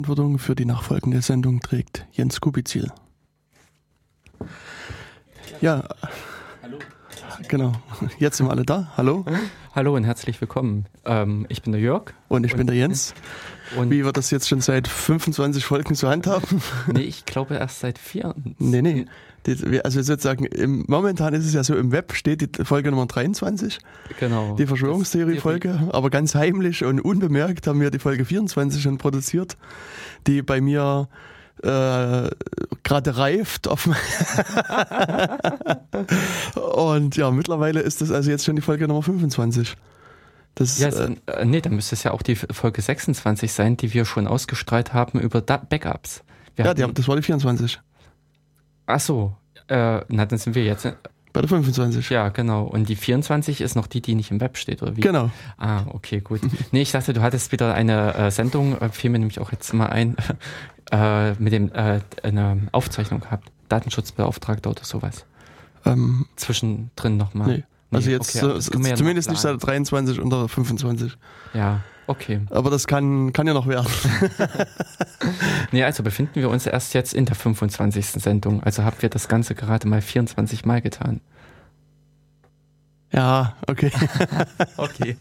Verantwortung für die nachfolgende Sendung trägt Jens Kubizil. Ja, Hallo. genau. Jetzt sind wir alle da. Hallo. Hallo und herzlich willkommen. Ähm, ich bin der Jörg. Und ich und, bin der Jens. Und Wie wir das jetzt schon seit 25 Folgen zur Hand haben? Nee, ich glaube erst seit vier. Nee, nee. Also sozusagen, im, momentan ist es ja so, im Web steht die Folge Nummer 23. Genau. Die Verschwörungstheorie-Folge. Aber ganz heimlich und unbemerkt haben wir die Folge 24 schon produziert, die bei mir äh, gerade reift. Und ja, mittlerweile ist das also jetzt schon die Folge Nummer 25. Das, ja, äh, äh, nee, dann müsste es ja auch die Folge 26 sein, die wir schon ausgestrahlt haben über da Backups. Wir ja, die, das war die 24. Ach so, äh, na dann sind wir jetzt. Bei der 25. Ja, genau. Und die 24 ist noch die, die nicht im Web steht, oder wie? Genau. Ah, okay, gut. nee, ich dachte, du hattest wieder eine äh, Sendung, äh, fiel mir nämlich auch jetzt mal ein, äh, mit dem äh, eine Aufzeichnung gehabt. Datenschutzbeauftragter oder sowas. Ähm, Zwischendrin nochmal. Nee. Also jetzt okay, so, zumindest nicht seit 23 oder 25. Ja, okay. Aber das kann, kann ja noch werden. nee, also befinden wir uns erst jetzt in der 25. Sendung. Also haben wir das Ganze gerade mal 24 Mal getan. Ja, okay. okay.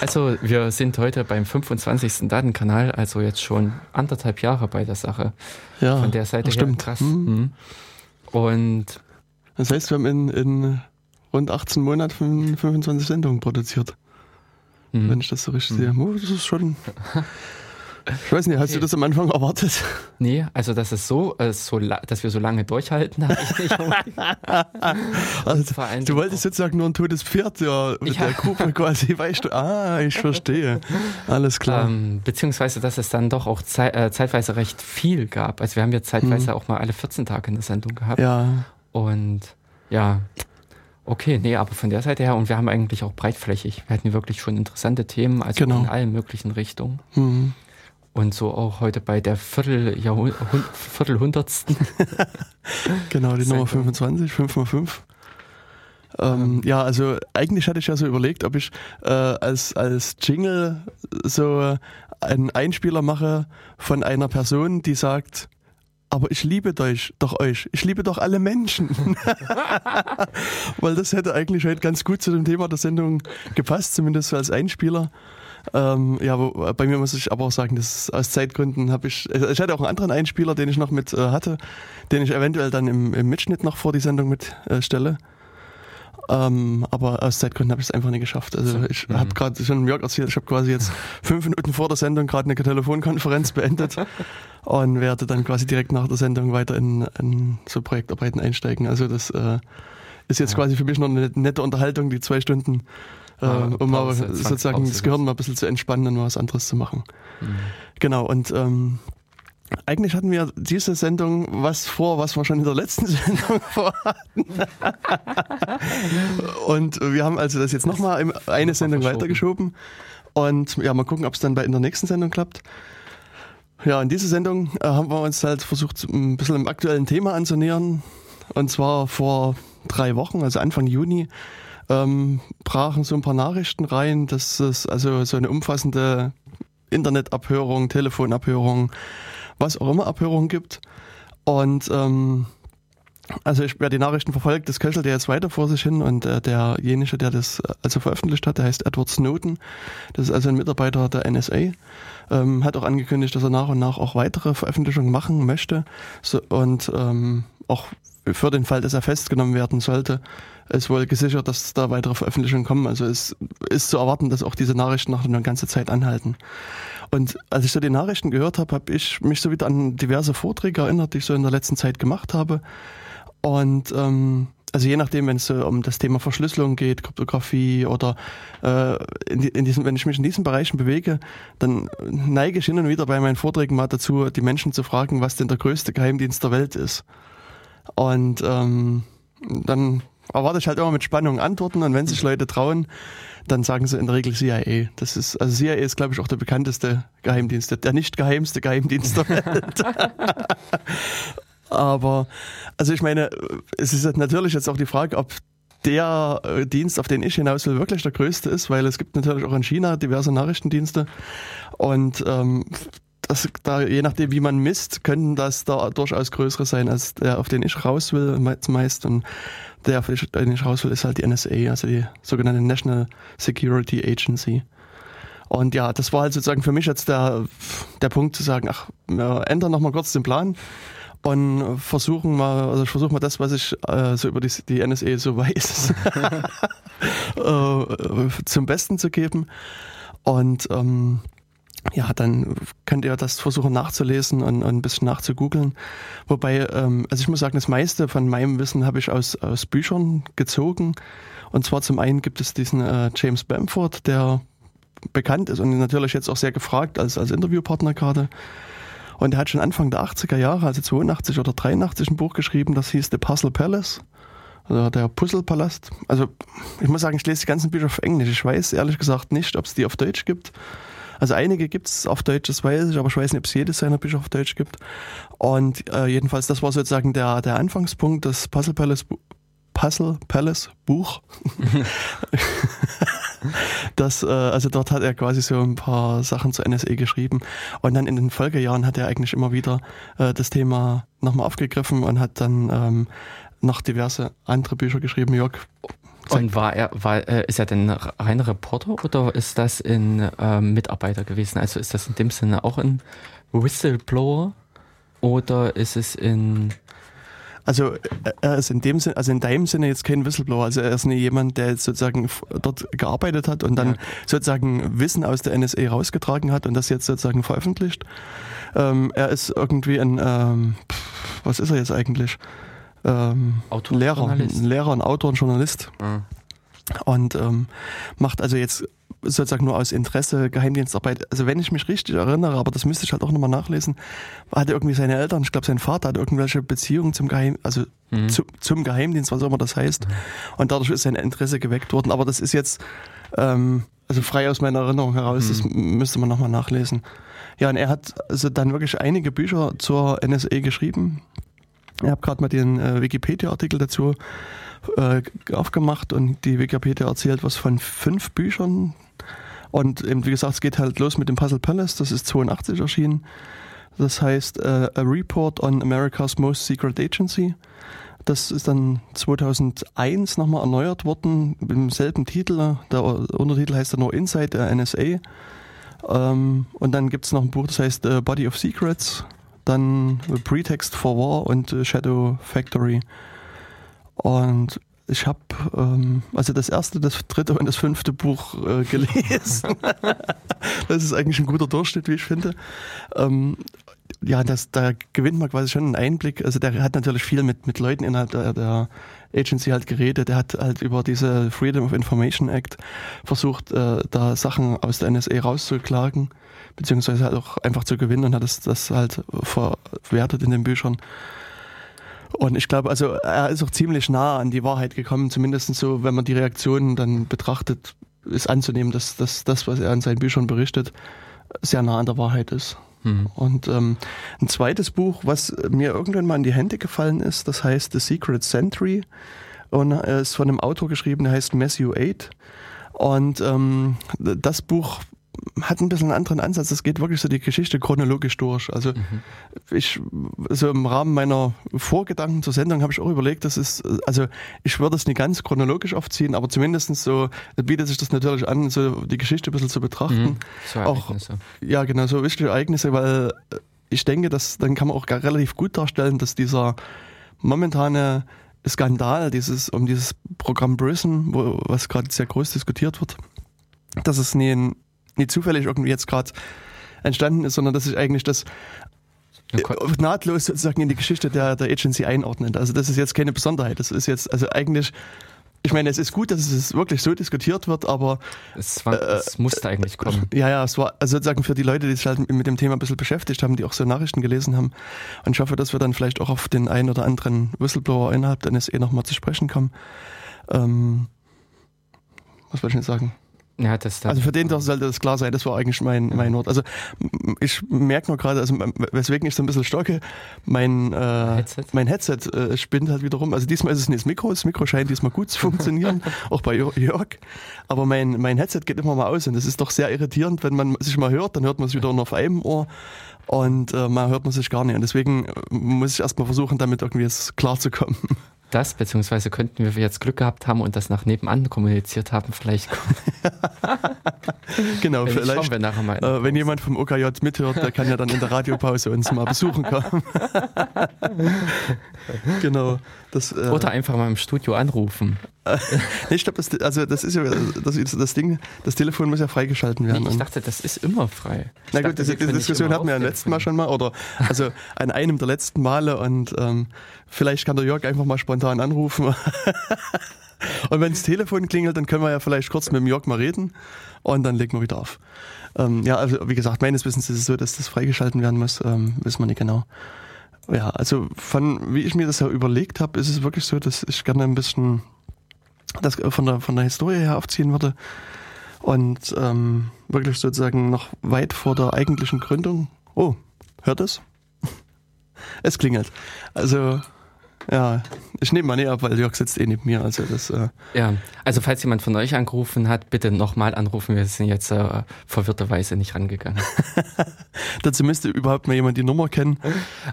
Also wir sind heute beim 25. Datenkanal, also jetzt schon anderthalb Jahre bei der Sache. Ja, Von der Seite stimmt. krass. Mhm. Und das heißt, wir haben in, in rund 18 Monaten 25 Sendungen produziert. Mhm. Wenn ich das so richtig mhm. sehe. Oh, das ist schon ich weiß nicht, hast okay. du das am Anfang erwartet? Nee, also dass es so, äh, so dass wir so lange durchhalten, habe ich nicht. also, du wolltest sozusagen nur ein totes Pferd ja, mit ja. der Gruppe quasi, weißt du, ah, ich verstehe. Alles klar. Ähm, beziehungsweise, dass es dann doch auch zei äh, zeitweise recht viel gab. Also wir haben ja zeitweise mhm. auch mal alle 14 Tage eine Sendung gehabt. Ja. Und ja, Okay, nee, aber von der Seite her, und wir haben eigentlich auch breitflächig. Wir hatten wirklich schon interessante Themen, also genau. in allen möglichen Richtungen. Mhm. Und so auch heute bei der Viertel Viertelhundertsten. genau, die Nummer 25, 5x5. Ähm, ja, also eigentlich hatte ich ja so überlegt, ob ich äh, als, als Jingle so einen Einspieler mache von einer Person, die sagt, aber ich liebe euch, doch euch. Ich liebe doch alle Menschen. Weil das hätte eigentlich heute ganz gut zu dem Thema der Sendung gepasst, zumindest als Einspieler. Ähm, ja, bei mir muss ich aber auch sagen, dass aus Zeitgründen habe ich, also ich hatte auch einen anderen Einspieler, den ich noch mit äh, hatte, den ich eventuell dann im, im Mitschnitt noch vor die Sendung mitstelle. Äh, ähm, aber aus Zeitgründen habe ich es einfach nicht geschafft. Also ich mhm. habe gerade schon Jörg erzählt, ich habe quasi jetzt fünf Minuten vor der Sendung gerade eine Telefonkonferenz beendet und werde dann quasi direkt nach der Sendung weiter in, in so Projektarbeiten einsteigen. Also das äh, ist jetzt ja. quasi für mich noch eine nette Unterhaltung, die zwei Stunden äh, um mal sozusagen das Gehirn mal ein bisschen zu entspannen und mal was anderes zu machen. Mhm. Genau, und ähm, eigentlich hatten wir diese Sendung was vor, was wir schon in der letzten Sendung vorhatten. und wir haben also das jetzt nochmal eine Sendung weitergeschoben. Und ja, mal gucken, ob es dann bei in der nächsten Sendung klappt. Ja, in dieser Sendung äh, haben wir uns halt versucht, ein bisschen im aktuellen Thema anzunähern. Und zwar vor drei Wochen, also Anfang Juni, ähm, brachen so ein paar Nachrichten rein, dass es also so eine umfassende Internetabhörung, Telefonabhörung, was auch immer Abhörung gibt. Und ähm, also ich, wer die Nachrichten verfolgt, das köchelt ja jetzt weiter vor sich hin und äh, derjenige, der das äh, also veröffentlicht hat, der heißt Edward Snowden. Das ist also ein Mitarbeiter der NSA. Ähm, hat auch angekündigt, dass er nach und nach auch weitere Veröffentlichungen machen möchte so, und ähm, auch für den Fall, dass er festgenommen werden sollte, ist wohl gesichert, dass da weitere Veröffentlichungen kommen. Also es ist zu erwarten, dass auch diese Nachrichten noch eine ganze Zeit anhalten. Und als ich so die Nachrichten gehört habe, habe ich mich so wieder an diverse Vorträge erinnert, die ich so in der letzten Zeit gemacht habe. Und ähm, also je nachdem, wenn es so um das Thema Verschlüsselung geht, Kryptographie oder äh, in, in diesem, wenn ich mich in diesen Bereichen bewege, dann neige ich hin und wieder bei meinen Vorträgen mal dazu, die Menschen zu fragen, was denn der größte Geheimdienst der Welt ist. Und ähm, dann erwarte ich halt immer mit Spannung Antworten und wenn sich Leute trauen, dann sagen sie in der Regel CIA. Das ist, also CIA ist, glaube ich, auch der bekannteste Geheimdienst, der nicht geheimste Geheimdienst der Welt. Aber, also ich meine, es ist natürlich jetzt auch die Frage, ob der äh, Dienst, auf den ich hinaus will, wirklich der größte ist, weil es gibt natürlich auch in China diverse Nachrichtendienste und ähm, das, da, je nachdem, wie man misst, könnten das da durchaus größere sein, als der, auf den ich raus will, meist. Und der, auf den ich raus will, ist halt die NSA, also die sogenannte National Security Agency. Und ja, das war halt sozusagen für mich jetzt der, der Punkt zu sagen, ach, wir ändern nochmal kurz den Plan und versuchen mal, also ich versuche mal das, was ich äh, so über die, die NSA so weiß, äh, zum Besten zu geben. Und ähm, ja, dann könnt ihr das versuchen nachzulesen und, und ein bisschen nachzugoogeln. Wobei, ähm, also ich muss sagen, das meiste von meinem Wissen habe ich aus, aus Büchern gezogen. Und zwar zum einen gibt es diesen äh, James Bamford, der bekannt ist und natürlich jetzt auch sehr gefragt als, als Interviewpartner gerade. Und er hat schon Anfang der 80er Jahre, also 82 oder 83, ein Buch geschrieben, das hieß The Puzzle Palace. Oder der Puzzlepalast. Also ich muss sagen, ich lese die ganzen Bücher auf Englisch. Ich weiß ehrlich gesagt nicht, ob es die auf Deutsch gibt. Also einige gibt es auf Deutsch, das weiß ich, aber ich weiß nicht, ob es jedes seiner Bücher auf Deutsch gibt. Und äh, jedenfalls, das war sozusagen der, der Anfangspunkt des Puzzle Palace, Puzzle Palace Buch. das, äh, also dort hat er quasi so ein paar Sachen zur NSE geschrieben. Und dann in den Folgejahren hat er eigentlich immer wieder äh, das Thema nochmal aufgegriffen und hat dann ähm, noch diverse andere Bücher geschrieben. Jörg, und war er, war, äh, ist er denn rein Reporter oder ist das ein äh, Mitarbeiter gewesen? Also ist das in dem Sinne auch ein Whistleblower oder ist es in also er ist in dem Sinne, also in deinem Sinne jetzt kein Whistleblower. Also er ist nicht jemand, der jetzt sozusagen dort gearbeitet hat und dann ja. sozusagen Wissen aus der NSA rausgetragen hat und das jetzt sozusagen veröffentlicht. Ähm, er ist irgendwie ein, ähm, was ist er jetzt eigentlich? Ähm, Autor, Lehrer, ein Lehrer, ein Autor, ein Journalist. Mhm. Und ähm, macht also jetzt sozusagen nur aus Interesse Geheimdienstarbeit. Also wenn ich mich richtig erinnere, aber das müsste ich halt auch nochmal nachlesen, hatte irgendwie seine Eltern, ich glaube sein Vater hat irgendwelche Beziehungen zum Geheim, also mhm. zu, zum Geheimdienst, was auch immer das heißt. Mhm. Und dadurch ist sein Interesse geweckt worden. Aber das ist jetzt ähm, also frei aus meiner Erinnerung heraus, mhm. das müsste man nochmal nachlesen. Ja, und er hat also dann wirklich einige Bücher zur NSA geschrieben. Ich habe gerade mal den äh, Wikipedia-Artikel dazu äh, aufgemacht und die Wikipedia erzählt was von fünf Büchern. Und eben, wie gesagt, es geht halt los mit dem Puzzle Palace, das ist 82 erschienen. Das heißt äh, A Report on America's Most Secret Agency. Das ist dann 2001 nochmal erneuert worden, mit demselben Titel. Der Untertitel heißt dann nur Inside der NSA. Ähm, und dann gibt es noch ein Buch, das heißt äh, Body of Secrets dann Pretext for War und äh, Shadow Factory. Und ich habe ähm, also das erste, das dritte und das fünfte Buch äh, gelesen. das ist eigentlich ein guter Durchschnitt, wie ich finde. Ähm, ja, das, da gewinnt man quasi schon einen Einblick. Also der hat natürlich viel mit, mit Leuten innerhalb der, der Agency halt geredet. Der hat halt über diese Freedom of Information Act versucht, äh, da Sachen aus der NSA rauszuklagen beziehungsweise halt auch einfach zu gewinnen und hat das, das halt verwertet in den Büchern. Und ich glaube, also er ist auch ziemlich nah an die Wahrheit gekommen, zumindest so, wenn man die Reaktionen dann betrachtet, ist anzunehmen, dass, dass das, was er in seinen Büchern berichtet, sehr nah an der Wahrheit ist. Mhm. Und ähm, ein zweites Buch, was mir irgendwann mal in die Hände gefallen ist, das heißt The Secret Century und ist von einem Autor geschrieben, der heißt Matthew Eight. Und ähm, das Buch hat ein bisschen einen anderen Ansatz. Es geht wirklich so die Geschichte chronologisch durch. Also mhm. ich, so im Rahmen meiner Vorgedanken zur Sendung habe ich auch überlegt, das ist, also ich würde es nicht ganz chronologisch aufziehen, aber zumindest so bietet sich das natürlich an, so die Geschichte ein bisschen zu betrachten. Mhm. So auch, ja, genau, so wichtige Ereignisse, weil ich denke, dass dann kann man auch relativ gut darstellen, dass dieser momentane Skandal, dieses, um dieses Programm Prison, wo, was gerade sehr groß diskutiert wird, dass es nie ein nicht zufällig irgendwie jetzt gerade entstanden ist, sondern dass sich eigentlich das äh, nahtlos sozusagen in die Geschichte der, der Agency einordnet. Also das ist jetzt keine Besonderheit. Das ist jetzt, also eigentlich, ich meine, es ist gut, dass es wirklich so diskutiert wird, aber es, war, äh, es musste eigentlich kommen. Ja, ja, es war also sozusagen für die Leute, die sich halt mit dem Thema ein bisschen beschäftigt haben, die auch so Nachrichten gelesen haben. Und ich hoffe, dass wir dann vielleicht auch auf den einen oder anderen Whistleblower innerhalb der NSA nochmal zu sprechen kommen. Ähm, was wollte ich jetzt sagen? Ja, das also für den sollte das klar sein, das war eigentlich mein, mein Wort. Also ich merke nur gerade, also weswegen ich so ein bisschen stocke, mein äh, Headset, mein Headset äh, spinnt halt wieder rum. Also diesmal ist es nicht das Mikro, das Mikro scheint diesmal gut zu funktionieren, auch bei Jörg. Aber mein, mein Headset geht immer mal aus und das ist doch sehr irritierend, wenn man sich mal hört, dann hört man es wieder nur auf einem Ohr und äh, mal hört man sich gar nicht. Und deswegen äh, muss ich erstmal versuchen, damit irgendwie jetzt klar zu kommen das, beziehungsweise könnten wir jetzt Glück gehabt haben und das nach nebenan kommuniziert haben, vielleicht. genau, vielleicht. Wir nachher mal äh, wenn jemand vom OKJ mithört, der kann ja dann in der Radiopause uns mal besuchen kommen. genau. Das, äh, Oder einfach mal im Studio anrufen. nee, ich glaube, das, also das ist ja das, das Ding, das Telefon muss ja freigeschalten werden. Nee, ich dachte, das ist immer frei. Ich Na gut, dachte, diese Diskussion hatten wir ja letzten Mal schon mal, oder also an einem der letzten Male und ähm, vielleicht kann der Jörg einfach mal spontan anrufen. und wenn das Telefon klingelt, dann können wir ja vielleicht kurz mit dem Jörg mal reden und dann legen wir wieder auf. Ähm, ja, also wie gesagt, meines Wissens ist es so, dass das freigeschalten werden muss, ähm, wissen wir nicht genau. Ja, also von wie ich mir das ja überlegt habe, ist es wirklich so, dass ich gerne ein bisschen das von der, von der Historie her aufziehen würde und ähm, wirklich sozusagen noch weit vor der eigentlichen Gründung. Oh, hört es? es klingelt. Also ja, ich nehme mal näher ab, weil Jörg sitzt eh neben mir. Also das, äh ja, also falls jemand von euch angerufen hat, bitte nochmal anrufen. Wir sind jetzt äh, verwirrterweise nicht rangegangen. Dazu müsste überhaupt mal jemand die Nummer kennen.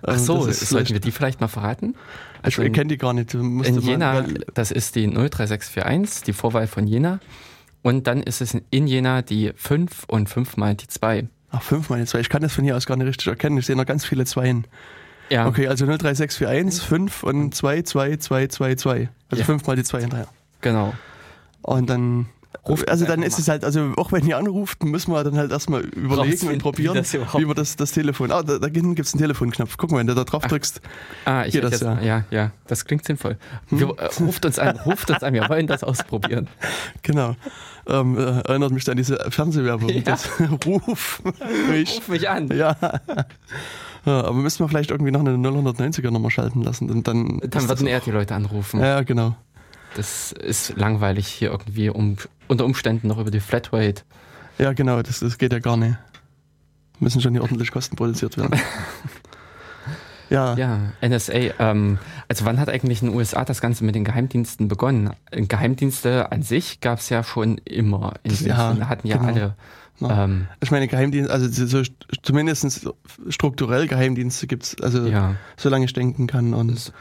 Ach so, sollten wir die vielleicht mal verraten? Also ich kenne die gar nicht. in Jena, das ist die 03641, die Vorwahl von Jena. Und dann ist es in Jena die 5 und 5 mal die 2. Ach, 5 mal die 2. Ich kann das von hier aus gar nicht richtig erkennen. Ich sehe noch ganz viele Zweien. Ja. Okay, also 03641, 5 und 2, 2, 2, 2, 2. Also ja. 5 mal die 2 hinterher. Genau. Und dann Ruft also dann ist es halt, also auch wenn ihr anruft, müssen wir dann halt erstmal überlegen und probieren, wie, wie man das, das Telefon. Ah, da, da gibt es einen Telefonknopf. Guck mal, wenn du da drauf drückst. Ah, ah ich geht das jetzt, ja. ja. Ja, das klingt sinnvoll. Hm? Wir, äh, ruft uns an, ruft uns an, wir wollen das ausprobieren. Genau. Ähm, äh, erinnert mich an diese Fernsehwerbung. Ja. Das, ruf mich. Ruf mich an. Ja. Ja, aber müssen wir vielleicht irgendwie noch eine 090er Nummer schalten lassen. Und dann dann würden eher die Leute anrufen. Ja, genau. Das ist langweilig hier irgendwie um, unter Umständen noch über die Flatrate. Ja, genau, das, das geht ja gar nicht. Müssen schon die ordentlich Kosten produziert werden. ja. Ja, NSA. Ähm, also wann hat eigentlich in den USA das Ganze mit den Geheimdiensten begonnen? Geheimdienste an sich gab es ja schon immer. In ja, hatten ja genau. alle ja. Ähm, ich meine, Geheimdienste, also so, zumindest strukturell Geheimdienste gibt es, also ja. solange ich denken kann. Und,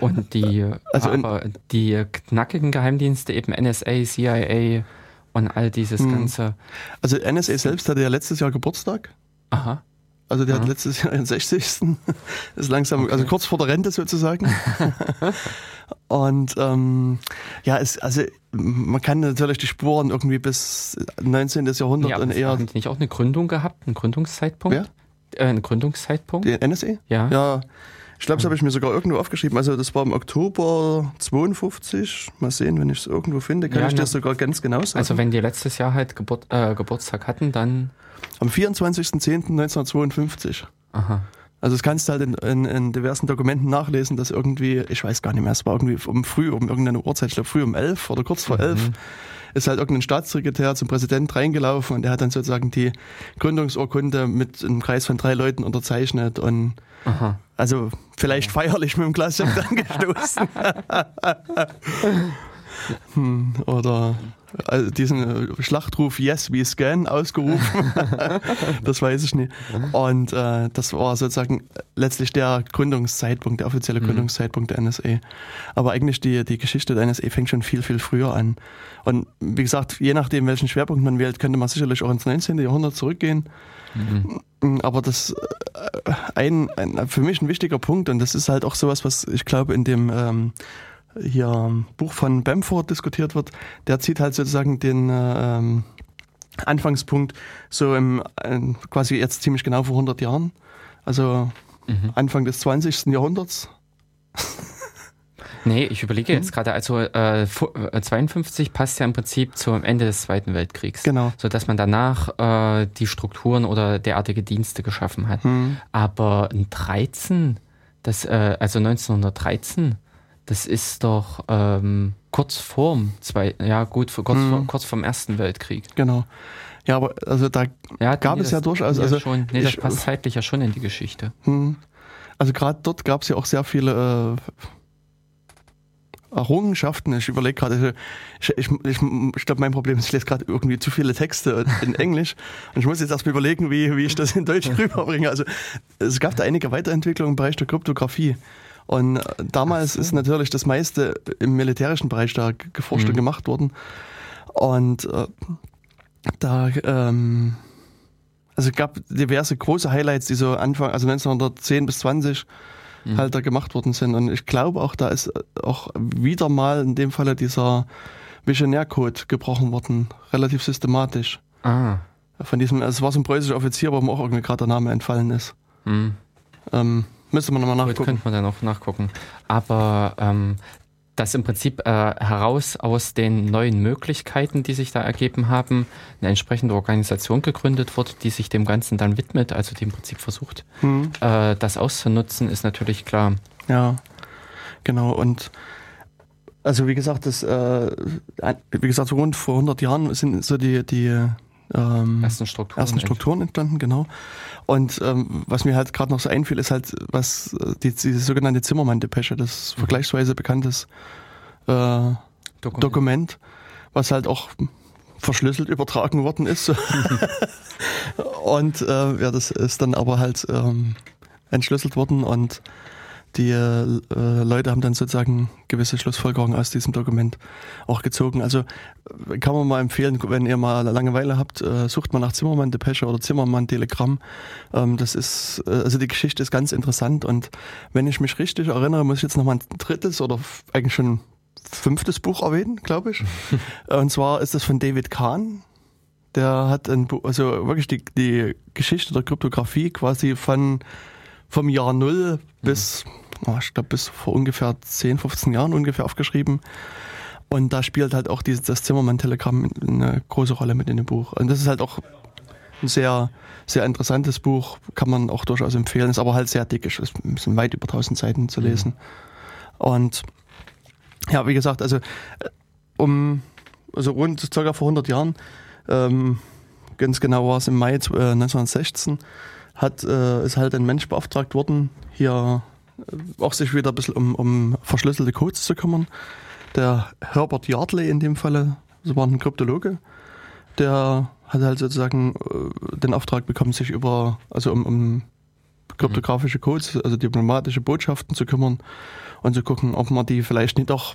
und die, also aber die knackigen Geheimdienste, eben NSA, CIA und all dieses hm. Ganze. Also NSA selbst hatte ja letztes Jahr Geburtstag. Aha. Also der Aha. hat letztes Jahr den 60. ist langsam, okay. also kurz vor der Rente sozusagen. Und ähm, ja, es, also man kann natürlich die Spuren irgendwie bis 19. Jahrhundert ja, und eher. Haben die nicht auch eine Gründung gehabt, einen Gründungszeitpunkt? Ja? Äh, einen Gründungszeitpunkt? Die NSA? Ja. Ja. Ich glaube, das habe ich mir sogar irgendwo aufgeschrieben. Also das war im Oktober 52. Mal sehen, wenn ich es irgendwo finde, kann ja, ich dir sogar ganz genau sagen. Also wenn die letztes Jahr halt Geburt, äh, Geburtstag hatten, dann... Am 24.10.1952. Aha. Also das kannst du halt in, in, in, diversen Dokumenten nachlesen, dass irgendwie, ich weiß gar nicht mehr, es war irgendwie um früh, um irgendeine Uhrzeit, ich glaube früh um elf oder kurz vor elf, mhm. ist halt irgendein Staatssekretär zum Präsident reingelaufen und der hat dann sozusagen die Gründungsurkunde mit einem Kreis von drei Leuten unterzeichnet und Aha. also vielleicht feierlich mit dem Glas Sekt angestoßen. hm, oder also diesen äh, Schlachtruf Yes, we scan ausgerufen. das weiß ich nicht. Und äh, das war sozusagen letztlich der Gründungszeitpunkt, der offizielle mhm. Gründungszeitpunkt der NSA. Aber eigentlich die, die Geschichte der NSA fängt schon viel, viel früher an. Und wie gesagt, je nachdem, welchen Schwerpunkt man wählt, könnte man sicherlich auch ins 19. Jahrhundert zurückgehen. Mhm. Aber das äh, ein, ein, für mich ein wichtiger Punkt und das ist halt auch sowas, was ich glaube in dem ähm, hier Buch von Bamford diskutiert wird, der zieht halt sozusagen den ähm, Anfangspunkt so im äh, quasi jetzt ziemlich genau vor 100 Jahren, also mhm. Anfang des 20. Jahrhunderts. Nee, ich überlege jetzt mhm. gerade, also äh, 52 äh, passt ja im Prinzip zum Ende des Zweiten Weltkriegs. Genau. So dass man danach äh, die Strukturen oder derartige Dienste geschaffen hat. Mhm. Aber in 13, das, äh, also 1913, das ist doch, ähm, kurz vorm zwei, ja gut, kurz, mhm. vor, kurz vorm Ersten Weltkrieg. Genau. Ja, aber also da ja, gab nee, es ja durchaus. Also, schon, nee, das passt zeitlich ja schon in die Geschichte. Hm. Also gerade dort gab es ja auch sehr viele äh, Errungenschaften. Ich überlege gerade, ich, ich, ich, ich glaube, mein Problem ist, ich lese gerade irgendwie zu viele Texte in Englisch und ich muss jetzt erstmal überlegen, wie, wie ich das in Deutsch rüberbringe. Also es gab da einige Weiterentwicklungen im Bereich der Kryptographie. Und äh, damals so. ist natürlich das meiste im militärischen Bereich da geforscht mhm. und gemacht worden. Und äh, da, ähm, also es gab diverse große Highlights, die so Anfang, also 1910 bis 20 mhm. halt da gemacht worden sind. Und ich glaube auch, da ist auch wieder mal in dem Falle dieser Visionärcode gebrochen worden, relativ systematisch. Ah. Von diesem, also es war so ein preußischer Offizier, mir auch irgendwie gerade der Name entfallen ist. Mhm. Ähm, müsste man nochmal nachgucken. Gut, könnte man dann auch nachgucken. Aber ähm, dass im Prinzip äh, heraus aus den neuen Möglichkeiten, die sich da ergeben haben, eine entsprechende Organisation gegründet wurde, die sich dem Ganzen dann widmet, also die im Prinzip versucht, mhm. äh, das auszunutzen, ist natürlich klar. Ja, genau. Und also wie gesagt, das, äh, wie gesagt, so rund vor 100 Jahren sind so die, die ähm, ersten Strukturen, ersten Strukturen entstanden, genau. Und ähm, was mir halt gerade noch so einfiel, ist halt, was äh, die, diese sogenannte Zimmermann-Depesche, das mhm. vergleichsweise bekanntes äh, Dokument. Dokument, was halt auch verschlüsselt übertragen worden ist. und äh, ja, das ist dann aber halt ähm, entschlüsselt worden und die äh, Leute haben dann sozusagen gewisse Schlussfolgerungen aus diesem Dokument auch gezogen. Also äh, kann man mal empfehlen, wenn ihr mal Langeweile habt, äh, sucht mal nach Zimmermann Depesche oder Zimmermann Telegramm. Ähm, das ist, äh, also die Geschichte ist ganz interessant und wenn ich mich richtig erinnere, muss ich jetzt noch mal ein drittes oder eigentlich schon fünftes Buch erwähnen, glaube ich. und zwar ist das von David Kahn. Der hat ein Buch, also wirklich die, die Geschichte der Kryptographie quasi von vom Jahr Null bis, oh, ich glaube, bis vor ungefähr 10, 15 Jahren ungefähr aufgeschrieben. Und da spielt halt auch dieses, das Zimmermann-Telegramm eine große Rolle mit in dem Buch. Und das ist halt auch ein sehr, sehr interessantes Buch, kann man auch durchaus empfehlen, ist aber halt sehr dick, ist sind weit über 1000 Seiten zu lesen. Mhm. Und ja, wie gesagt, also äh, um, also rund circa vor 100 Jahren, ähm, ganz genau war es im Mai äh, 1916, hat, äh, ist halt ein Mensch beauftragt worden, hier äh, auch sich wieder ein bisschen um, um verschlüsselte Codes zu kümmern. Der Herbert Yardley in dem Falle, das war ein Kryptologe, der hat halt sozusagen äh, den Auftrag bekommen, sich über, also um, um kryptografische Codes, also diplomatische Botschaften zu kümmern und zu gucken, ob man die vielleicht nicht doch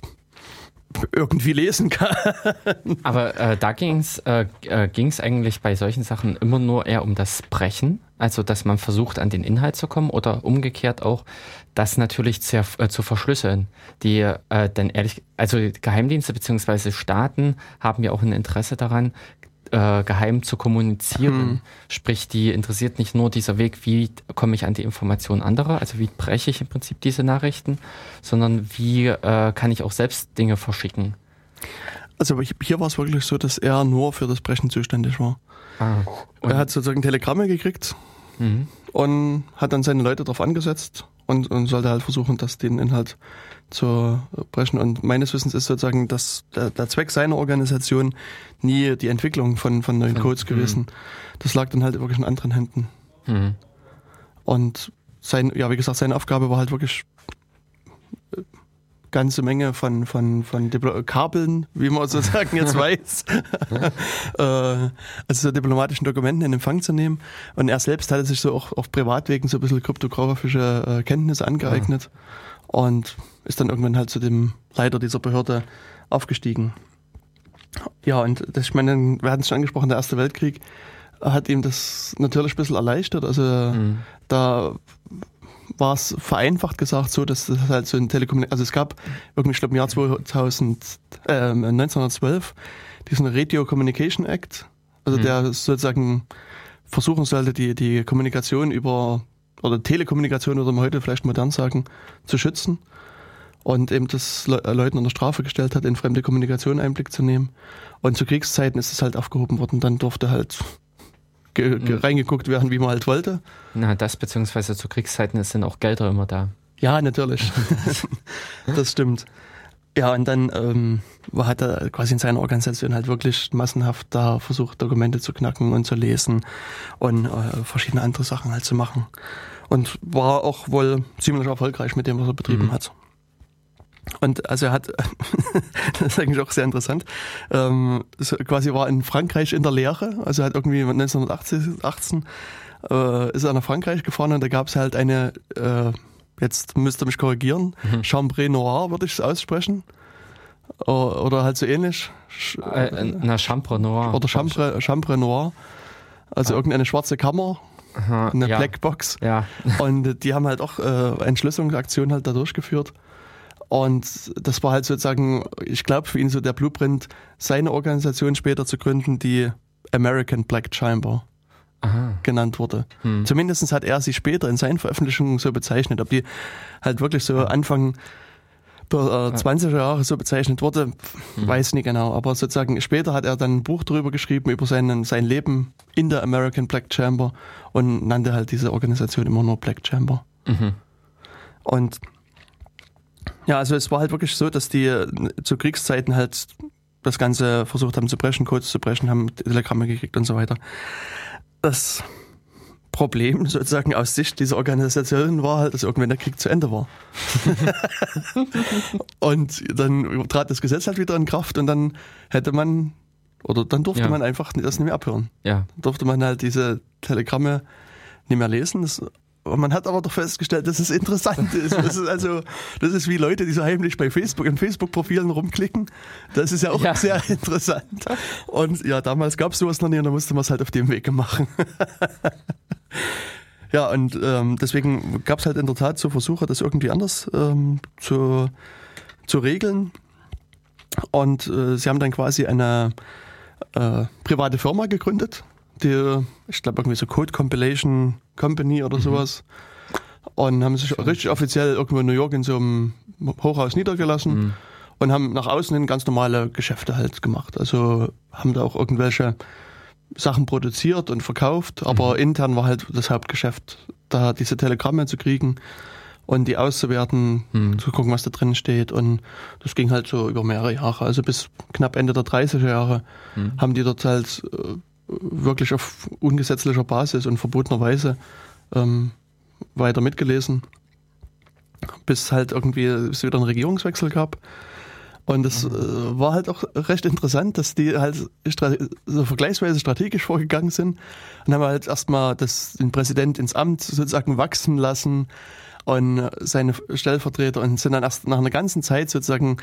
irgendwie lesen kann. Aber äh, da ging es äh, äh eigentlich bei solchen Sachen immer nur eher um das Brechen, also dass man versucht, an den Inhalt zu kommen oder umgekehrt auch, das natürlich zu, äh, zu verschlüsseln. Die, äh, denn ehrlich, also Geheimdienste bzw. Staaten haben ja auch ein Interesse daran, äh, geheim zu kommunizieren. Hm. Sprich, die interessiert nicht nur dieser Weg, wie komme ich an die Informationen anderer, also wie breche ich im Prinzip diese Nachrichten, sondern wie äh, kann ich auch selbst Dinge verschicken. Also hier war es wirklich so, dass er nur für das Brechen zuständig war. Ah, er hat sozusagen Telegramme gekriegt mhm. und hat dann seine Leute darauf angesetzt und, und sollte halt versuchen, dass den Inhalt zu brechen. Und meines Wissens ist sozusagen das, der, der Zweck seiner Organisation nie die Entwicklung von, von neuen Codes mhm. gewesen. Das lag dann halt wirklich in anderen Händen. Mhm. Und sein, ja, wie gesagt, seine Aufgabe war halt wirklich äh, ganze Menge von, von, von Diplo Kabeln, wie man sozusagen jetzt weiß, äh, also so diplomatischen Dokumenten in Empfang zu nehmen. Und er selbst hatte sich so auch auf Privatwegen so ein bisschen kryptografische äh, Kenntnisse angeeignet. Ja und ist dann irgendwann halt zu dem Leiter dieser Behörde aufgestiegen. Ja, und das, ich meine, wir hatten es schon angesprochen, der Erste Weltkrieg hat ihm das natürlich ein bisschen erleichtert. Also mhm. da war es vereinfacht gesagt so, dass das halt so ein Telekommunikation, also es gab irgendwie, ich glaube im Jahr 2000, äh, 1912 diesen Radio Communication Act, also mhm. der sozusagen versuchen sollte, die, die Kommunikation über oder Telekommunikation, würde man heute vielleicht modern sagen, zu schützen und eben das Le Leuten unter Strafe gestellt hat, in fremde Kommunikation Einblick zu nehmen. Und zu Kriegszeiten ist es halt aufgehoben worden. Dann durfte halt ge ge mhm. reingeguckt werden, wie man halt wollte. Na, das beziehungsweise zu Kriegszeiten sind auch Gelder immer da. Ja, natürlich. das stimmt. Ja, und dann ähm, hat er quasi in seiner Organisation halt wirklich massenhaft da versucht, Dokumente zu knacken und zu lesen und äh, verschiedene andere Sachen halt zu machen. Und war auch wohl ziemlich erfolgreich mit dem, was er betrieben mhm. hat. Und also er hat, das ist eigentlich auch sehr interessant, ähm, so quasi war in Frankreich in der Lehre, also hat irgendwie 1918 äh, ist er nach Frankreich gefahren und da gab es halt eine, äh, jetzt müsst ihr mich korrigieren, mhm. Chambre Noir würde ich es aussprechen. Oder halt so ähnlich. Äh, na, Chambre Noir. Oder Chambre, Chambre Noir. Also ah. irgendeine schwarze Kammer, eine ja. Blackbox. Ja. Und die haben halt auch äh, Entschlüsselungsaktionen halt da durchgeführt. Und das war halt sozusagen, ich glaube, für ihn so der Blueprint, seine Organisation später zu gründen, die American Black Chamber Aha. genannt wurde. Hm. Zumindest hat er sie später in seinen Veröffentlichungen so bezeichnet. Ob die halt wirklich so Anfang der äh, 20er Jahre so bezeichnet wurde, hm. weiß nicht genau. Aber sozusagen später hat er dann ein Buch darüber geschrieben, über seinen, sein Leben in der American Black Chamber und nannte halt diese Organisation immer nur Black Chamber. Mhm. Und ja, also es war halt wirklich so, dass die äh, zu Kriegszeiten halt das Ganze versucht haben zu brechen, Codes zu brechen, haben Telegramme gekriegt und so weiter. Das Problem sozusagen aus Sicht dieser Organisation war halt, dass irgendwann der Krieg zu Ende war. und dann trat das Gesetz halt wieder in Kraft und dann hätte man, oder dann durfte ja. man einfach das nicht mehr abhören. Ja. Dann durfte man halt diese Telegramme nicht mehr lesen. Das man hat aber doch festgestellt, dass es interessant ist. Das ist also, das ist wie Leute, die so heimlich bei Facebook, in Facebook-Profilen rumklicken. Das ist ja auch ja. sehr interessant. Und ja, damals gab es sowas noch nie und da musste man es halt auf dem Wege machen. ja, und ähm, deswegen gab es halt in der Tat so Versuche, das irgendwie anders ähm, zu, zu regeln. Und äh, sie haben dann quasi eine äh, private Firma gegründet, die, ich glaube, irgendwie so Code Compilation Company oder mhm. sowas. Und haben sich richtig offiziell irgendwo in New York in so einem Hochhaus niedergelassen mhm. und haben nach außen hin ganz normale Geschäfte halt gemacht. Also haben da auch irgendwelche Sachen produziert und verkauft, aber mhm. intern war halt das Hauptgeschäft, da diese Telegramme zu kriegen und die auszuwerten, mhm. zu gucken, was da drin steht. Und das ging halt so über mehrere Jahre. Also bis knapp Ende der 30er Jahre mhm. haben die dort halt äh, wirklich auf ungesetzlicher Basis und verbotener Weise ähm, weiter mitgelesen, bis halt irgendwie es wieder einen Regierungswechsel gab. Und es äh, war halt auch recht interessant, dass die halt so vergleichsweise strategisch vorgegangen sind und haben halt erstmal das, den Präsident ins Amt sozusagen wachsen lassen und seine Stellvertreter und sind dann erst nach einer ganzen Zeit sozusagen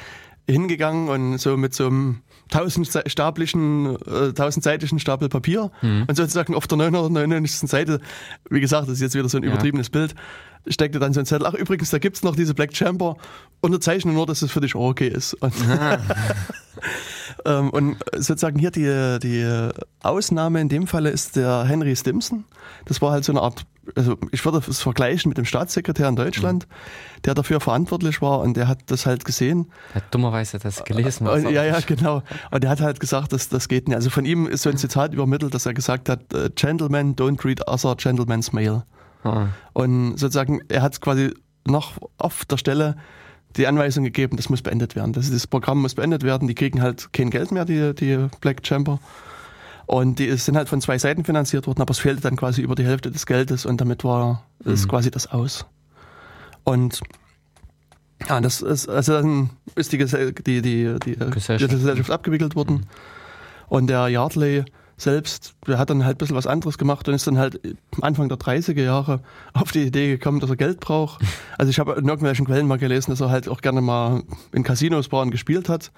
hingegangen und so mit so einem tausendstablichen, äh, tausendseitigen Stapel Papier mhm. und sozusagen auf der 999. Seite, wie gesagt, das ist jetzt wieder so ein übertriebenes ja. Bild, steckte dann so ein Zettel, ach übrigens, da gibt's noch diese Black Chamber, unterzeichne nur, dass es für dich okay ist. Und, ähm, und sozusagen hier die, die Ausnahme in dem Falle ist der Henry Stimson. Das war halt so eine Art also ich würde es vergleichen mit dem Staatssekretär in Deutschland, mhm. der dafür verantwortlich war und der hat das halt gesehen. Er hat dummerweise das gelesen. Und, ja, ja, genau. Und der hat halt gesagt, dass das geht nicht. Also von ihm ist so ein Zitat übermittelt, dass er gesagt hat, äh, Gentlemen don't read other gentlemen's mail. Ah. Und sozusagen, er hat quasi noch auf der Stelle die Anweisung gegeben, das muss beendet werden. Das, das Programm muss beendet werden. Die kriegen halt kein Geld mehr, die, die Black Chamber. Und die sind halt von zwei Seiten finanziert worden, aber es fehlte dann quasi über die Hälfte des Geldes und damit war es mhm. quasi das aus. Und ja, das ist, also dann ist die, die, die, die, Gesellschaft. die Gesellschaft abgewickelt worden. Mhm. Und der Yardley selbst, der hat dann halt ein bisschen was anderes gemacht und ist dann halt Anfang der 30er Jahre auf die Idee gekommen, dass er Geld braucht. Also ich habe in irgendwelchen Quellen mal gelesen, dass er halt auch gerne mal in Casinos war und gespielt hat.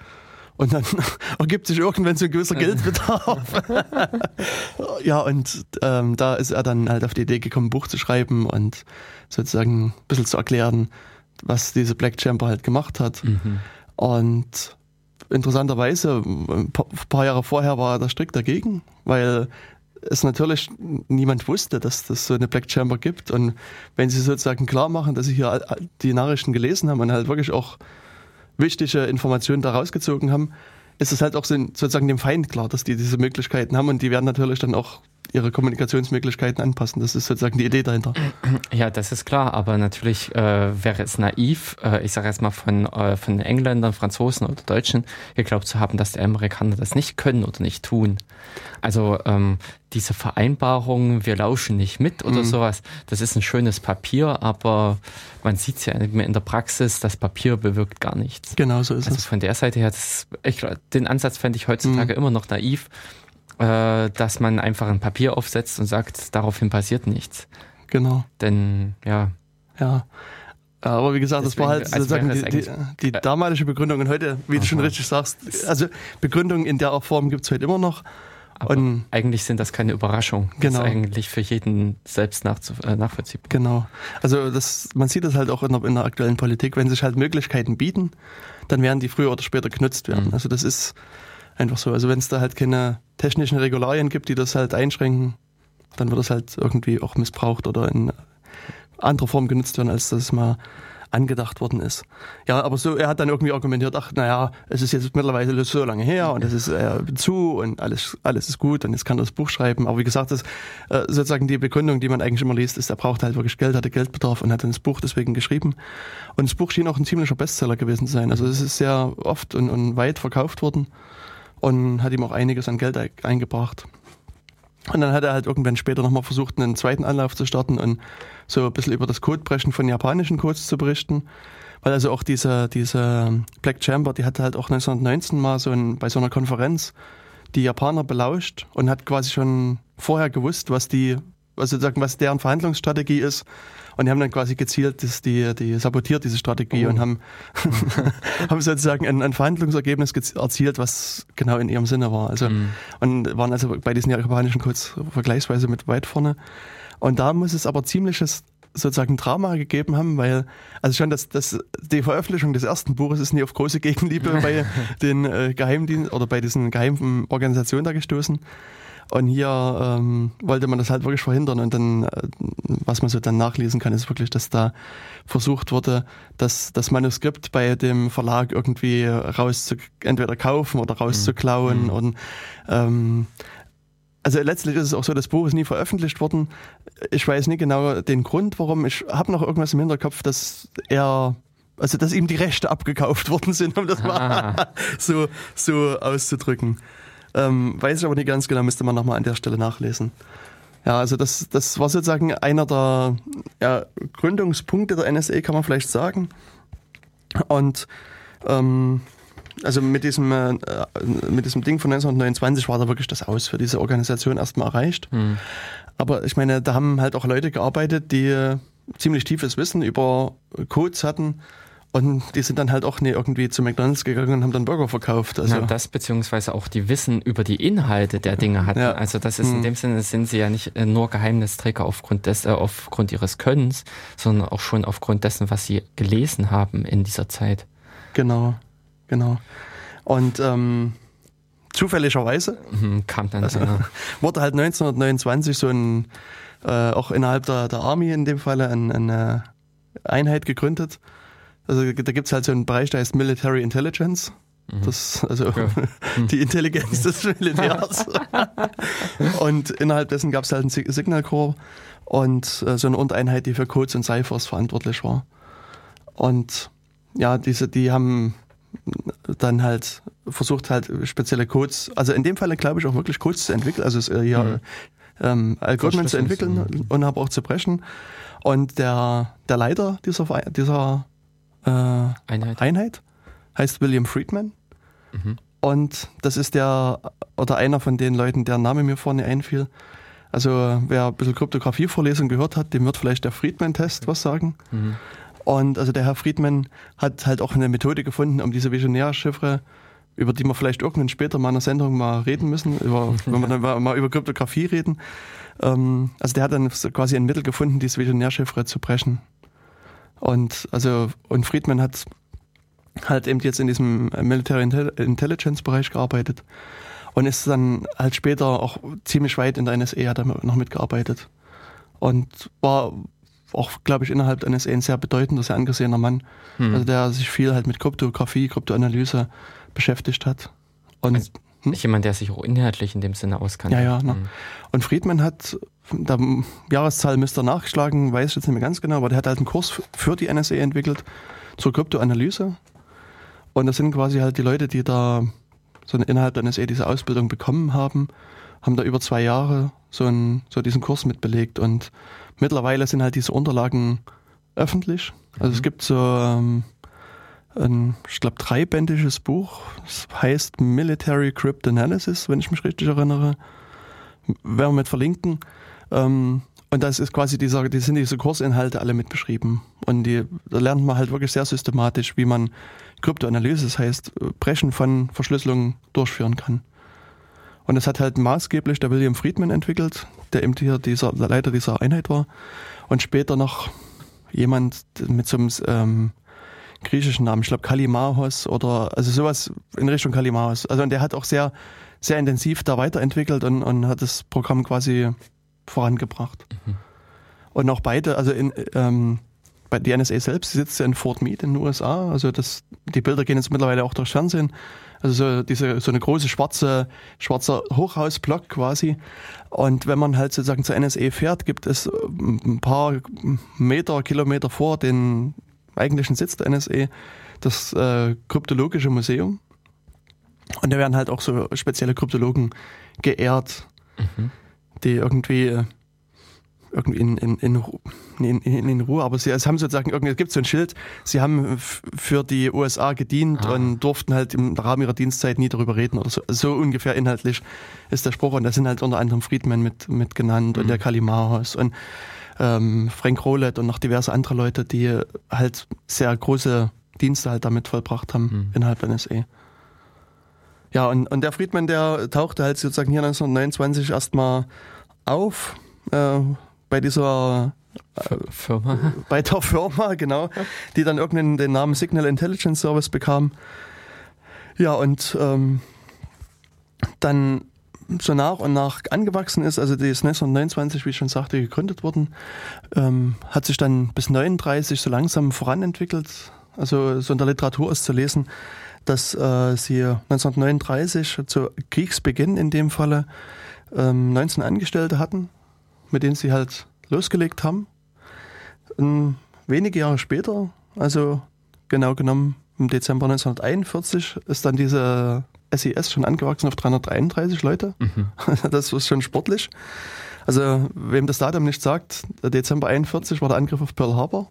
Und dann ergibt sich irgendwann so ein gewisser Geldbedarf. ja, und ähm, da ist er dann halt auf die Idee gekommen, ein Buch zu schreiben und sozusagen ein bisschen zu erklären, was diese Black Chamber halt gemacht hat. Mhm. Und interessanterweise, ein paar Jahre vorher war er da strikt dagegen, weil es natürlich niemand wusste, dass das so eine Black Chamber gibt. Und wenn sie sozusagen klar machen, dass sie hier die Nachrichten gelesen haben und halt wirklich auch wichtige Informationen da rausgezogen haben, ist es halt auch so, sozusagen dem Feind klar, dass die diese Möglichkeiten haben und die werden natürlich dann auch ihre Kommunikationsmöglichkeiten anpassen. Das ist sozusagen die Idee dahinter. Ja, das ist klar, aber natürlich äh, wäre es naiv, äh, ich sage jetzt mal von, äh, von Engländern, Franzosen oder Deutschen, geglaubt zu haben, dass die Amerikaner das nicht können oder nicht tun. Also ähm, diese Vereinbarung, wir lauschen nicht mit oder mhm. sowas, das ist ein schönes Papier, aber man sieht es ja in der Praxis, das Papier bewirkt gar nichts. Genau so ist also es. Von der Seite her, das, ich, den Ansatz fände ich heutzutage mhm. immer noch naiv äh, dass man einfach ein Papier aufsetzt und sagt, daraufhin passiert nichts. Genau. Denn, ja. Ja. Aber wie gesagt, Deswegen, das war halt sozusagen die, die, die, damalige Begründung und heute, wie Aha. du schon richtig sagst, also Begründung in der Form gibt es heute immer noch. Aber und eigentlich sind das keine Überraschungen. Genau. Das ist eigentlich für jeden selbst äh, nachvollziehbar. Genau. Also das, man sieht das halt auch in der, in der, aktuellen Politik, wenn sich halt Möglichkeiten bieten, dann werden die früher oder später genutzt werden. Mhm. Also das ist Einfach so. Also wenn es da halt keine technischen Regularien gibt, die das halt einschränken, dann wird das halt irgendwie auch missbraucht oder in anderer Form genutzt werden, als das mal angedacht worden ist. Ja, aber so, er hat dann irgendwie argumentiert, ach, naja, es ist jetzt mittlerweile so lange her und es ist äh, zu und alles, alles ist gut und jetzt kann er das Buch schreiben. Aber wie gesagt, das, äh, sozusagen die Begründung, die man eigentlich immer liest, ist, er braucht halt wirklich Geld, hatte Geldbedarf und hat dann das Buch deswegen geschrieben. Und das Buch schien auch ein ziemlicher Bestseller gewesen zu sein. Also es ist sehr oft und, und weit verkauft worden und hat ihm auch einiges an Geld eingebracht. Und dann hat er halt irgendwann später nochmal versucht, einen zweiten Anlauf zu starten und so ein bisschen über das Codebrechen von japanischen Codes zu berichten. Weil also auch diese, diese Black Chamber, die hatte halt auch 1919 mal so ein, bei so einer Konferenz die Japaner belauscht und hat quasi schon vorher gewusst, was die, was sozusagen, was deren Verhandlungsstrategie ist und die haben dann quasi gezielt das, die, die sabotiert diese Strategie oh. und haben, haben sozusagen ein, ein Verhandlungsergebnis erzielt, was genau in ihrem Sinne war. Also, mhm. Und waren also bei diesen japanischen Codes vergleichsweise mit weit vorne. Und da muss es aber ziemliches sozusagen Drama gegeben haben, weil also schon das, das die Veröffentlichung des ersten Buches ist nie auf große Gegenliebe bei den äh, Geheimdiensten oder bei diesen geheimen Organisationen da gestoßen. Und hier ähm, wollte man das halt wirklich verhindern. Und dann, äh, was man so dann nachlesen kann, ist wirklich, dass da versucht wurde, dass das Manuskript bei dem Verlag irgendwie rauszu entweder kaufen oder rauszuklauen. Mhm. Und ähm, also letztlich ist es auch so, das Buch ist nie veröffentlicht worden. Ich weiß nicht genau den Grund, warum. Ich habe noch irgendwas im Hinterkopf, dass er also dass ihm die Rechte abgekauft worden sind, um das mal ah. so, so auszudrücken. Ähm, weiß ich aber nicht ganz genau, müsste man nochmal an der Stelle nachlesen. Ja, also das, das war sozusagen einer der ja, Gründungspunkte der NSA, kann man vielleicht sagen. Und ähm, also mit diesem, äh, mit diesem Ding von 1929 war da wirklich das Aus für diese Organisation erstmal erreicht. Mhm. Aber ich meine, da haben halt auch Leute gearbeitet, die ziemlich tiefes Wissen über Codes hatten und die sind dann halt auch nie irgendwie zu McDonalds gegangen und haben dann Burger verkauft. Also. Na, das beziehungsweise auch die Wissen über die Inhalte der Dinge hatten. Ja. Also das ist in hm. dem Sinne sind sie ja nicht äh, nur Geheimnisträger aufgrund des, äh, aufgrund ihres Könnens, sondern auch schon aufgrund dessen, was sie gelesen haben in dieser Zeit. Genau, genau. Und ähm, zufälligerweise mhm, kam dann also, ja. wurde halt 1929 so ein äh, auch innerhalb der, der Army in dem Falle ein, eine Einheit gegründet also da gibt es halt so einen Bereich, der heißt Military Intelligence. Mhm. Das, also ja. die Intelligenz des Militärs. und innerhalb dessen gab es halt einen Signal Corps und äh, so eine Untereinheit, die für Codes und Ciphers verantwortlich war. Und ja, diese, die haben dann halt versucht halt spezielle Codes, also in dem Fall glaube ich auch wirklich Codes zu entwickeln, also äh, ja, mhm. ähm, Algorithmen zu entwickeln und aber auch zu brechen. Und der, der Leiter dieser, dieser äh, Einheit. Einheit. Heißt William Friedman. Mhm. Und das ist der, oder einer von den Leuten, deren Name mir vorne einfiel. Also wer ein bisschen Kryptographie-Vorlesung gehört hat, dem wird vielleicht der Friedman-Test was sagen. Mhm. Und also der Herr Friedman hat halt auch eine Methode gefunden, um diese Visionärchiffre, über die wir vielleicht irgendwann später mal in einer Sendung mal reden müssen, über, wenn wir dann mal über Kryptographie reden. Ähm, also der hat dann quasi ein Mittel gefunden, diese Visionärchiffre zu brechen. Und also und Friedman hat halt eben jetzt in diesem Military Intelligence Bereich gearbeitet und ist dann halt später auch ziemlich weit in der NSA hat er noch mitgearbeitet und war auch, glaube ich, innerhalb der NSA ein sehr bedeutender, sehr angesehener Mann, hm. also der sich viel halt mit Kryptographie, Kryptoanalyse beschäftigt hat. Und also, Hm? Jemand, der sich auch inhaltlich in dem Sinne auskannt. Ja, ja. Ne? Hm. Und Friedman hat, da Jahreszahl müsste nachgeschlagen, weiß ich jetzt nicht mehr ganz genau, aber der hat halt einen Kurs für die NSA entwickelt zur Kryptoanalyse. Und das sind quasi halt die Leute, die da so innerhalb der NSA diese Ausbildung bekommen haben, haben da über zwei Jahre so, einen, so diesen Kurs mitbelegt. Und mittlerweile sind halt diese Unterlagen öffentlich. Also mhm. es gibt so ähm, ein, ich glaube, dreibändiges Buch. Das heißt Military Cryptanalysis, wenn ich mich richtig erinnere. Werden wir mit verlinken. Ähm, und das ist quasi dieser, die sind diese Kursinhalte alle mit beschrieben. Und die, da lernt man halt wirklich sehr systematisch, wie man Kryptoanalyse, das heißt Brechen von Verschlüsselung durchführen kann. Und das hat halt maßgeblich der William Friedman entwickelt, der eben hier dieser, der Leiter dieser Einheit war. Und später noch jemand mit so einem ähm, griechischen Namen, ich glaube Kalimahos oder also sowas in Richtung Kalimahos. Also und der hat auch sehr, sehr intensiv da weiterentwickelt und, und hat das Programm quasi vorangebracht. Mhm. Und auch beide, also in, ähm, bei die NSA selbst sitzt ja in Fort Meade in den USA. Also das, die Bilder gehen jetzt mittlerweile auch durchs Fernsehen. Also so diese so eine große schwarze schwarzer Hochhausblock quasi. Und wenn man halt sozusagen zur NSA fährt, gibt es ein paar Meter, Kilometer vor den eigentlichen Sitz der NSA das äh, kryptologische Museum. Und da werden halt auch so spezielle Kryptologen geehrt, mhm. die irgendwie äh, irgendwie in, in, in, in, in Ruhe, aber sie es haben sozusagen irgendwie, es gibt so ein Schild, sie haben für die USA gedient ah. und durften halt im Rahmen ihrer Dienstzeit nie darüber reden oder so. So ungefähr inhaltlich ist der Spruch und da sind halt unter anderem Friedman mit, mit genannt mhm. und der Kalimaros und ähm, Frank Rowlett und noch diverse andere Leute, die halt sehr große Dienste halt damit vollbracht haben mhm. innerhalb der NSA. Ja, und, und der Friedman, der tauchte halt sozusagen hier 1929 erstmal auf, äh, bei dieser äh, Firma. Bei der Firma, genau, die dann irgendeinen den Namen Signal Intelligence Service bekam. Ja, und ähm, dann so nach und nach angewachsen ist, also die ist 1929, wie ich schon sagte, gegründet worden, ähm, hat sich dann bis 39 so langsam voranentwickelt. Also so in der Literatur ist zu lesen, dass äh, sie 1939 zu Kriegsbeginn in dem Falle ähm, 19 Angestellte hatten, mit denen sie halt losgelegt haben. Und wenige Jahre später, also genau genommen im Dezember 1941, ist dann diese SES schon angewachsen auf 333 Leute. Mhm. Das ist schon sportlich. Also, wem das Datum nicht sagt, Dezember 41 war der Angriff auf Pearl Harbor.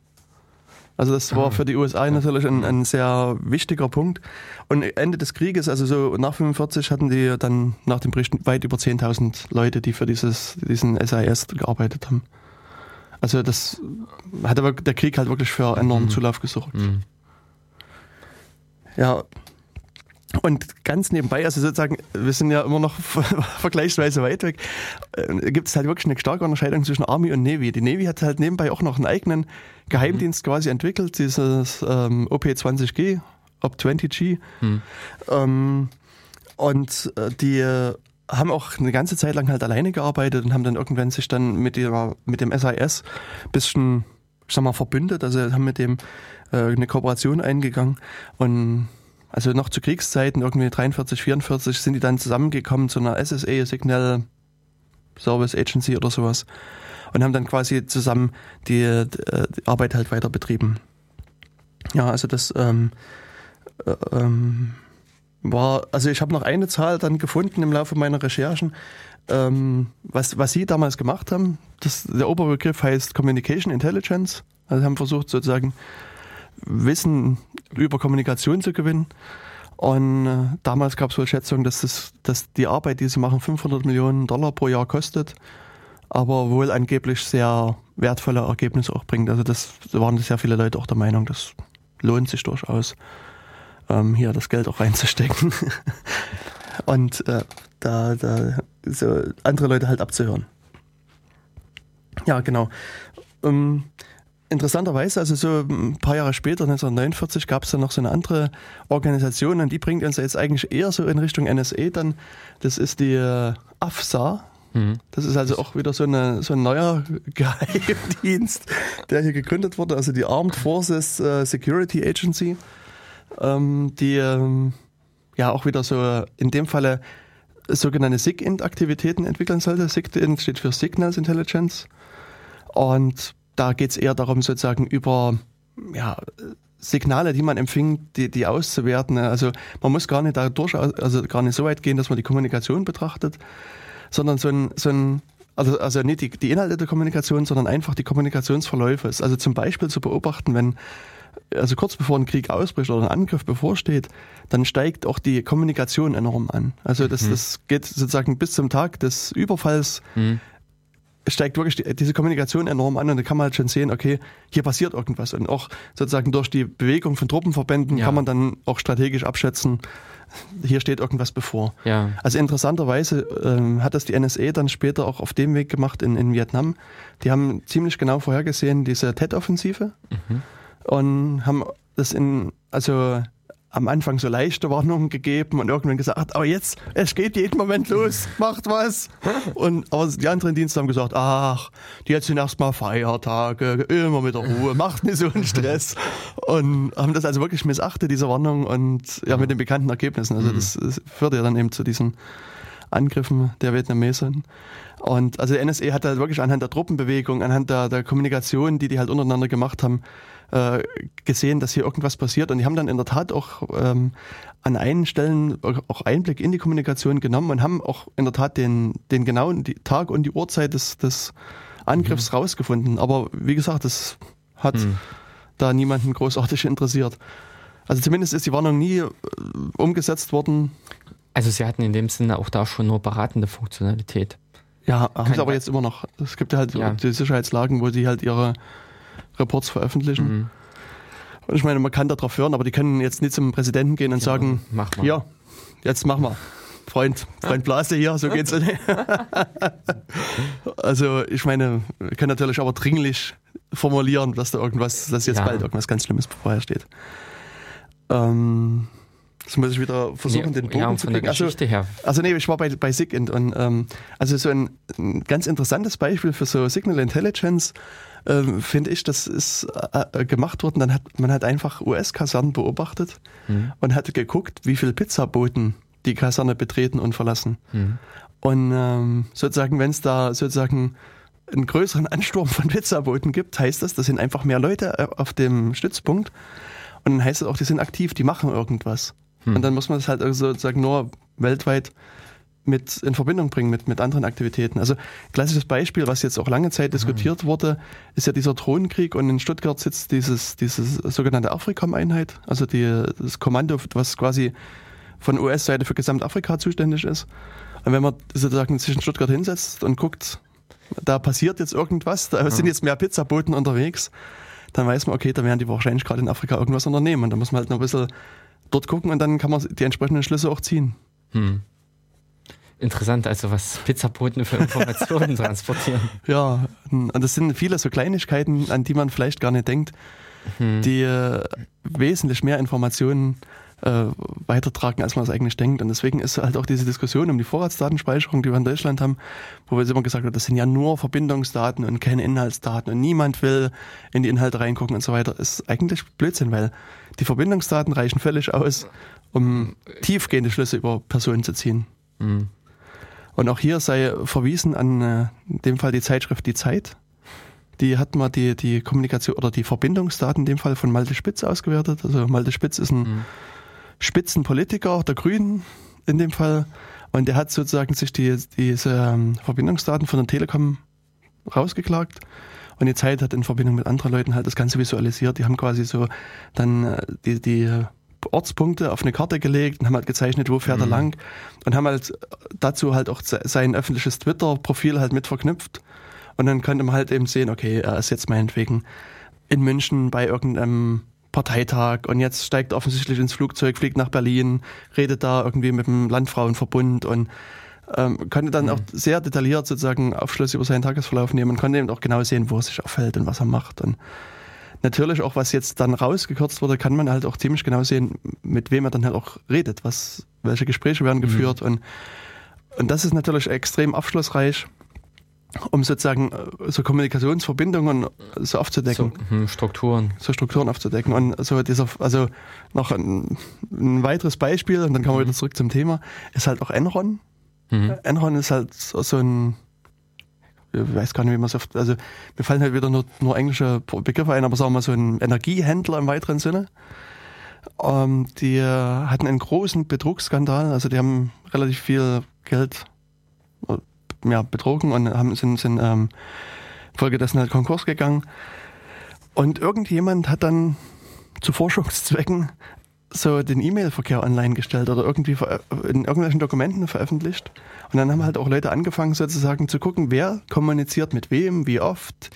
Also das war ah. für die USA natürlich ein, ein, sehr wichtiger Punkt. Und Ende des Krieges, also so nach 45 hatten die dann nach dem Bericht weit über 10.000 Leute, die für dieses, diesen SIS gearbeitet haben. Also das hat aber der Krieg halt wirklich für enormen mhm. Zulauf gesorgt. Mhm. Ja, und ganz nebenbei, also sozusagen, wir sind ja immer noch vergleichsweise weit weg, äh, gibt es halt wirklich eine starke Unterscheidung zwischen Army und Navy. Die Navy hat halt nebenbei auch noch einen eigenen Geheimdienst mhm. quasi entwickelt, dieses ähm, OP-20G, OP-20G. Mhm. Ähm, und äh, die haben auch eine ganze Zeit lang halt alleine gearbeitet und haben dann irgendwann sich dann mit, ihrer, mit dem SIS bisschen, ich sag mal, verbündet, also haben mit dem äh, eine Kooperation eingegangen. Und also noch zu Kriegszeiten, irgendwie 43, 44, sind die dann zusammengekommen zu einer SSA, Signal Service Agency oder sowas. Und haben dann quasi zusammen die, die Arbeit halt weiter betrieben. Ja, also das ähm, äh, ähm, war, also ich habe noch eine Zahl dann gefunden im Laufe meiner Recherchen, ähm, was, was sie damals gemacht haben. Das, der Oberbegriff heißt Communication Intelligence. Also haben versucht sozusagen Wissen über Kommunikation zu gewinnen. Und äh, damals gab es wohl Schätzungen, dass, das, dass die Arbeit, die sie machen, 500 Millionen Dollar pro Jahr kostet, aber wohl angeblich sehr wertvolle Ergebnisse auch bringt. Also das da waren sehr viele Leute auch der Meinung, das lohnt sich durchaus, ähm, hier das Geld auch reinzustecken und äh, da, da so andere Leute halt abzuhören. Ja, genau. Ähm, interessanterweise, also so ein paar Jahre später, 1949, gab es dann noch so eine andere Organisation und die bringt uns jetzt eigentlich eher so in Richtung NSA dann. Das ist die äh, AFSA. Mhm. Das ist also auch wieder so, eine, so ein neuer Geheimdienst, der hier gegründet wurde, also die Armed Forces äh, Security Agency, die ähm, ja auch wieder so in dem Falle sogenannte SIGINT-Aktivitäten entwickeln sollte. SIGINT steht für Signals Intelligence. Und da geht es eher darum, sozusagen über ja, Signale, die man empfängt, die, die auszuwerten. Also man muss gar nicht da durch, also gar nicht so weit gehen, dass man die Kommunikation betrachtet, sondern so ein, so ein also, also nicht die, die Inhalte der Kommunikation, sondern einfach die Kommunikationsverläufe. Also zum Beispiel zu beobachten, wenn also kurz bevor ein Krieg ausbricht oder ein Angriff bevorsteht, dann steigt auch die Kommunikation enorm an. Also das, mhm. das geht sozusagen bis zum Tag des Überfalls. Mhm steigt wirklich die, diese Kommunikation enorm an und da kann man halt schon sehen, okay, hier passiert irgendwas. Und auch sozusagen durch die Bewegung von Truppenverbänden ja. kann man dann auch strategisch abschätzen, hier steht irgendwas bevor. Ja. Also interessanterweise ähm, hat das die NSA dann später auch auf dem Weg gemacht in, in Vietnam. Die haben ziemlich genau vorhergesehen, diese TED-Offensive mhm. Und haben das in, also am Anfang so leichte Warnungen gegeben und irgendwann gesagt, aber jetzt, es geht jeden Moment los, macht was. Und aber die anderen Dienste haben gesagt, ach, die jetzt sind erstmal Feiertage, immer mit der Ruhe, macht nicht so einen Stress. Und haben das also wirklich missachtet, diese Warnung und ja, mit den bekannten Ergebnissen. Also das, das führte ja dann eben zu diesen Angriffen der Vietnamesen. Und also der NSA hat halt wirklich anhand der Truppenbewegung, anhand der, der Kommunikation, die die halt untereinander gemacht haben, äh, gesehen, dass hier irgendwas passiert. Und die haben dann in der Tat auch ähm, an einen Stellen auch Einblick in die Kommunikation genommen und haben auch in der Tat den, den genauen Tag und die Uhrzeit des, des Angriffs mhm. rausgefunden. Aber wie gesagt, das hat mhm. da niemanden großartig interessiert. Also zumindest ist die Warnung nie äh, umgesetzt worden. Also sie hatten in dem Sinne auch da schon nur beratende Funktionalität. Ja, haben sie aber jetzt immer noch. Es gibt ja halt ja. die Sicherheitslagen, wo sie halt ihre Reports veröffentlichen. Mhm. Und ich meine, man kann darauf hören, aber die können jetzt nicht zum Präsidenten gehen und ja, sagen, mach mal. ja, jetzt mach mal. Freund, Freund Blase hier, so geht's nicht. also ich meine, wir können natürlich aber dringlich formulieren, dass da irgendwas, dass jetzt ja. bald irgendwas ganz Schlimmes bevorsteht. Ähm, Jetzt muss ich wieder versuchen, nee, den Bogen ja, zu kriegen. Also, her. also nee, ich war bei, bei SIGINT und ähm, also so ein, ein, ganz interessantes Beispiel für so Signal Intelligence ähm, finde ich, das ist äh, äh, gemacht worden. Dann hat man hat einfach US-Kasernen beobachtet mhm. und hat geguckt, wie viele Pizzaboten die Kaserne betreten und verlassen. Mhm. Und ähm, sozusagen, wenn es da sozusagen einen größeren Ansturm von Pizzaboten gibt, heißt das, das sind einfach mehr Leute äh, auf dem Stützpunkt. Und dann heißt es auch, die sind aktiv, die machen irgendwas. Hm. Und dann muss man das halt sozusagen nur weltweit mit in Verbindung bringen mit, mit anderen Aktivitäten. Also klassisches Beispiel, was jetzt auch lange Zeit diskutiert mhm. wurde, ist ja dieser Drohnenkrieg und in Stuttgart sitzt dieses, dieses sogenannte Afrikam-Einheit, also die, das Kommando, was quasi von US-Seite für Gesamtafrika zuständig ist. Und wenn man sozusagen sich in Stuttgart hinsetzt und guckt, da passiert jetzt irgendwas, da mhm. sind jetzt mehr Pizzaboten unterwegs, dann weiß man, okay, da werden die wahrscheinlich gerade in Afrika irgendwas unternehmen. Und da muss man halt noch ein bisschen dort gucken und dann kann man die entsprechenden Schlüsse auch ziehen. Hm. Interessant, also was Pizzaboten für Informationen transportieren. Ja, und das sind viele so Kleinigkeiten, an die man vielleicht gar nicht denkt, hm. die äh, wesentlich mehr Informationen äh, weitertragen, als man es eigentlich denkt. Und deswegen ist halt auch diese Diskussion um die Vorratsdatenspeicherung, die wir in Deutschland haben, wo wir immer gesagt haben, das sind ja nur Verbindungsdaten und keine Inhaltsdaten und niemand will in die Inhalte reingucken und so weiter, ist eigentlich Blödsinn, weil die Verbindungsdaten reichen völlig aus, um tiefgehende Schlüsse über Personen zu ziehen. Mhm. Und auch hier sei verwiesen an äh, in dem Fall die Zeitschrift Die Zeit. Die hat mal die, die Kommunikation oder die Verbindungsdaten in dem Fall von Malte Spitz ausgewertet. Also Malte Spitz ist ein mhm. Spitzenpolitiker der Grünen in dem Fall. Und der hat sozusagen sich die, diese ähm, Verbindungsdaten von der Telekom rausgeklagt. Und die Zeit hat in Verbindung mit anderen Leuten halt das Ganze visualisiert. Die haben quasi so dann äh, die, die Ortspunkte auf eine Karte gelegt und haben halt gezeichnet, wo fährt mhm. er lang. Und haben halt dazu halt auch sein öffentliches Twitter-Profil halt mit verknüpft. Und dann konnte man halt eben sehen, okay, er ist jetzt meinetwegen in München bei irgendeinem Parteitag und jetzt steigt offensichtlich ins Flugzeug, fliegt nach Berlin, redet da irgendwie mit dem Landfrauenverbund und ähm, konnte dann mhm. auch sehr detailliert sozusagen Aufschluss über seinen Tagesverlauf nehmen und konnte eben auch genau sehen, wo er sich aufhält und was er macht. Und natürlich auch, was jetzt dann rausgekürzt wurde, kann man halt auch ziemlich genau sehen, mit wem er dann halt auch redet, was, welche Gespräche werden mhm. geführt mhm. und, und das ist natürlich extrem aufschlussreich um sozusagen äh, so Kommunikationsverbindungen so aufzudecken. So, hm, Strukturen. So Strukturen aufzudecken. Und so dieser, also noch ein, ein weiteres Beispiel, und dann kommen wir mhm. wieder zurück zum Thema, ist halt auch Enron. Mhm. Enron ist halt so ein, ich weiß gar nicht, wie man es oft, also mir fallen halt wieder nur, nur englische Begriffe ein, aber sagen wir mal so ein Energiehändler im weiteren Sinne. Ähm, die hatten einen großen Betrugsskandal, also die haben relativ viel Geld äh, ja, betrogen und haben, sind, sind ähm, folgedessen halt Konkurs gegangen. Und irgendjemand hat dann zu Forschungszwecken so den E-Mail-Verkehr online gestellt oder irgendwie in irgendwelchen Dokumenten veröffentlicht. Und dann haben halt auch Leute angefangen sozusagen zu gucken, wer kommuniziert mit wem, wie oft.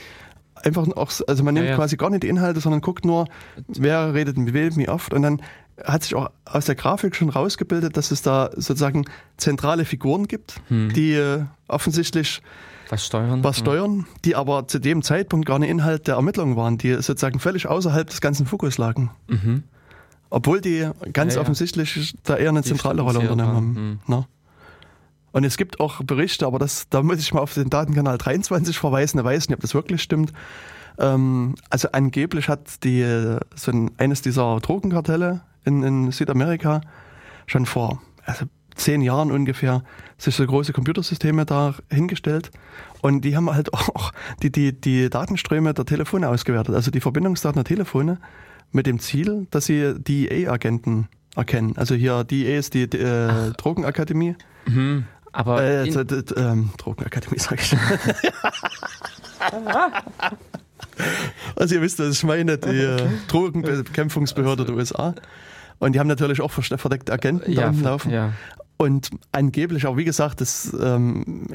Einfach auch, also man nimmt ja, ja. quasi gar nicht die Inhalte, sondern guckt nur, wer redet mit wem, wie oft. Und dann hat sich auch aus der Grafik schon rausgebildet, dass es da sozusagen zentrale Figuren gibt, hm. die äh, offensichtlich was steuern. Was steuern, die aber zu dem Zeitpunkt gar nicht Inhalt der Ermittlungen waren, die sozusagen völlig außerhalb des ganzen Fokus lagen. Mhm. Obwohl die ganz ja, offensichtlich da eher eine zentrale Rolle unternehmen haben. Mhm. Ne? Und es gibt auch Berichte, aber das, da muss ich mal auf den Datenkanal 23 verweisen, da weiß ich nicht, ob das wirklich stimmt. Ähm, also angeblich hat die, so ein, eines dieser Drogenkartelle in, in Südamerika schon vor also zehn Jahren ungefähr sich so große Computersysteme da hingestellt und die haben halt auch die, die, die Datenströme der Telefone ausgewertet, also die Verbindungsdaten der Telefone mit dem Ziel, dass sie DEA-Agenten erkennen. Also hier DEA ist die äh, Drogenakademie. Mhm. Aber äh, äh, ähm, Drogenakademie sage ich. also ihr wisst, das ist meine die äh, Drogenbekämpfungsbehörde der USA. Und die haben natürlich auch verdeckte Agenten ja, da laufen. Ja. Und angeblich auch, wie gesagt, das ähm,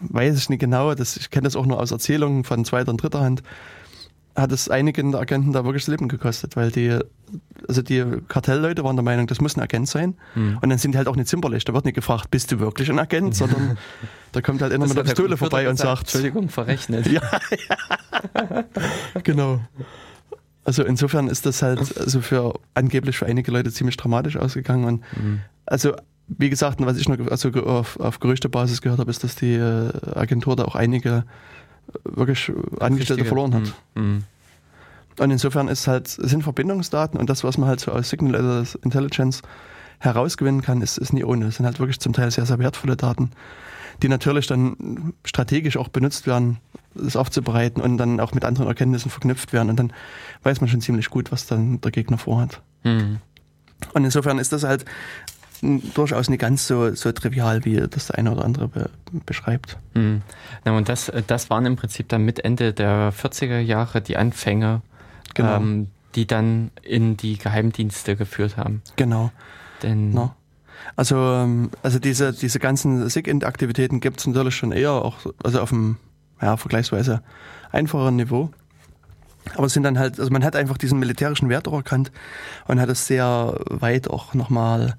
weiß ich nicht genau, das, ich kenne das auch nur aus Erzählungen von zweiter und dritter Hand, hat es einigen Agenten da wirklich das Leben gekostet, weil die, also die Kartellleute waren der Meinung, das muss ein Agent sein. Hm. Und dann sind die halt auch nicht zimperlich. Da wird nicht gefragt, bist du wirklich ein Agent, sondern da kommt halt einer mit der Pistole vorbei und sagt, Entschuldigung, verrechnet. ja, ja. genau. Also insofern ist das halt also für angeblich für einige Leute ziemlich dramatisch ausgegangen. Und mhm. also wie gesagt, was ich noch also auf, auf Gerüchtebasis gehört habe, ist, dass die äh, Agentur da auch einige wirklich Angestellte verloren hat. Mhm. Und insofern ist halt, sind Verbindungsdaten und das, was man halt so aus Signal Intelligence herausgewinnen kann, ist, ist nie ohne. Das sind halt wirklich zum Teil sehr, sehr wertvolle Daten, die natürlich dann strategisch auch benutzt werden, das aufzubereiten und dann auch mit anderen Erkenntnissen verknüpft werden. Und dann weiß man schon ziemlich gut, was dann der Gegner vorhat. Mhm. Und insofern ist das halt durchaus nicht ganz so, so trivial, wie das der eine oder andere be beschreibt. Mhm. Na, und das, das waren im Prinzip dann mit Ende der 40er Jahre die Anfänge, genau. ähm, die dann in die Geheimdienste geführt haben. Genau. Denn no. Also, ähm, also diese, diese ganzen SIG-Aktivitäten gibt es natürlich schon eher auch, also auf einem ja, vergleichsweise einfacheren Niveau. Aber es sind dann halt, also man hat einfach diesen militärischen Wert auch erkannt und hat es sehr weit auch nochmal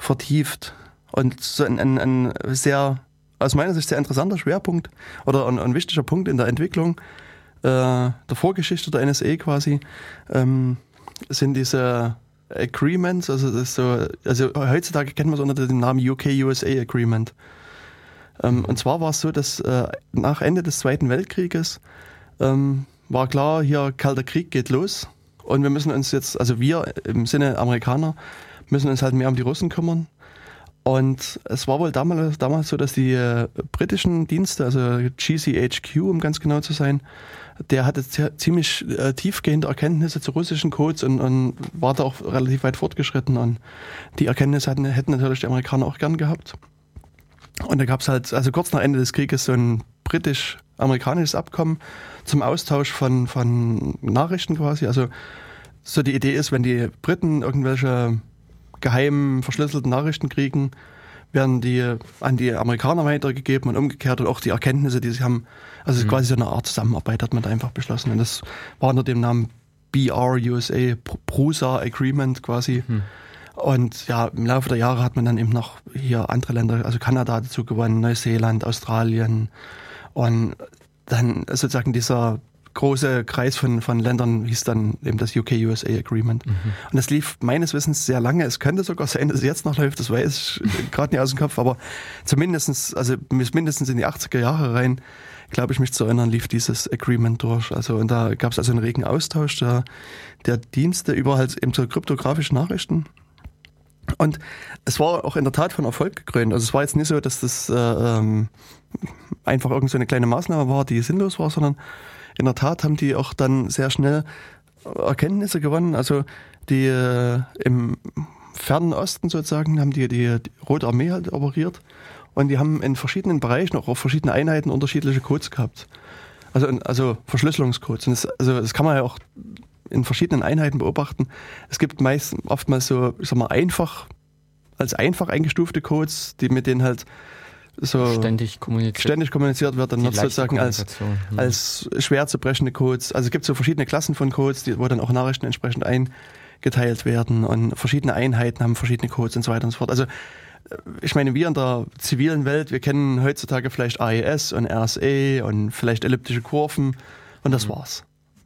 vertieft. Und so ein, ein, ein sehr, aus meiner Sicht sehr interessanter Schwerpunkt oder ein, ein wichtiger Punkt in der Entwicklung äh, der Vorgeschichte der NSA quasi ähm, sind diese Agreements, also das so, also heutzutage kennt man es unter dem Namen UK-USA Agreement. Ähm, und zwar war es so, dass äh, nach Ende des Zweiten Weltkrieges ähm, war klar, hier Kalter Krieg geht los und wir müssen uns jetzt, also wir im Sinne Amerikaner, müssen uns halt mehr um die Russen kümmern. Und es war wohl damals, damals so, dass die äh, britischen Dienste, also GCHQ, um ganz genau zu sein, der hatte ziemlich äh, tiefgehende Erkenntnisse zu russischen Codes und, und, war da auch relativ weit fortgeschritten. Und die Erkenntnisse hatten, hätten natürlich die Amerikaner auch gern gehabt. Und da gab es halt, also kurz nach Ende des Krieges, so ein britisch-amerikanisches Abkommen zum Austausch von, von Nachrichten quasi. Also so die Idee ist, wenn die Briten irgendwelche geheimen, verschlüsselten Nachrichten kriegen, werden die an die Amerikaner weitergegeben und umgekehrt und auch die Erkenntnisse, die sie haben. Also mhm. quasi so eine Art Zusammenarbeit hat man da einfach beschlossen. Und das war unter dem Namen BR USA, Prusa Agreement quasi. Mhm. Und ja, im Laufe der Jahre hat man dann eben noch hier andere Länder, also Kanada dazu gewonnen, Neuseeland, Australien und dann sozusagen dieser große Kreis von, von Ländern hieß dann eben das UK-USA Agreement. Mhm. Und das lief meines Wissens sehr lange. Es könnte sogar sein, dass es jetzt noch läuft, das weiß ich gerade nicht aus dem Kopf, aber zumindestens, also mindestens in die 80er Jahre rein, glaube ich mich zu erinnern, lief dieses Agreement durch. Also und da gab es also einen regen Austausch der, der Dienste über halt eben so kryptografische Nachrichten. Und es war auch in der Tat von Erfolg gekrönt. Also es war jetzt nicht so, dass das äh, ähm, einfach irgend so eine kleine Maßnahme war, die sinnlos war, sondern in der Tat haben die auch dann sehr schnell Erkenntnisse gewonnen. Also die äh, im fernen Osten sozusagen haben die, die, Rote Armee halt operiert und die haben in verschiedenen Bereichen, auch auf verschiedenen Einheiten unterschiedliche Codes gehabt. Also, also Verschlüsselungscodes. Das, also das kann man ja auch in verschiedenen Einheiten beobachten. Es gibt meist oftmals so, ich sag mal, einfach, als einfach eingestufte Codes, die mit denen halt so ständig kommuniziert, ständig kommuniziert wird, dann wird sozusagen als, hm. als schwer zu brechende Codes. Also es gibt so verschiedene Klassen von Codes, die, wo dann auch Nachrichten entsprechend eingeteilt werden und verschiedene Einheiten haben verschiedene Codes und so weiter und so fort. Also äh, ich meine, wir in der zivilen Welt, wir kennen heutzutage vielleicht AES und RSA und vielleicht elliptische Kurven und das mhm. war's.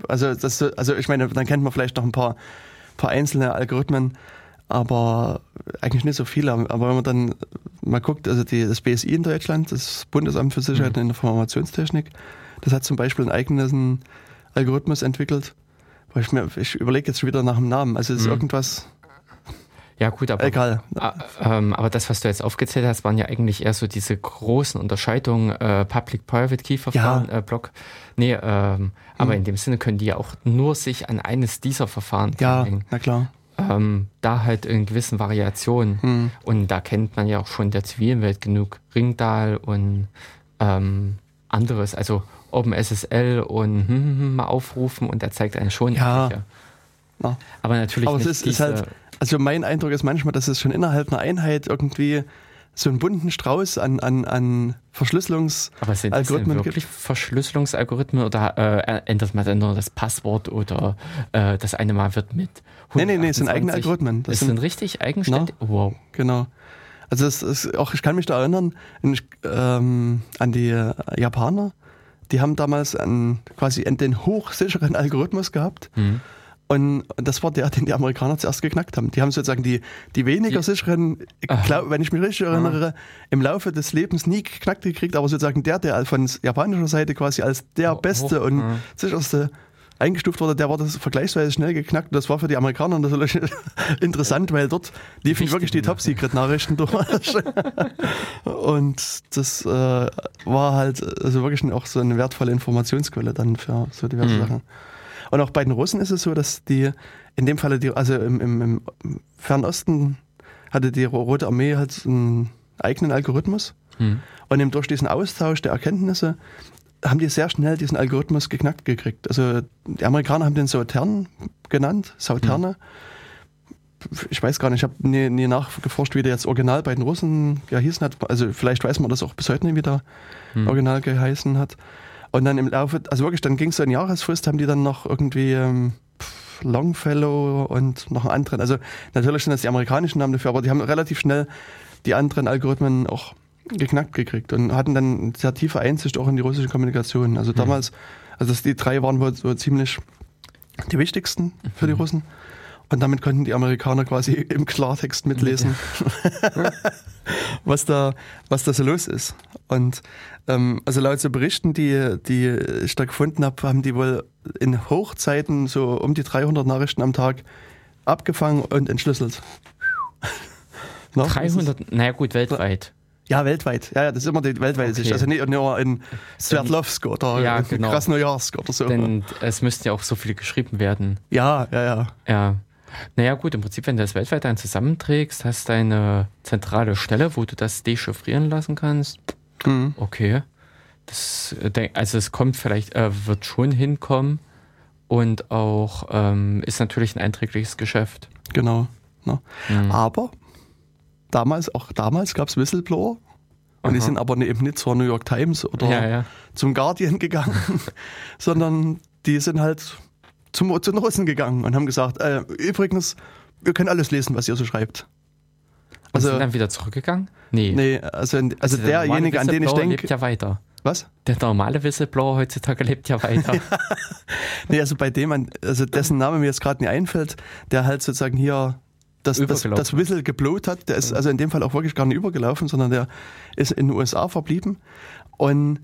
Also, das, also ich meine, dann kennt man vielleicht noch ein paar, paar einzelne Algorithmen, aber eigentlich nicht so viele. Aber wenn man dann mal guckt, also die, das BSI in Deutschland, das Bundesamt für Sicherheit mhm. in der Informationstechnik, das hat zum Beispiel einen eigenen Algorithmus entwickelt. Ich, ich überlege jetzt schon wieder nach dem Namen. Also es ist mhm. irgendwas ja, gut, aber, Egal. Ähm, aber das, was du jetzt aufgezählt hast, waren ja eigentlich eher so diese großen Unterscheidungen, äh, Public-Private-Key-Verfahren, ja. äh, Block. Nee, ähm, mhm. aber in dem Sinne können die ja auch nur sich an eines dieser Verfahren ja, na klar. Ähm, da halt in gewissen Variationen. Mhm. Und da kennt man ja auch schon der zivilen Welt genug. Ringdahl und ähm, anderes, also OpenSSL und hm, hm, hm, mal aufrufen und der zeigt einen schon. Ja. ja. Aber natürlich Aber nicht es ist, ist halt also mein Eindruck ist manchmal, dass es schon innerhalb einer Einheit irgendwie so einen bunten Strauß an, an, an Verschlüsselungsalgorithmen Aber sind das wirklich gibt. Verschlüsselungsalgorithmen oder äh, ändert man dann nur das Passwort oder äh, das eine Mal wird mit 128? Nee, nee, nee, es sind eigene Algorithmen. Das, das sind, sind, richtig eigenständig? No, wow. Genau. Also es ist auch, ich kann mich da erinnern in, ähm, an die Japaner, die haben damals einen, quasi den hochsicheren Algorithmus gehabt. Mhm und das war der, den die Amerikaner zuerst geknackt haben. Die haben sozusagen die, die weniger die, sicheren, glaub, wenn ich mich richtig erinnere, aha. im Laufe des Lebens nie geknackt gekriegt, aber sozusagen der, der von japanischer Seite quasi als der beste und aha. sicherste eingestuft wurde, der war das vergleichsweise schnell geknackt. Das war für die Amerikaner natürlich interessant, weil dort liefen wirklich die Top-Secret-Nachrichten durch. und das äh, war halt also wirklich auch so eine wertvolle Informationsquelle dann für so diverse mhm. Sachen. Und auch bei den Russen ist es so, dass die in dem Falle, die, also im, im, im Fernosten hatte die Rote Armee halt einen eigenen Algorithmus. Hm. Und eben durch diesen Austausch der Erkenntnisse haben die sehr schnell diesen Algorithmus geknackt gekriegt. Also die Amerikaner haben den Sautern genannt, Sauterne. Hm. Ich weiß gar nicht, ich habe nie, nie, nachgeforscht, wie der jetzt original bei den Russen geheißen hat. Also vielleicht weiß man das auch bis heute nicht, wie der hm. original geheißen hat. Und dann im Laufe, also wirklich, dann ging es so in Jahresfrist, haben die dann noch irgendwie ähm, Longfellow und noch einen anderen. Also natürlich sind das die amerikanischen Namen dafür, aber die haben relativ schnell die anderen Algorithmen auch geknackt gekriegt und hatten dann sehr tiefe Einsicht auch in die russische Kommunikation. Also mhm. damals, also das, die drei waren wohl so ziemlich die wichtigsten für die mhm. Russen. Und damit konnten die Amerikaner quasi im Klartext mitlesen, was da, was da so los ist. Und ähm, also laut so Berichten, die, die ich da gefunden habe, haben die wohl in Hochzeiten so um die 300 Nachrichten am Tag abgefangen und entschlüsselt. no? 300, naja gut, weltweit. Ja, weltweit. Ja, ja, das ist immer die weltweite okay. Sicht. Also nicht nur in Sverdlovsk oder ja, genau. Krasnojarsk oder so. Denn es müssten ja auch so viele geschrieben werden. Ja, ja, ja. Ja. Naja, gut, im Prinzip, wenn du das weltweit dann zusammenträgst, hast du eine zentrale Stelle, wo du das dechiffrieren lassen kannst. Mhm. Okay. Das, äh, also es kommt vielleicht, äh, wird schon hinkommen und auch ähm, ist natürlich ein einträgliches Geschäft. Genau. Ne? Mhm. Aber damals, auch damals gab es Whistleblower und Aha. die sind aber eben nicht zur New York Times oder ja, ja. zum Guardian gegangen, sondern die sind halt zum, zu den Russen gegangen und haben gesagt, äh, übrigens, wir können alles lesen, was ihr so schreibt. Also, und sind dann wieder zurückgegangen? Nee. Nee, also, also, also derjenige, an den ich denke. lebt ja weiter. Was? Der normale Whistleblower heutzutage lebt ja weiter. nee, also bei dem, also dessen Name mir jetzt gerade nicht einfällt, der halt sozusagen hier das, das, das Whistle geblowt hat, der ist also in dem Fall auch wirklich gar nicht übergelaufen, sondern der ist in den USA verblieben. Und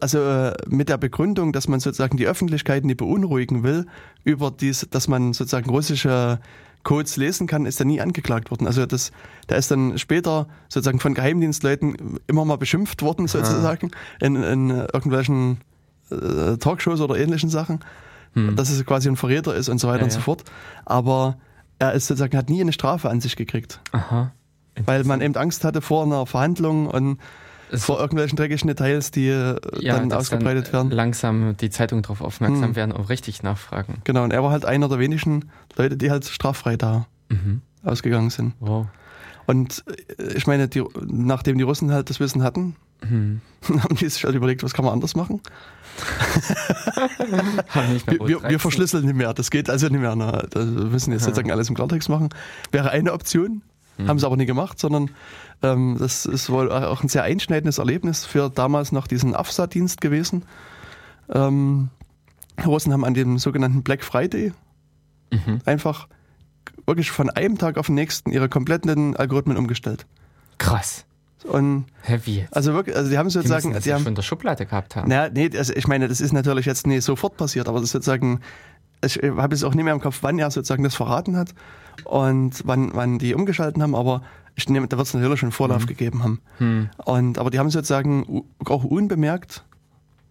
also äh, mit der Begründung, dass man sozusagen die Öffentlichkeit nicht beunruhigen will, über dies, dass man sozusagen russische Codes lesen kann, ist er nie angeklagt worden. Also das, der ist dann später sozusagen von Geheimdienstleuten immer mal beschimpft worden, sozusagen, in, in irgendwelchen äh, Talkshows oder ähnlichen Sachen, hm. dass es quasi ein Verräter ist und so weiter ja, und so fort. Aber er ist sozusagen, hat nie eine Strafe an sich gekriegt. Aha. Weil man eben Angst hatte vor einer Verhandlung und so. vor irgendwelchen dreckigen Details, die äh, ja, dann ausgebreitet dann werden. Langsam die Zeitung darauf aufmerksam hm. werden und richtig nachfragen. Genau, und er war halt einer der wenigen Leute, die halt straffrei da mhm. ausgegangen sind. Wow. Und äh, ich meine, die, nachdem die Russen halt das Wissen hatten, mhm. haben die sich halt überlegt, was kann man anders machen? wir, wir, wir, verschlüsseln nicht mehr, das geht also nicht mehr. Ne? wir müssen jetzt sozusagen alles im Klartext machen. Wäre eine Option, mhm. haben sie aber nie gemacht, sondern das ist wohl auch ein sehr einschneidendes Erlebnis für damals noch diesen AFSA-Dienst gewesen. Ähm, Russen haben an dem sogenannten Black Friday mhm. einfach wirklich von einem Tag auf den nächsten ihre kompletten Algorithmen umgestellt. Krass. Und Heavy. Also wirklich, also die haben sozusagen, die, die haben schon in der Schublade gehabt haben. Naja, nee, also ich meine, das ist natürlich jetzt nicht sofort passiert, aber das ist sozusagen, ich habe es auch nicht mehr im Kopf, wann er sozusagen das verraten hat und wann, wann die umgeschalten haben, aber da wird es natürlich schon Vorlauf mhm. gegeben haben. Mhm. Und, aber die haben sozusagen auch unbemerkt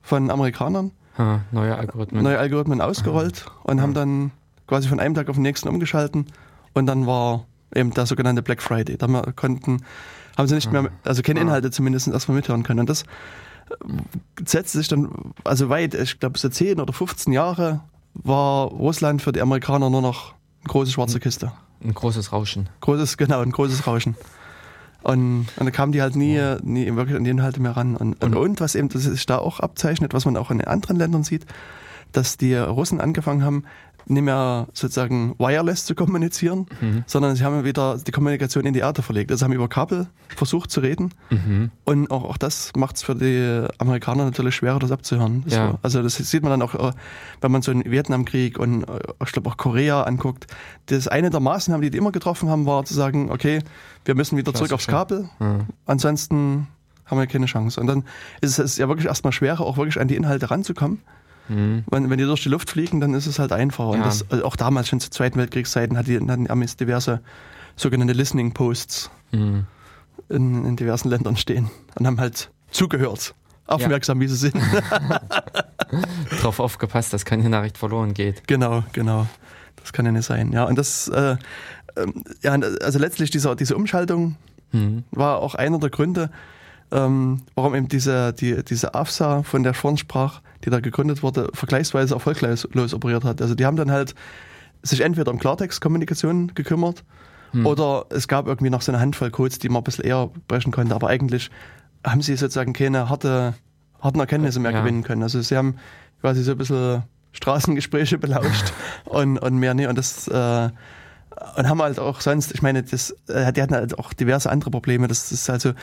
von Amerikanern ha, neue Algorithmen, neue Algorithmen ausgerollt Aha. und haben dann quasi von einem Tag auf den nächsten umgeschalten und dann war eben der sogenannte Black Friday. Da konnten, haben sie nicht mehr, also keine Inhalte zumindest erstmal mithören können. Und das äh, setzte sich dann, also weit, ich glaube so 10 oder 15 Jahre war Russland für die Amerikaner nur noch eine große schwarze Kiste. Ein großes Rauschen. Großes, genau, ein großes Rauschen. Und, und dann kamen die halt nie, wow. nie wirklich an die Inhalte mehr ran. Und, und, und was eben das sich da auch abzeichnet, was man auch in anderen Ländern sieht, dass die Russen angefangen haben, nicht mehr sozusagen wireless zu kommunizieren, mhm. sondern sie haben wieder die Kommunikation in die Erde verlegt. Also haben über Kabel versucht zu reden. Mhm. Und auch, auch das macht es für die Amerikaner natürlich schwerer, das abzuhören. Das ja. war, also das sieht man dann auch, äh, wenn man so einen Vietnamkrieg und äh, ich glaube auch Korea anguckt. Das eine der Maßnahmen, die die immer getroffen haben, war zu sagen, okay, wir müssen wieder zurück aufs Kabel. Mhm. Ansonsten haben wir keine Chance. Und dann ist es ja wirklich erstmal schwerer, auch wirklich an die Inhalte ranzukommen. Mhm. Wenn, wenn die durch die Luft fliegen, dann ist es halt einfacher. Ja. Und das, also auch damals schon zu Zweiten Weltkriegszeiten hatten die, Amis diverse sogenannte Listening Posts mhm. in, in, diversen Ländern stehen und haben halt zugehört. Aufmerksam, ja. wie sie sind. Drauf aufgepasst, dass keine Nachricht verloren geht. Genau, genau. Das kann ja nicht sein. Ja, und das, äh, äh, ja, also letztlich diese, diese Umschaltung mhm. war auch einer der Gründe, ähm, warum eben diese, die, diese AFSA, von der vorhin sprach, die da gegründet wurde, vergleichsweise erfolglos operiert hat. Also die haben dann halt sich entweder um Klartext-Kommunikation gekümmert hm. oder es gab irgendwie noch so eine Handvoll Codes, die man ein bisschen eher brechen konnte, aber eigentlich haben sie sozusagen keine harte, harten Erkenntnisse mehr ja. gewinnen können. Also sie haben quasi so ein bisschen Straßengespräche belauscht und, und mehr nicht. Und das äh, und haben halt auch sonst, ich meine, das, äh, die hatten halt auch diverse andere Probleme, dass das also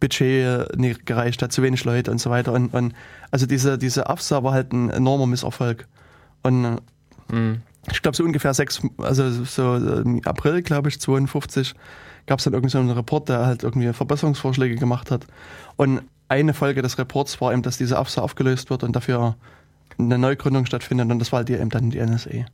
Budget nicht gereicht hat, zu wenig Leute und so weiter. Und, und also diese, diese AFSA war halt ein enormer Misserfolg. Und mhm. ich glaube, so ungefähr sechs, also so im April, glaube ich, 52, gab es dann irgendwie so einen Report, der halt irgendwie Verbesserungsvorschläge gemacht hat. Und eine Folge des Reports war eben, dass diese AFSA aufgelöst wird und dafür eine Neugründung stattfindet und das war halt eben dann die NSA.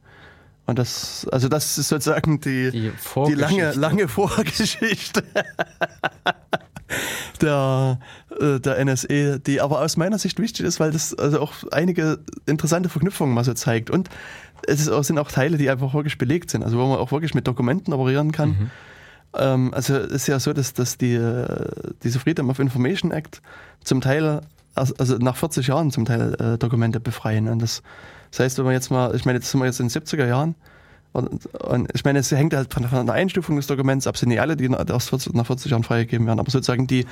Und das, also das ist sozusagen die, die, die lange, lange Vorgeschichte der, äh, der NSE, die aber aus meiner Sicht wichtig ist, weil das also auch einige interessante Verknüpfungen mal so zeigt. Und es auch, sind auch Teile, die einfach wirklich belegt sind, also wo man auch wirklich mit Dokumenten operieren kann. Mhm. Ähm, also es ist ja so, dass, dass die, diese Freedom of Information Act zum Teil, also nach 40 Jahren zum Teil äh, Dokumente befreien. Und das das heißt, wenn wir jetzt mal, ich meine, jetzt sind wir jetzt in den 70er Jahren, und, und ich meine, es hängt halt von, von der Einstufung des Dokuments ab, sind nicht alle, die erst 40, nach 40 Jahren freigegeben werden, aber sozusagen die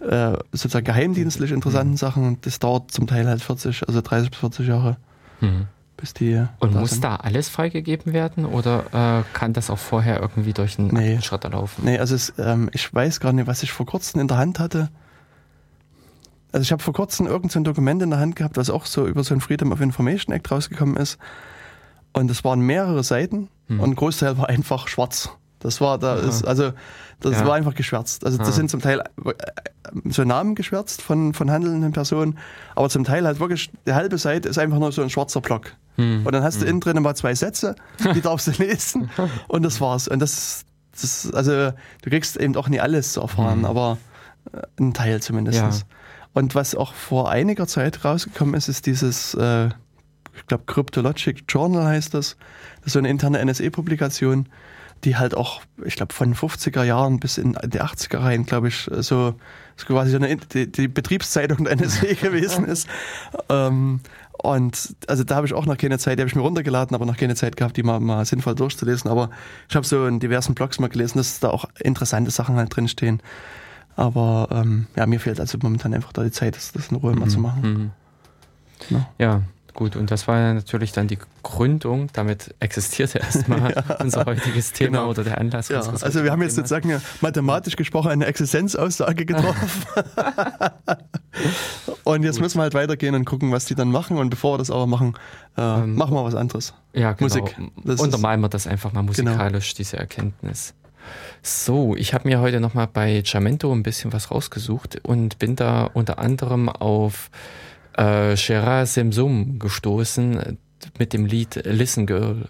äh, sozusagen geheimdienstlich interessanten mhm. Sachen, das dauert zum Teil halt 40, also 30 bis 40 Jahre. Mhm. Bis die und da muss sind. da alles freigegeben werden oder äh, kann das auch vorher irgendwie durch einen nee. Schritt laufen? Nee, also es, ähm, ich weiß gar nicht, was ich vor kurzem in der Hand hatte. Also ich habe vor kurzem irgendein so Dokument in der Hand gehabt, was auch so über so ein Freedom of Information Act rausgekommen ist. Und es waren mehrere Seiten hm. und ein Großteil war einfach schwarz. Das war, da Aha. ist, also, das ja. war einfach geschwärzt. Also, das Aha. sind zum Teil äh, so Namen geschwärzt von, von handelnden Personen, aber zum Teil halt wirklich, die halbe Seite ist einfach nur so ein schwarzer Block. Hm. Und dann hast hm. du innen drin mal zwei Sätze, die darfst du lesen und das war's. Und das, das also du kriegst eben auch nie alles zu erfahren, hm. aber äh, ein Teil zumindest. Ja. Und was auch vor einiger Zeit rausgekommen ist, ist dieses, äh, ich glaube, Cryptologic Journal heißt das. Das ist so eine interne NSE-Publikation, die halt auch, ich glaube, von 50er Jahren bis in die 80er rein, glaube ich, so, so quasi so eine, die, die Betriebszeitung der NSE gewesen ist. Ähm, und also da habe ich auch noch keine Zeit, die habe ich mir runtergeladen, aber noch keine Zeit gehabt, die mal, mal sinnvoll durchzulesen. Aber ich habe so in diversen Blogs mal gelesen, dass da auch interessante Sachen halt drinstehen. Aber ähm, ja, mir fehlt also momentan einfach da die Zeit, das, das in Ruhe mhm. mal zu machen. Mhm. Ja. ja. Gut, und das war natürlich dann die Gründung. Damit existierte erstmal ja. unser heutiges Thema genau. oder der Anlass. Ja. Also wir haben jetzt sozusagen ja mathematisch gesprochen eine Existenzaussage getroffen. und jetzt Gut. müssen wir halt weitergehen und gucken, was die dann machen. Und bevor wir das aber machen, äh, ähm, machen wir was anderes. Ja, genau. Musik. Das Untermalen wir das einfach mal genau. musikalisch, genau. diese Erkenntnis. So, ich habe mir heute nochmal bei Jamento ein bisschen was rausgesucht und bin da unter anderem auf äh, Gerard Semsum gestoßen mit dem Lied Listen Girl.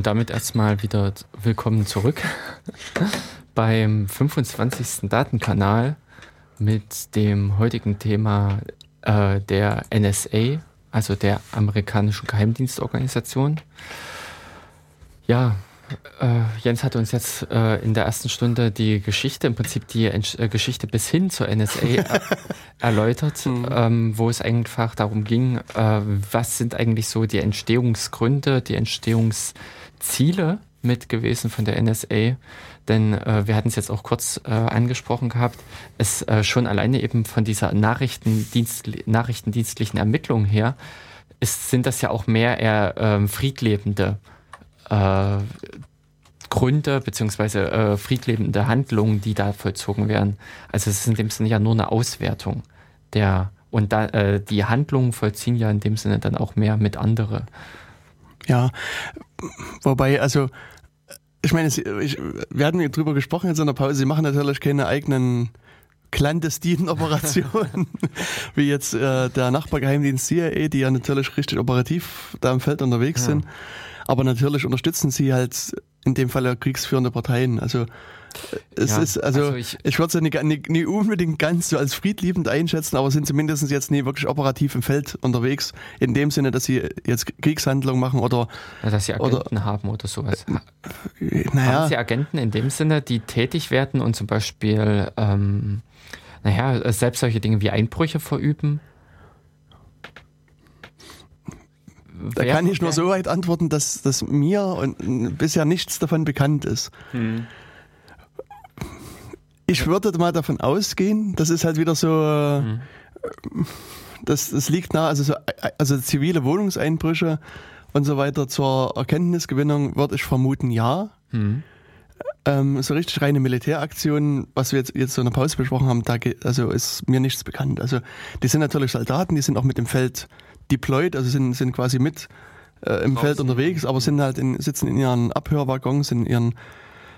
Und damit erstmal wieder willkommen zurück beim 25. Datenkanal mit dem heutigen Thema äh, der NSA, also der amerikanischen Geheimdienstorganisation. Ja, äh, Jens hat uns jetzt äh, in der ersten Stunde die Geschichte, im Prinzip die Ent äh, Geschichte bis hin zur NSA äh, erläutert, mhm. ähm, wo es einfach darum ging, äh, was sind eigentlich so die Entstehungsgründe, die Entstehungsziele mit gewesen von der NSA. Denn äh, wir hatten es jetzt auch kurz angesprochen gehabt, es schon alleine eben von dieser Nachrichtendienst, nachrichtendienstlichen Ermittlung her, ist, sind das ja auch mehr eher ähm, friedlebende äh, Gründe beziehungsweise äh, friedlebende Handlungen, die da vollzogen werden. Also es ist in dem Sinne ja nur eine Auswertung der und da, äh, die Handlungen vollziehen ja in dem Sinne dann auch mehr mit andere. Ja, wobei, also ich meine, ich, wir hatten drüber gesprochen jetzt in der Pause, sie machen natürlich keine eigenen clandestinen Operationen, wie jetzt äh, der Nachbargeheimdienst CIA, die ja natürlich richtig operativ da im Feld unterwegs ja. sind. Aber natürlich unterstützen sie halt in dem Fall ja kriegsführende Parteien. Also es ja, ist, also, also ich, ich würde sie nicht, nicht, nicht, unbedingt ganz so als friedliebend einschätzen, aber sind zumindest jetzt nie wirklich operativ im Feld unterwegs, in dem Sinne, dass sie jetzt Kriegshandlungen machen oder ja, dass sie Agenten oder, haben oder sowas. Äh, naja. Haben sie Agenten in dem Sinne, die tätig werden und zum Beispiel ähm, naja, selbst solche Dinge wie Einbrüche verüben? Da kann ich nur so weit antworten, dass, dass mir und bisher nichts davon bekannt ist. Hm. Ich würde mal davon ausgehen, das ist halt wieder so, das, das liegt nah, also, so, also zivile Wohnungseinbrüche und so weiter zur Erkenntnisgewinnung würde ich vermuten, ja. Hm. Ähm, so richtig reine Militäraktionen, was wir jetzt, jetzt so in der Pause besprochen haben, da also ist mir nichts bekannt. Also die sind natürlich Soldaten, die sind auch mit dem Feld deployed, also sind, sind quasi mit äh, im Feld unterwegs, aber sind halt in, sitzen in ihren Abhörwaggons, in ihren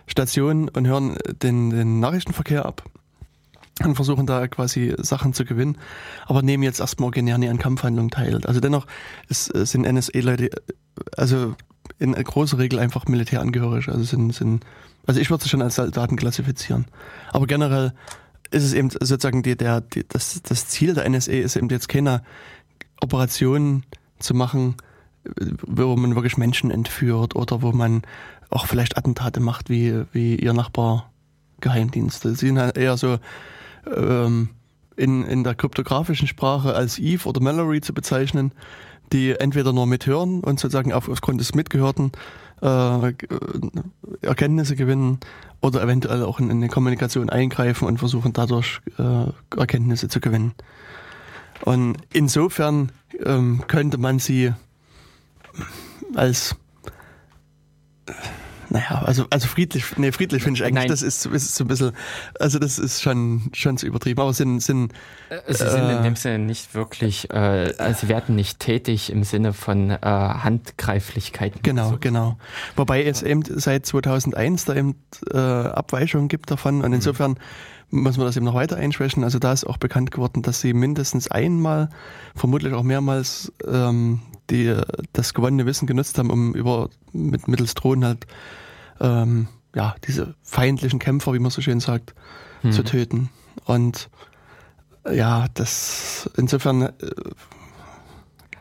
Stationen und hören den, den Nachrichtenverkehr ab und versuchen da quasi Sachen zu gewinnen, aber nehmen jetzt erstmal originär nie an Kampfhandlungen teil. Also dennoch ist, sind NSA-Leute, also in großer Regel einfach militärangehörig, also sind, sind also ich würde sie schon als Soldaten klassifizieren. Aber generell ist es eben sozusagen die, der, die, das, das Ziel der NSA ist eben jetzt keiner Operationen zu machen, wo man wirklich Menschen entführt oder wo man auch vielleicht Attentate macht wie, wie ihr Nachbar Geheimdienste. Sie sind halt eher so ähm, in, in der kryptografischen Sprache als Eve oder Mallory zu bezeichnen, die entweder nur mithören und sozusagen auf, aufgrund des Mitgehörten äh, Erkenntnisse gewinnen oder eventuell auch in, in die Kommunikation eingreifen und versuchen dadurch äh, Erkenntnisse zu gewinnen. Und insofern ähm, könnte man sie als naja, also, also friedlich, nee, friedlich finde ich eigentlich, Nein. das ist, ist so ein bisschen, also das ist schon, schon zu übertrieben, aber sind, sind, äh, Sie sind äh, in dem Sinne nicht wirklich, äh, also sie werden nicht tätig im Sinne von äh, Handgreiflichkeiten. Genau, so. genau. Wobei es eben seit 2001 da eben äh, Abweichungen gibt davon und mhm. insofern muss man das eben noch weiter einschwächen. Also da ist auch bekannt geworden, dass sie mindestens einmal, vermutlich auch mehrmals, ähm, die das gewonnene Wissen genutzt haben, um über mit mittels Drohnen halt ähm, ja diese feindlichen Kämpfer, wie man so schön sagt, hm. zu töten. Und ja, das insofern äh,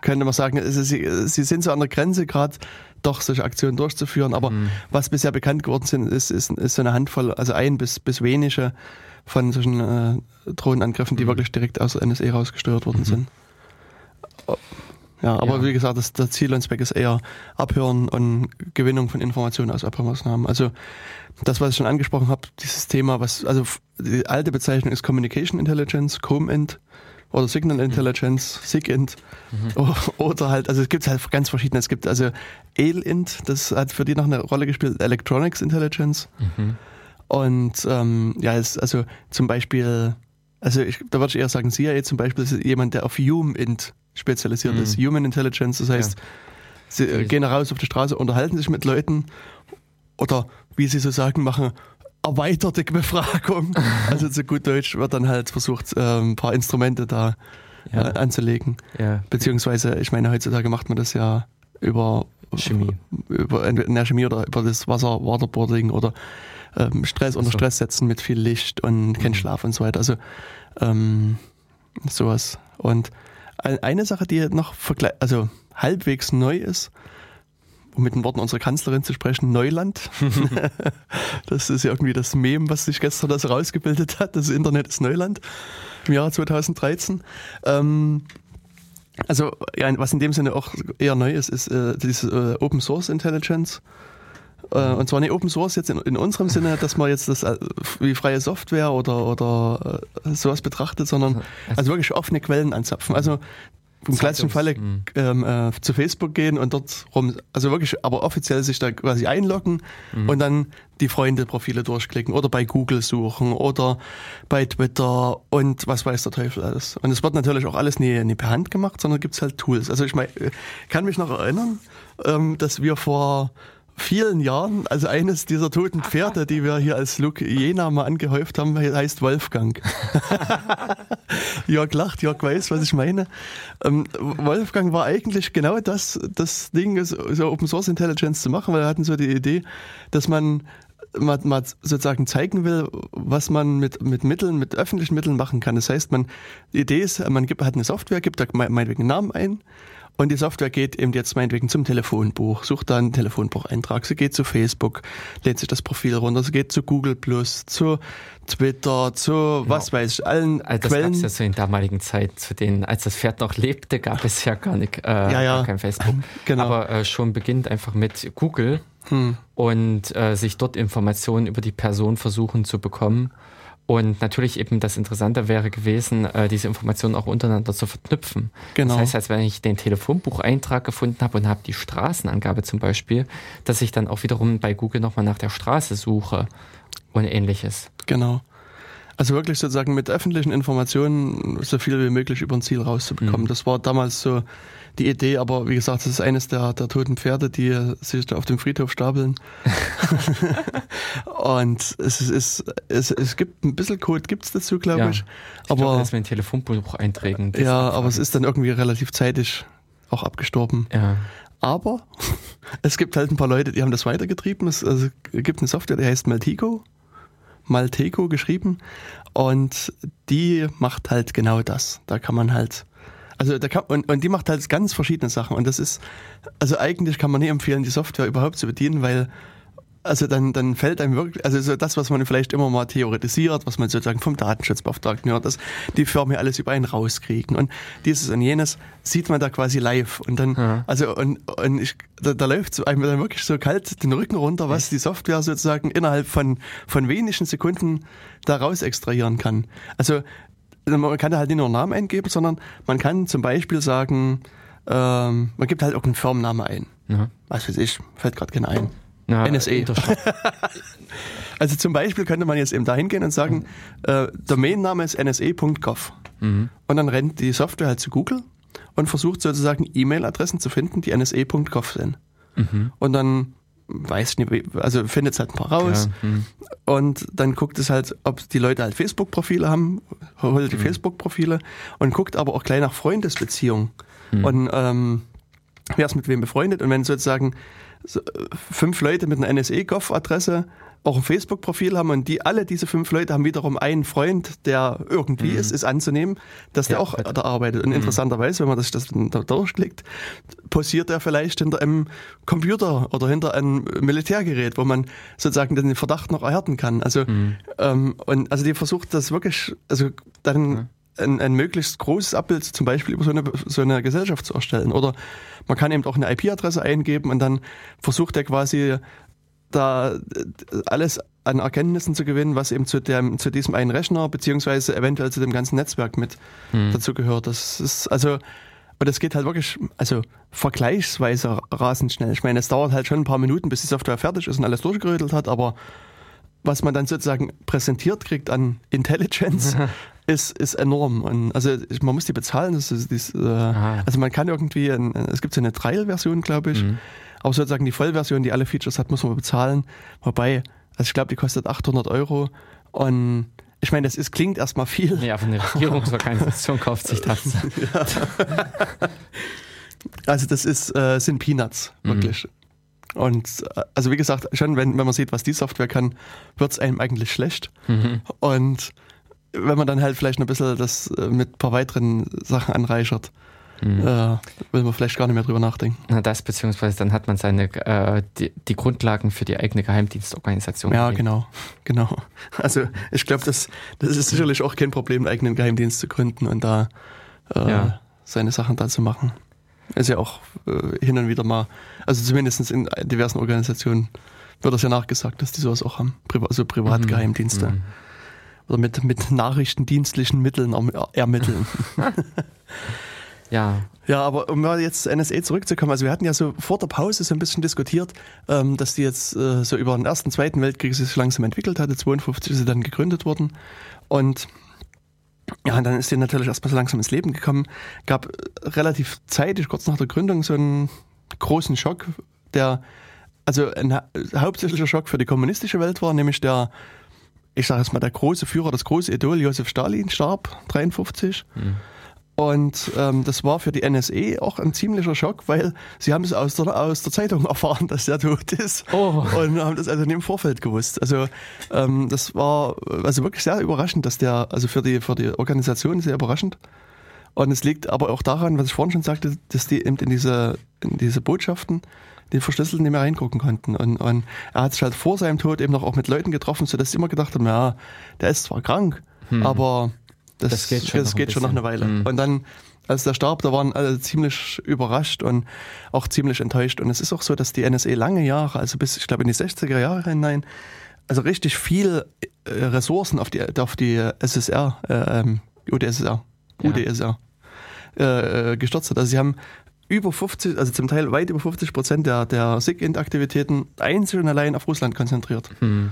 könnte man sagen, sie, sie sind so an der Grenze gerade doch solche Aktionen durchzuführen. Aber mhm. was bisher bekannt geworden sind, ist, ist, ist so eine Handvoll, also ein bis, bis wenige von solchen äh, Drohnenangriffen, die mhm. wirklich direkt aus der NSA rausgesteuert worden mhm. sind. Ja, aber ja. wie gesagt, das, das Ziel und Zweck ist eher Abhören und Gewinnung von Informationen aus Abhörmaßnahmen. Also das, was ich schon angesprochen habe, dieses Thema, was, also die alte Bezeichnung ist Communication Intelligence, COMINT oder Signal mhm. Intelligence, mhm. SIGINT mhm. oder halt, also es gibt halt ganz verschiedene. Es gibt also ELINT, das hat für die noch eine Rolle gespielt, Electronics Intelligence. Mhm. Und ähm, ja, es, also zum Beispiel, also ich, da würde ich eher sagen, CIA zum Beispiel ist jemand, der auf HUMINT spezialisiert mhm. ist. Human Intelligence, das heißt, ja. sie äh, gehen raus auf die Straße, unterhalten sich mit Leuten oder wie sie so sagen, machen erweiterte Befragung. also zu gut Deutsch wird dann halt versucht, äh, ein paar Instrumente da ja. äh, anzulegen. Ja. Beziehungsweise, ich meine, heutzutage macht man das ja über Chemie. Über, in der Chemie oder über das Wasser, Waterboarding oder ähm, Stress unter Stress setzen mit viel Licht und kein mhm. Schlaf und so weiter. Also ähm, sowas. Und eine Sache, die noch also halbwegs neu ist, um mit den Worten unserer Kanzlerin zu sprechen, Neuland. das ist ja irgendwie das Mem, was sich gestern das rausgebildet hat. Das Internet ist Neuland im Jahre 2013. Ähm, also, ja, was in dem Sinne auch eher neu ist, ist äh, diese äh, Open Source Intelligence. Äh, und zwar nicht Open Source jetzt in, in, unserem Sinne, dass man jetzt das äh, wie freie Software oder, oder äh, sowas betrachtet, sondern also wirklich offene Quellen anzapfen. Also im klassischen Falle mhm. ähm, äh, zu Facebook gehen und dort rum, also wirklich, aber offiziell sich da quasi einloggen mhm. und dann die Freunde-Profile durchklicken oder bei Google suchen oder bei Twitter und was weiß der Teufel alles. Und es wird natürlich auch alles nie, nie per Hand gemacht, sondern gibt es halt Tools. Also ich mein, kann mich noch erinnern, ähm, dass wir vor vielen Jahren, also eines dieser toten Pferde, die wir hier als Luke Jena mal angehäuft haben, heißt Wolfgang. Jörg lacht, Jörg weiß, was ich meine. Ähm, Wolfgang war eigentlich genau das, das Ding, so Open Source Intelligence zu machen, weil er hatten so die Idee, dass man mal, mal sozusagen zeigen will, was man mit, mit Mitteln, mit öffentlichen Mitteln machen kann. Das heißt, man, die Idee ist, man gibt, hat eine Software, gibt da meinetwegen einen Namen ein und die Software geht eben jetzt meinetwegen zum Telefonbuch, sucht da einen Telefonbucheintrag. Sie geht zu Facebook, lädt sich das Profil runter. Sie geht zu Google Plus, zu Twitter, zu genau. was weiß ich, allen also das Quellen. Das ja so in damaligen Zeit, zu denen, als das Pferd noch lebte, gab es ja gar nicht, äh, ja, ja. kein Facebook. Genau. Aber äh, schon beginnt einfach mit Google hm. und äh, sich dort Informationen über die Person versuchen zu bekommen und natürlich eben das Interessante wäre gewesen, äh, diese Informationen auch untereinander zu verknüpfen. Genau. Das heißt, als wenn ich den Telefonbucheintrag gefunden habe und habe die Straßenangabe zum Beispiel, dass ich dann auch wiederum bei Google nochmal nach der Straße suche und ähnliches. Genau. Also wirklich sozusagen mit öffentlichen Informationen so viel wie möglich über ein Ziel rauszubekommen. Mhm. Das war damals so die Idee, aber wie gesagt, das ist eines der, der toten Pferde, die sich da auf dem Friedhof stapeln. und es, ist, es, es gibt ein bisschen Code gibt's dazu, glaube ja, ich. ich. Aber glaube, dass wir ein Telefonbuch eintragen. Ja, aber es ist dann irgendwie relativ zeitig auch abgestorben. Ja. Aber es gibt halt ein paar Leute, die haben das weitergetrieben. Es, also, es gibt eine Software, die heißt Maltico. Malteco geschrieben. Und die macht halt genau das. Da kann man halt also da kann, und, und die macht halt ganz verschiedene Sachen. Und das ist, also eigentlich kann man nie empfehlen, die Software überhaupt zu bedienen, weil also dann, dann fällt einem wirklich, also so das, was man vielleicht immer mal theoretisiert, was man sozusagen vom Datenschutzbeauftragten hört, dass die Firmen alles über einen rauskriegen. Und dieses und jenes sieht man da quasi live. Und dann, ja. also und, und ich, da, da läuft einem dann wirklich so kalt den Rücken runter, was die Software sozusagen innerhalb von, von wenigen Sekunden da raus extrahieren kann. Also man kann da halt nicht nur einen Namen eingeben, sondern man kann zum Beispiel sagen, ähm, man gibt halt auch einen Firmennamen ein. Ja. Was weiß ich, fällt gerade keiner ein. Ja, NSE. also zum Beispiel könnte man jetzt eben dahin gehen und sagen, äh, Domainname ist nse.gov. Mhm. Und dann rennt die Software halt zu Google und versucht sozusagen E-Mail-Adressen zu finden, die nse.gov sind. Mhm. Und dann weiß nicht, also findet es halt ein paar raus. Ja, hm. Und dann guckt es halt, ob die Leute halt Facebook-Profile haben, holt die hm. Facebook-Profile und guckt aber auch gleich nach Freundesbeziehungen. Hm. Und ähm, wer ist mit wem befreundet. Und wenn sozusagen so, fünf Leute mit einer NSE-Gov-Adresse auch ein Facebook-Profil haben und die alle diese fünf Leute haben wiederum einen Freund, der irgendwie mhm. ist, ist anzunehmen, dass der auch da arbeitet. Und mhm. interessanterweise, wenn man das, das da durchklickt, posiert er vielleicht hinter einem Computer oder hinter einem Militärgerät, wo man sozusagen den Verdacht noch erhärten kann. Also mhm. ähm, und also die versucht das wirklich, also dann ein, ein möglichst großes Abbild zum Beispiel über so eine, so eine Gesellschaft zu erstellen. Oder man kann eben auch eine IP-Adresse eingeben und dann versucht er quasi da alles an Erkenntnissen zu gewinnen, was eben zu, dem, zu diesem einen Rechner beziehungsweise eventuell zu dem ganzen Netzwerk mit hm. dazu gehört. Das ist also, und das geht halt wirklich, also vergleichsweise rasend schnell. Ich meine, es dauert halt schon ein paar Minuten, bis die Software fertig ist und alles durchgerödelt hat, aber was man dann sozusagen präsentiert kriegt an Intelligence, ist, ist enorm. Und also man muss die bezahlen. Das ist, das, äh, also man kann irgendwie, ein, es gibt so eine Trial-Version, glaube ich. Mhm. Aber sozusagen die Vollversion, die alle Features hat, muss man bezahlen. Wobei, also ich glaube, die kostet 800 Euro. Und ich meine, das ist, klingt erstmal viel. Ja, von der Regierungsorganisation kauft sich das. ja. Also das ist, äh, sind Peanuts, mhm. wirklich. Mhm. Und äh, also wie gesagt, schon wenn, wenn man sieht, was die Software kann, wird es einem eigentlich schlecht. Mhm. Und wenn man dann halt vielleicht ein bisschen das äh, mit ein paar weiteren Sachen anreichert, mhm. äh, will man vielleicht gar nicht mehr drüber nachdenken. Na das, beziehungsweise dann hat man seine äh, die, die, Grundlagen für die eigene Geheimdienstorganisation. Ja, genau, genau. Also ich glaube, das, das ist sicherlich auch kein Problem, einen eigenen Geheimdienst zu gründen und da äh, ja. seine Sachen da zu machen. Ist ja auch äh, hin und wieder mal, also zumindest in diversen Organisationen wird das ja nachgesagt, dass die sowas auch haben, also Privatgeheimdienste. Mhm. Oder mit, mit nachrichtendienstlichen Mitteln ermitteln. ja. Ja, aber um mal jetzt NSA zurückzukommen, also wir hatten ja so vor der Pause so ein bisschen diskutiert, ähm, dass die jetzt äh, so über den Ersten, Zweiten Weltkrieg sich langsam entwickelt hatte. 52 ist sie dann gegründet worden. Und ja, und dann ist sie natürlich erstmal so langsam ins Leben gekommen. Gab relativ zeitig, kurz nach der Gründung, so einen großen Schock, der also ein hauptsächlicher Schock für die kommunistische Welt war, nämlich der, ich sage jetzt mal, der große Führer, das große Idol Josef Stalin starb, 53. Mhm. Und ähm, das war für die NSE auch ein ziemlicher Schock, weil sie haben es aus der, aus der Zeitung erfahren, dass der tot ist. Oh. Und haben das also nicht im Vorfeld gewusst. Also ähm, das war also wirklich sehr überraschend, dass der, also für die, für die Organisation sehr überraschend. Und es liegt aber auch daran, was ich vorhin schon sagte, dass die eben in diese, in diese Botschaften die verschlüsselt nicht mehr reingucken konnten. Und, und er hat sich halt vor seinem Tod eben noch auch mit Leuten getroffen, sodass sie immer gedacht haben, ja, der ist zwar krank, hm. aber das, das geht, schon, das noch, geht schon noch eine Weile. Mhm. Und dann, als der starb, da waren alle ziemlich überrascht und auch ziemlich enttäuscht. Und es ist auch so, dass die NSA lange Jahre, also bis, ich glaube, in die 60er Jahre hinein, also richtig viel äh, Ressourcen auf die, auf die SSR, äh, ähm, UdSSR, ja. UdSR äh, gestürzt hat. Also sie haben über 50, also zum Teil weit über 50 Prozent der, der SIG-Int-Aktivitäten einzeln und allein auf Russland konzentriert. Hm.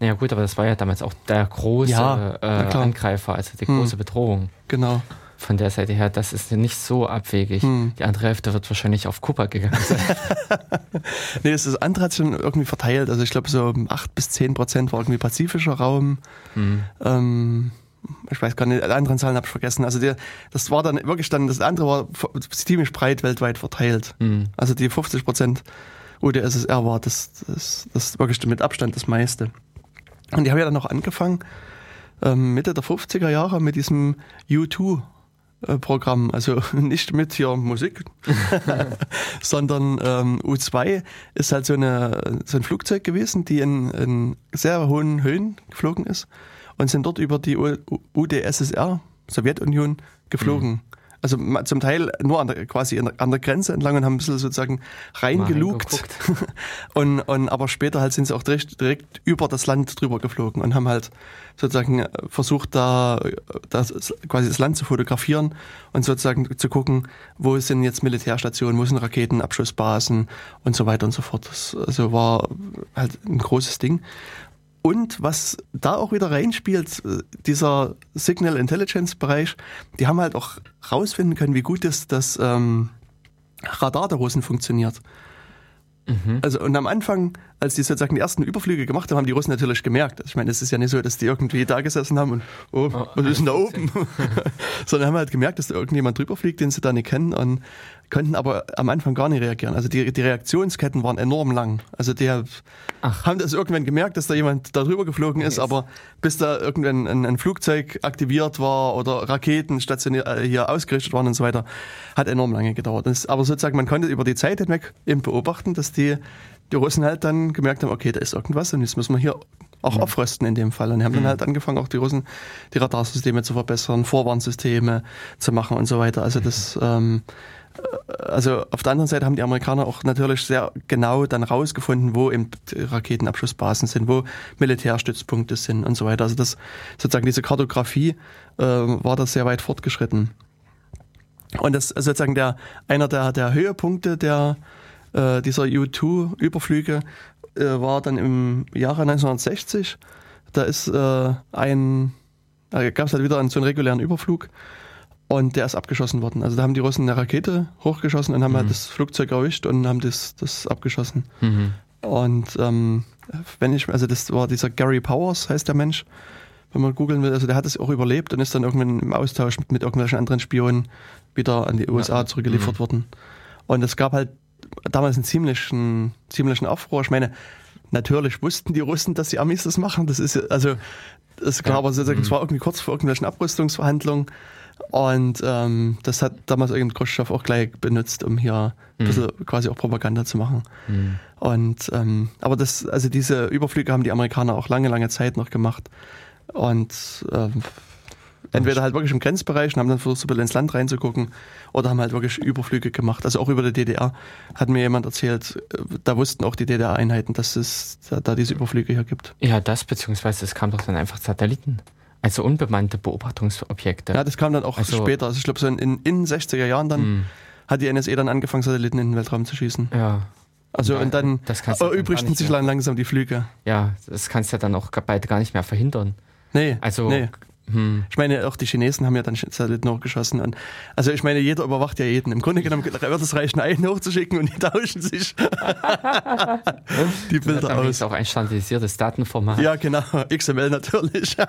Naja gut, aber das war ja damals auch der große ja, äh, Angreifer, also die hm. große Bedrohung. Genau. Von der Seite her, das ist nicht so abwegig. Hm. Die andere Hälfte wird wahrscheinlich auf Kuba gegangen sein. nee, das andere hat schon irgendwie verteilt. Also ich glaube so 8 bis 10 Prozent war irgendwie pazifischer Raum. Hm. Ähm, ich weiß gar nicht, die anderen Zahlen habe ich vergessen. Also der, das war dann wirklich dann, das andere war ziemlich breit weltweit verteilt. Mhm. Also die 50 Prozent UdSSR war das, das, das wirklich mit Abstand das meiste. Und die haben ja dann noch angefangen, ähm, Mitte der 50er Jahre mit diesem U2 äh, Programm, also nicht mit hier Musik, sondern ähm, U2 ist halt so, eine, so ein Flugzeug gewesen, die in, in sehr hohen Höhen geflogen ist und sind dort über die UdSSR, Sowjetunion, geflogen. Mhm also zum Teil nur an der, quasi an der Grenze entlang und haben ein bisschen sozusagen reingelugt. und, und, aber später halt sind sie auch direkt, direkt über das Land drüber geflogen und haben halt sozusagen versucht, da das, quasi das Land zu fotografieren und sozusagen zu gucken, wo sind jetzt Militärstationen, wo sind Raketenabschussbasen und so weiter und so fort. Das also war halt ein großes Ding. Und was da auch wieder reinspielt, äh, dieser Signal Intelligence Bereich, die haben halt auch rausfinden können, wie gut das, das ähm, Radar der Russen funktioniert. Mhm. Also und am Anfang, als die sozusagen die ersten Überflüge gemacht haben, haben die Russen natürlich gemerkt. Ich meine, es ist ja nicht so, dass die irgendwie da gesessen haben und oh, oh was ist denn da oben? Sondern haben halt gemerkt, dass da irgendjemand drüber fliegt, den sie da nicht kennen und konnten aber am Anfang gar nicht reagieren. Also die, die Reaktionsketten waren enorm lang. Also die Ach. haben das irgendwann gemerkt, dass da jemand da drüber geflogen ist, yes. aber bis da irgendwann ein, ein, Flugzeug aktiviert war oder Raketen stationiert äh, hier ausgerichtet waren und so weiter, hat enorm lange gedauert. Das, aber sozusagen, man konnte über die Zeit hinweg eben beobachten, dass die, die Russen halt dann gemerkt haben, okay, da ist irgendwas und jetzt müssen wir hier auch mhm. aufrüsten in dem Fall. Und die haben mhm. dann halt angefangen, auch die Russen die Radarsysteme zu verbessern, Vorwarnsysteme zu machen und so weiter. Also das ähm, also auf der anderen Seite haben die Amerikaner auch natürlich sehr genau dann rausgefunden, wo eben Raketenabschussbasen sind, wo Militärstützpunkte sind und so weiter. Also das sozusagen diese Kartografie äh, war da sehr weit fortgeschritten. Und das ist sozusagen der einer der, der Höhepunkte der äh, dieser U2-Überflüge äh, war dann im Jahre 1960. Da ist äh, ein, da gab es halt wieder einen, so einen regulären Überflug und der ist abgeschossen worden. Also da haben die Russen eine Rakete hochgeschossen und haben halt mhm. halt das Flugzeug erwischt und haben das, das abgeschossen. Mhm. Und ähm, wenn ich, also das war dieser Gary Powers, heißt der Mensch, wenn man googeln will, also der hat es auch überlebt und ist dann irgendwann im Austausch mit, mit irgendwelchen anderen Spionen wieder an die USA zurückgeliefert mhm. worden. Und es gab halt damals einen ziemlichen, ziemlichen Aufruhr. Ich meine, natürlich wussten die Russen, dass die Amis das machen. Das ist also, das ist klar, ja. aber es mhm. war irgendwie kurz vor irgendwelchen Abrüstungsverhandlungen. Und ähm, das hat damals irgendein Khrushchev auch gleich benutzt, um hier ein bisschen mhm. quasi auch Propaganda zu machen. Mhm. Und ähm, aber das, also diese Überflüge haben die Amerikaner auch lange, lange Zeit noch gemacht. Und ähm, entweder halt wirklich im Grenzbereich und haben dann versucht, so ein bisschen ins Land reinzugucken, oder haben halt wirklich Überflüge gemacht. Also auch über die DDR hat mir jemand erzählt, äh, da wussten auch die DDR-Einheiten, dass es da, da, diese Überflüge hier gibt. Ja, das, beziehungsweise es kam doch dann einfach Satelliten. Also unbemannte Beobachtungsobjekte. Ja, das kam dann auch also, später. Also ich glaube, so in, in, in 60er Jahren dann mh. hat die NSE dann angefangen, Satelliten in den Weltraum zu schießen. Ja. Also ja, und dann erübrigten sich dann langsam die Flüge. Ja, das kannst du ja dann auch bald gar nicht mehr verhindern. Nee. Also nee. Hm. Ich meine, auch die Chinesen haben ja dann Satelliten hochgeschossen. Und also ich meine, jeder überwacht ja jeden. Im Grunde genommen wird es reichen, einen hochzuschicken und die tauschen sich die Bilder aus. Das ist auch ein standardisiertes Datenformat. Ja, genau. XML natürlich.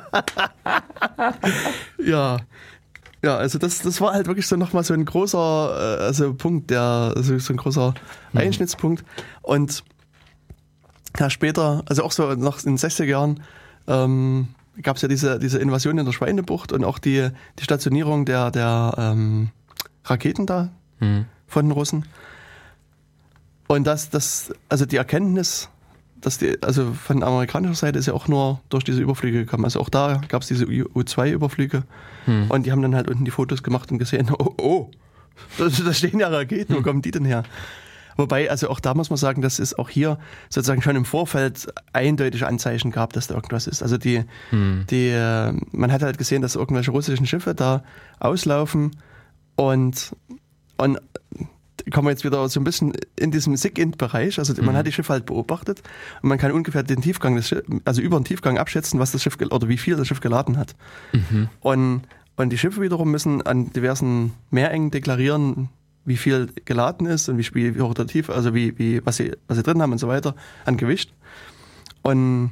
ja. Ja, also das, das war halt wirklich so nochmal so ein großer äh, also Punkt, der, also so ein großer mhm. Einschnittspunkt. Und ja, später, also auch so noch in den 60er Jahren, ähm, gab es ja diese, diese Invasion in der Schweinebucht und auch die, die Stationierung der, der ähm, Raketen da mhm. von den Russen. Und das, das, also die Erkenntnis, dass die, also von amerikanischer Seite ist ja auch nur durch diese Überflüge gekommen. Also auch da gab es diese U-2-Überflüge mhm. und die haben dann halt unten die Fotos gemacht und gesehen, oh, oh, da, stehen ja Raketen, wo hm. kommen die denn her? Wobei, also auch da muss man sagen, dass es auch hier sozusagen schon im Vorfeld eindeutige Anzeichen gab, dass da irgendwas ist. Also die, hm. die, äh, man hat halt gesehen, dass irgendwelche russischen Schiffe da auslaufen und, und kommen wir jetzt wieder so ein bisschen in diesem SIG-Int-Bereich. Also man mhm. hat die Schiffe halt beobachtet und man kann ungefähr den Tiefgang des Schiff, also über den Tiefgang abschätzen, was das Schiff oder wie viel das Schiff geladen hat. Mhm. Und, und die Schiffe wiederum müssen an diversen Meerengen deklarieren, wie viel geladen ist und wie, wie hoch der Tief, also wie, wie, was sie, was sie drin haben und so weiter an Gewicht. Und,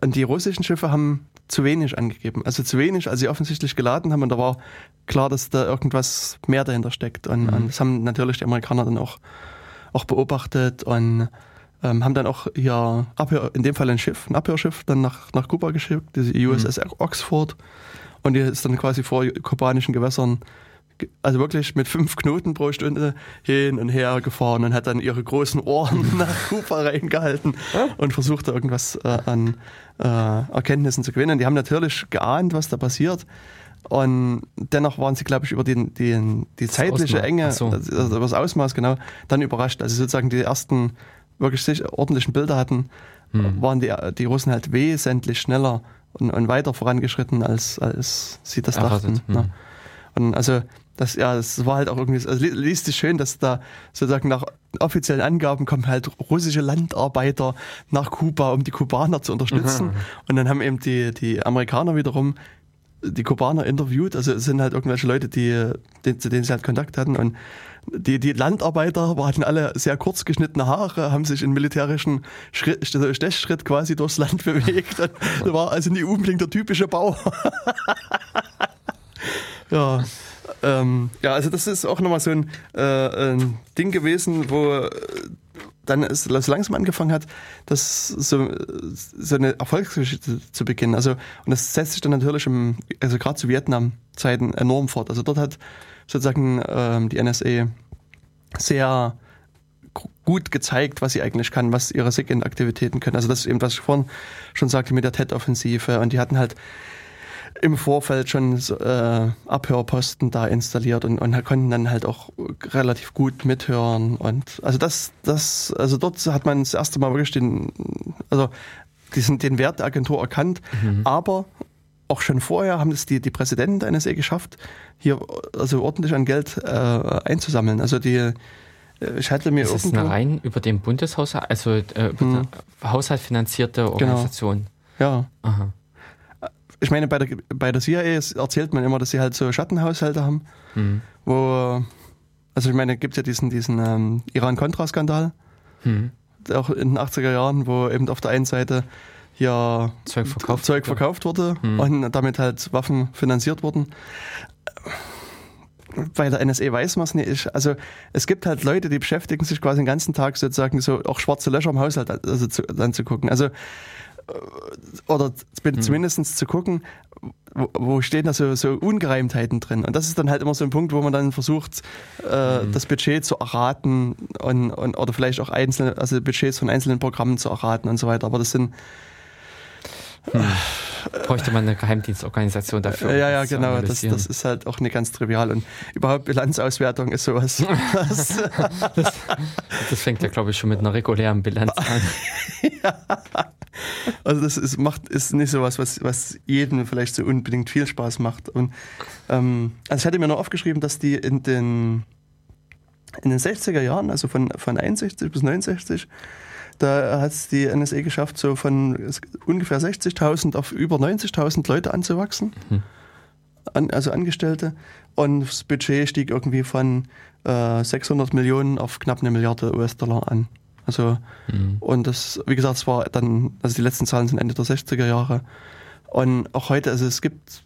und die russischen Schiffe haben zu wenig angegeben. Also zu wenig, als sie offensichtlich geladen haben und da war klar, dass da irgendwas mehr dahinter steckt. Und, mhm. und das haben natürlich die Amerikaner dann auch, auch beobachtet und ähm, haben dann auch hier Abhör, in dem Fall ein Schiff, ein Abhörschiff, dann nach, nach Kuba geschickt, diese USS mhm. Oxford. Und die ist dann quasi vor kubanischen Gewässern also wirklich mit fünf Knoten pro Stunde hin und her gefahren und hat dann ihre großen Ohren nach Kuba reingehalten und versucht da irgendwas äh, an äh, Erkenntnissen zu gewinnen. Die haben natürlich geahnt, was da passiert. Und dennoch waren sie, glaube ich, über den, den, die zeitliche Ausmaß. Enge, so. also über das Ausmaß genau, dann überrascht. Also sozusagen die ersten wirklich ordentlichen Bilder hatten, hm. waren die, die Russen halt wesentlich schneller und, und weiter vorangeschritten, als, als sie das Erwartet. dachten. Hm. Und also das, ja, das war halt auch irgendwie, also liest es schön, dass da sozusagen nach offiziellen Angaben kommen halt russische Landarbeiter nach Kuba, um die Kubaner zu unterstützen. Mhm. Und dann haben eben die, die Amerikaner wiederum die Kubaner interviewt, also es sind halt irgendwelche Leute, die, die, zu denen sie halt Kontakt hatten und die, die Landarbeiter hatten alle sehr kurz geschnittene Haare, haben sich in militärischen Schritt, Stechschritt quasi durchs Land bewegt. Das war also nie unbedingt der typische Bauer. ja. Ähm, ja, also das ist auch nochmal so ein, äh, ein Ding gewesen, wo äh, dann es langsam angefangen hat, das so, so eine Erfolgsgeschichte zu beginnen. Also, und das setzt sich dann natürlich im, also gerade zu Vietnam-Zeiten enorm fort. Also dort hat sozusagen ähm, die NSA sehr gut gezeigt, was sie eigentlich kann, was ihre SIG-Aktivitäten können. Also das ist eben, was ich vorhin schon sagte mit der TED-Offensive. Und die hatten halt im Vorfeld schon äh, Abhörposten da installiert und, und konnten dann halt auch relativ gut mithören. Und also das, das, also dort hat man das erste Mal wirklich den, also diesen, den Wert der Agentur erkannt, mhm. aber auch schon vorher haben es die, die Präsidenten der NSA geschafft, hier also ordentlich an Geld äh, einzusammeln. Also die äh, ich hatte mir das ist eine rein über den Bundeshaushalt, also äh, über hm. Haushalt finanzierte genau. Organisation. Genau. Ja. Aha ich meine, bei der, bei der CIA erzählt man immer, dass sie halt so Schattenhaushalte haben, mhm. wo, also ich meine, gibt es ja diesen, diesen ähm, Iran-Contra-Skandal, mhm. auch in den 80er Jahren, wo eben auf der einen Seite hier Zeug verkauft, Zeug verkauft wurde mhm. und damit halt Waffen finanziert wurden. bei der NSA weiß man es nicht. Also es gibt halt Leute, die beschäftigen sich quasi den ganzen Tag sozusagen so auch schwarze Löcher im Haushalt also zu, dann zu gucken. Also oder hm. zumindest zu gucken, wo, wo stehen da so, so Ungereimtheiten drin. Und das ist dann halt immer so ein Punkt, wo man dann versucht, äh, mhm. das Budget zu erraten und, und oder vielleicht auch einzelne, also Budgets von einzelnen Programmen zu erraten und so weiter. Aber das sind hm. Bräuchte man eine Geheimdienstorganisation dafür. Ja, ja, genau. Das, das ist halt auch nicht ganz trivial. Und überhaupt Bilanzauswertung ist sowas. das, das fängt ja, glaube ich, schon mit einer regulären Bilanz an. ja. Also das ist, macht, ist nicht so was, was, jedem vielleicht so unbedingt viel Spaß macht. Und, ähm, also ich hatte mir noch aufgeschrieben, dass die in den, in den 60er Jahren, also von, von 61 bis 69, da hat es die NSA geschafft, so von ungefähr 60.000 auf über 90.000 Leute anzuwachsen. Mhm. An, also Angestellte. Und das Budget stieg irgendwie von äh, 600 Millionen auf knapp eine Milliarde US-Dollar an. Also, mhm. und das, wie gesagt, es war dann, also die letzten Zahlen sind Ende der 60er Jahre. Und auch heute, also es gibt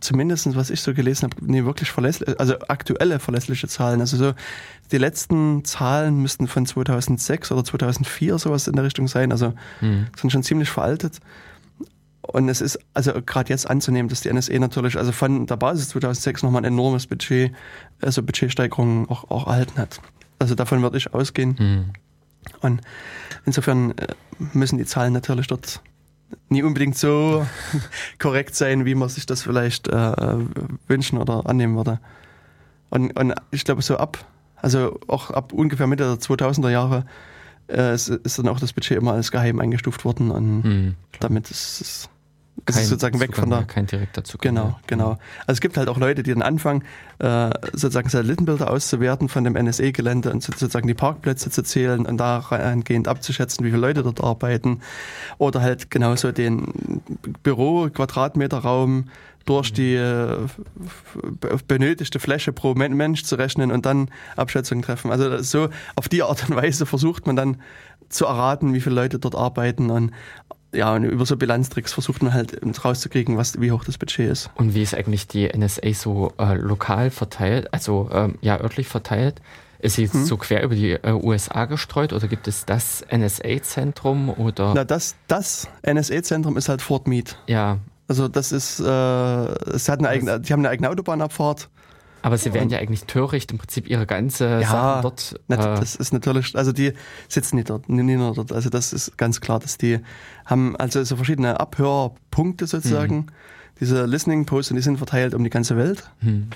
zumindest, was ich so gelesen habe, nee, wirklich verlässliche, also aktuelle verlässliche Zahlen. Also so, die letzten Zahlen müssten von 2006 oder 2004 sowas in der Richtung sein. Also mhm. sind schon ziemlich veraltet. Und es ist also gerade jetzt anzunehmen, dass die NSA natürlich also von der Basis 2006 nochmal ein enormes Budget, also Budgetsteigerungen auch, auch erhalten hat. Also davon würde ich ausgehen. Mhm. Und insofern äh, müssen die Zahlen natürlich dort nie unbedingt so korrekt sein, wie man sich das vielleicht äh, wünschen oder annehmen würde. Und, und ich glaube, so ab, also auch ab ungefähr Mitte der 2000er Jahre äh, ist, ist, dann auch das Budget immer als geheim eingestuft worden und hm, damit ist es kein, ist sozusagen weg von der. Kein direkter Zugang. Genau, genau. Also es gibt halt auch Leute, die dann anfangen, äh, sozusagen Satellitenbilder auszuwerten von dem NSA-Gelände und sozusagen die Parkplätze zu zählen und dahingehend abzuschätzen, wie viele Leute dort arbeiten. Oder halt genauso den Büro-Quadratmeter-Raum durch die äh, benötigte Fläche pro Mensch zu rechnen und dann Abschätzungen treffen. Also so auf die Art und Weise versucht man dann zu erraten, wie viele Leute dort arbeiten und ja, und über so Bilanztricks versucht man halt rauszukriegen, was, wie hoch das Budget ist. Und wie ist eigentlich die NSA so äh, lokal verteilt, also ähm, ja, örtlich verteilt? Ist sie hm. so quer über die äh, USA gestreut oder gibt es das NSA-Zentrum oder? Na, das, das NSA-Zentrum ist halt Fort Meade. Ja. Also das ist, äh, es hat eine eigene, die haben eine eigene Autobahnabfahrt aber sie wären ja eigentlich töricht, im Prinzip ihre ganze ja, Sachen dort. Äh das ist natürlich, also die sitzen nicht dort, nicht nur dort. Also das ist ganz klar, dass die haben also so verschiedene Abhörpunkte sozusagen. Mhm. Diese Listening Posts, und die sind verteilt um die ganze Welt. Mhm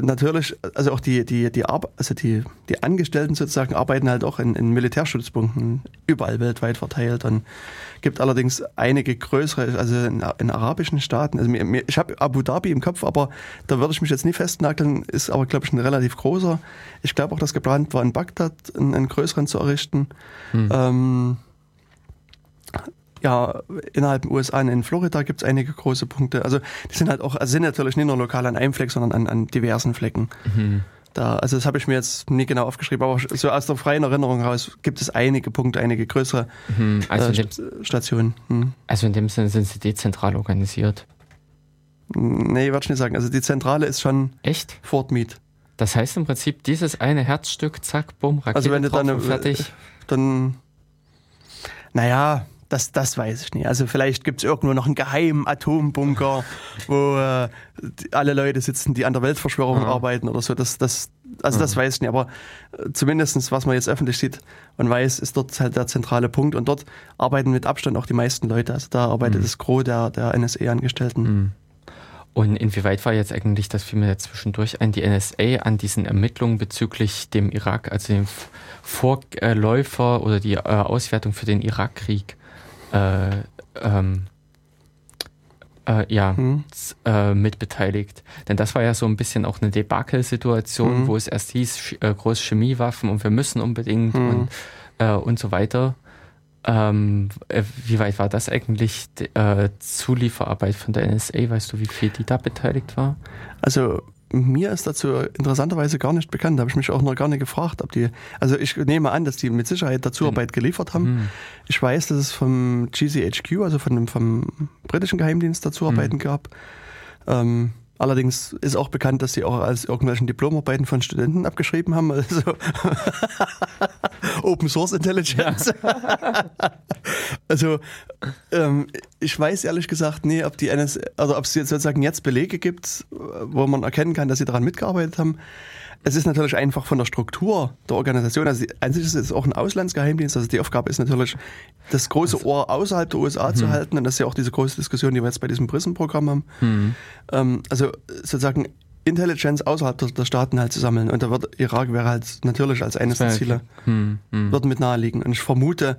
natürlich, also auch die, die, die, Ar also die, die Angestellten sozusagen arbeiten halt auch in, in Militärstützpunkten überall weltweit verteilt. Und gibt allerdings einige größere, also in, in arabischen Staaten. Also mir, mir, ich habe Abu Dhabi im Kopf, aber da würde ich mich jetzt nie festnageln, ist aber, glaube ich, ein relativ großer. Ich glaube auch, dass geplant war, in Bagdad einen, einen größeren zu errichten. Hm. Ähm, ja, innerhalb den USA in Florida gibt es einige große Punkte. Also die sind halt auch, also sind natürlich nicht nur lokal an einem Fleck, sondern an, an diversen Flecken. Mhm. Da, also das habe ich mir jetzt nie genau aufgeschrieben, aber so aus der freien Erinnerung heraus gibt es einige Punkte, einige größere mhm. also äh, dem, Stationen. Mhm. Also in dem Sinne sind sie dezentral organisiert. Nee, würde ich nicht sagen. Also die Zentrale ist schon Echt? Fort Meade. Das heißt im Prinzip dieses eine Herzstück, zack, bumm, Rakete also wenn du dann, fertig. Dann, naja, das, das weiß ich nicht. Also vielleicht gibt es irgendwo noch einen geheimen Atombunker, wo äh, alle Leute sitzen, die an der Weltverschwörung ja. arbeiten oder so. Das, das, also ja. das weiß ich nicht. Aber äh, zumindestens was man jetzt öffentlich sieht und weiß, ist dort halt der zentrale Punkt. Und dort arbeiten mit Abstand auch die meisten Leute. Also da arbeitet mhm. das Gros der, der NSA-Angestellten. Mhm. Und inwieweit war jetzt eigentlich, das fiel mir jetzt zwischendurch ein, die NSA an diesen Ermittlungen bezüglich dem Irak, also dem Vorläufer oder die äh, Auswertung für den Irakkrieg? Äh, ähm, äh, ja, hm. äh, mitbeteiligt. Denn das war ja so ein bisschen auch eine Debakel-Situation, hm. wo es erst hieß, äh, groß Chemiewaffen und wir müssen unbedingt hm. und, äh, und so weiter. Ähm, äh, wie weit war das eigentlich äh, Zulieferarbeit von der NSA? Weißt du, wie viel die da beteiligt war? Also mir ist dazu interessanterweise gar nicht bekannt. Da habe ich mich auch noch gar nicht gefragt, ob die. Also ich nehme an, dass die mit Sicherheit dazu Arbeit geliefert haben. Mhm. Ich weiß, dass es vom GCHQ, also von dem, vom britischen Geheimdienst dazu Arbeiten mhm. gab. Ähm, Allerdings ist auch bekannt, dass sie auch als irgendwelchen Diplomarbeiten von Studenten abgeschrieben haben. Also Open Source Intelligence. Also ähm, ich weiß ehrlich gesagt nie, ob die NS, also ob es jetzt sozusagen jetzt Belege gibt, wo man erkennen kann, dass sie daran mitgearbeitet haben. Es ist natürlich einfach von der Struktur der Organisation, also an sich ist es auch ein Auslandsgeheimdienst, also die Aufgabe ist natürlich, das große Ohr außerhalb der USA mhm. zu halten und das ist ja auch diese große Diskussion, die wir jetzt bei diesem PRISM-Programm haben. Mhm. Ähm, also sozusagen Intelligenz außerhalb der, der, Staaten halt zu sammeln und da wird Irak wäre halt natürlich als eines der Ziele, mhm. wird mit naheliegen und ich vermute,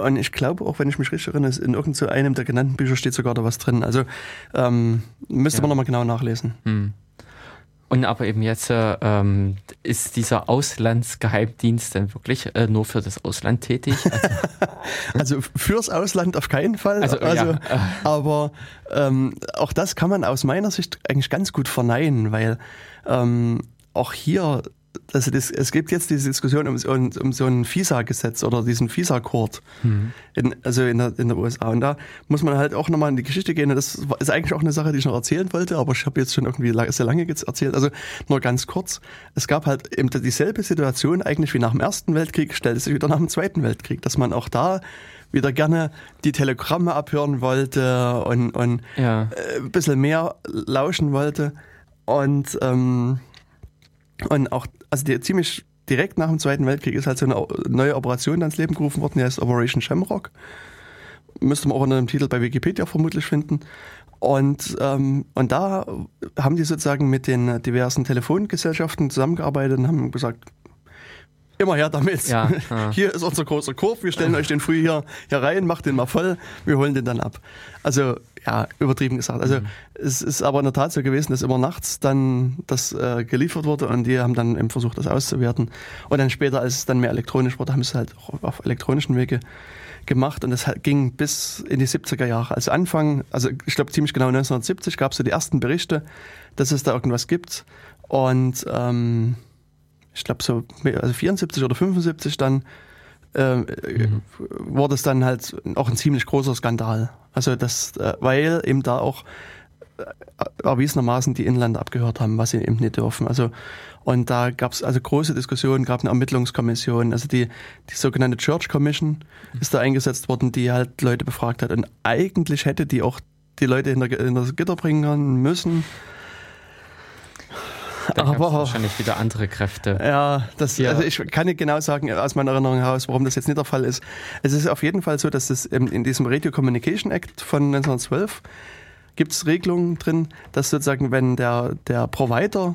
und ich glaube, auch wenn ich mich richtig erinnere, in irgendeinem der genannten Bücher steht sogar da was drin. Also ähm, müsste ja. man nochmal genau nachlesen. Hm. Und aber eben jetzt äh, ähm, ist dieser Auslandsgeheimdienst dann wirklich äh, nur für das Ausland tätig? Also, also fürs Ausland auf keinen Fall. Also, also ja. Aber ähm, auch das kann man aus meiner Sicht eigentlich ganz gut verneinen, weil ähm, auch hier also das, es gibt jetzt diese Diskussion um, um, um so ein FISA-Gesetz oder diesen FISA-Court, mhm. in, also in der, in der USA. Und da muss man halt auch nochmal in die Geschichte gehen. Und das ist eigentlich auch eine Sache, die ich noch erzählen wollte, aber ich habe jetzt schon irgendwie sehr lange erzählt. Also nur ganz kurz. Es gab halt eben dieselbe Situation eigentlich wie nach dem Ersten Weltkrieg, stellte sich wieder nach dem Zweiten Weltkrieg, dass man auch da wieder gerne die Telegramme abhören wollte und, und ja. Äh, ein bisschen mehr lauschen wollte. Und ähm, und auch, also die, ziemlich direkt nach dem Zweiten Weltkrieg ist halt so eine neue Operation ans Leben gerufen worden, die heißt Operation Shamrock. Müsste man auch unter dem Titel bei Wikipedia vermutlich finden. Und, ähm, und da haben die sozusagen mit den diversen Telefongesellschaften zusammengearbeitet und haben gesagt, immer her damit. Ja, ja. Hier ist unser großer Korb, wir stellen euch den früh hier, hier rein, macht den mal voll, wir holen den dann ab. Also ja, übertrieben gesagt. Also mhm. es ist aber in der Tat so gewesen, dass immer nachts dann das äh, geliefert wurde und die haben dann eben versucht, das auszuwerten. Und dann später, als es dann mehr elektronisch wurde, haben sie es halt auch auf elektronischen Wege gemacht und das ging bis in die 70er Jahre. Also Anfang, also ich glaube ziemlich genau 1970 gab es so die ersten Berichte, dass es da irgendwas gibt und ähm, ich glaube so also 74 oder 75 dann äh, mhm. wurde es dann halt auch ein ziemlich großer Skandal. Also das, äh, weil eben da auch äh, erwiesenermaßen die Inländer abgehört haben, was sie eben nicht dürfen. Also und da gab es also große Diskussionen, gab eine Ermittlungskommission, also die, die sogenannte Church Commission mhm. ist da eingesetzt worden, die halt Leute befragt hat. Und eigentlich hätte die auch die Leute hinter, hinter das Gitter bringen müssen. Da aber wahrscheinlich wieder andere Kräfte. Ja, das, ja. also ich kann nicht genau sagen aus meiner Erinnerung heraus, warum das jetzt nicht der Fall ist. Es ist auf jeden Fall so, dass es in diesem Radio Communication Act von 1912 gibt es Regelungen drin, dass sozusagen, wenn der, der Provider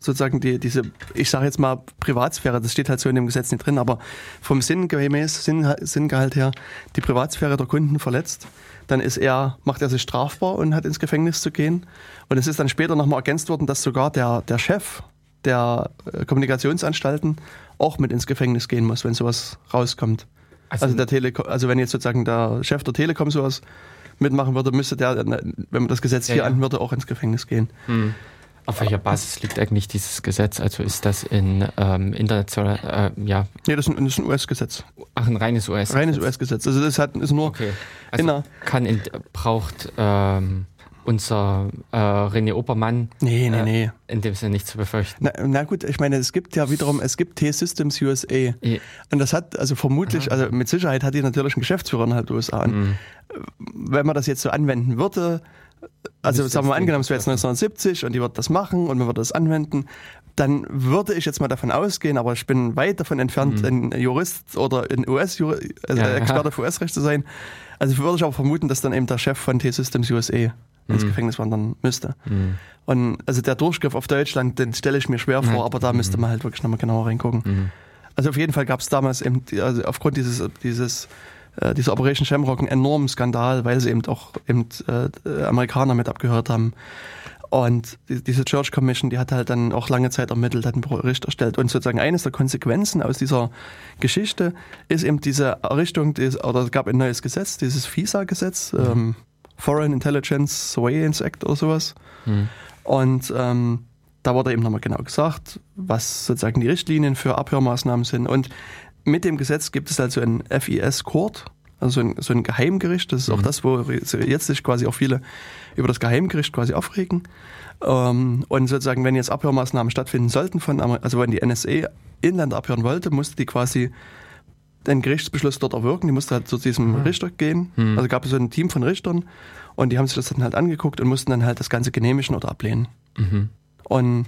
sozusagen die, diese, ich sage jetzt mal Privatsphäre, das steht halt so in dem Gesetz nicht drin, aber vom Sinn gemäß, Sinn, Sinngehalt her, die Privatsphäre der Kunden verletzt, dann ist er, macht er sich strafbar und hat ins Gefängnis zu gehen. Und es ist dann später nochmal ergänzt worden, dass sogar der, der Chef der äh, Kommunikationsanstalten auch mit ins Gefängnis gehen muss, wenn sowas rauskommt. Also, also der Telekom, also wenn jetzt sozusagen der Chef der Telekom sowas mitmachen würde, müsste der, wenn man das Gesetz ja, hier ja. anwürde, auch ins Gefängnis gehen. Hm. Auf welcher Basis liegt eigentlich dieses Gesetz? Also ist das in ähm, international, äh, ja? Nee, das ist ein, ein US-Gesetz. Ach, ein reines US-Gesetz. Reines US-Gesetz. Also das hat, ist nur okay. also. Kann in, braucht ähm, unser äh, René Obermann nee, nee, nee. Äh, in dem Sinne nicht zu befürchten. Na, na, gut, ich meine, es gibt ja wiederum, es gibt T-Systems USA. Ja. Und das hat, also vermutlich, Aha. also mit Sicherheit hat die natürlich einen Geschäftsführer innerhalb der USA. Mhm. wenn man das jetzt so anwenden würde, also sagen wir mal angenommen, es wäre jetzt 1970 und die wird das machen und man wird das anwenden, dann würde ich jetzt mal davon ausgehen, aber ich bin weit davon entfernt, mhm. ein Jurist oder ein US also ja, Experte für US-Recht zu sein. Also würde ich aber vermuten, dass dann eben der Chef von T-Systems USA mhm. ins Gefängnis wandern müsste. Mhm. Und also der Durchgriff auf Deutschland, den stelle ich mir schwer vor, aber da müsste man halt wirklich nochmal genauer reingucken. Mhm. Also auf jeden Fall gab es damals eben, also aufgrund dieses, dieses äh, diese Operation Shamrock einen enormen Skandal, weil sie eben auch eben, äh, Amerikaner mit abgehört haben. Und die, diese Church Commission, die hat halt dann auch lange Zeit ermittelt, hat einen Bericht erstellt. Und sozusagen eines der Konsequenzen aus dieser Geschichte ist eben diese Errichtung, des, oder es gab ein neues Gesetz, dieses FISA-Gesetz, mhm. ähm, Foreign Intelligence Surveillance Act oder sowas. Mhm. Und ähm, da wurde eben nochmal genau gesagt, was sozusagen die Richtlinien für Abhörmaßnahmen sind. Und mit dem Gesetz gibt es also einen FIS-Court, also so ein, so ein Geheimgericht. Das ist mhm. auch das, wo jetzt sich quasi auch viele über das Geheimgericht quasi aufregen. Ähm, und sozusagen, wenn jetzt Abhörmaßnahmen stattfinden sollten, von, also wenn die NSA Inland abhören wollte, musste die quasi den Gerichtsbeschluss dort erwirken. Die musste halt zu diesem mhm. Richter gehen. Mhm. Also gab es so ein Team von Richtern und die haben sich das dann halt angeguckt und mussten dann halt das Ganze genehmigen oder ablehnen. Mhm. Und,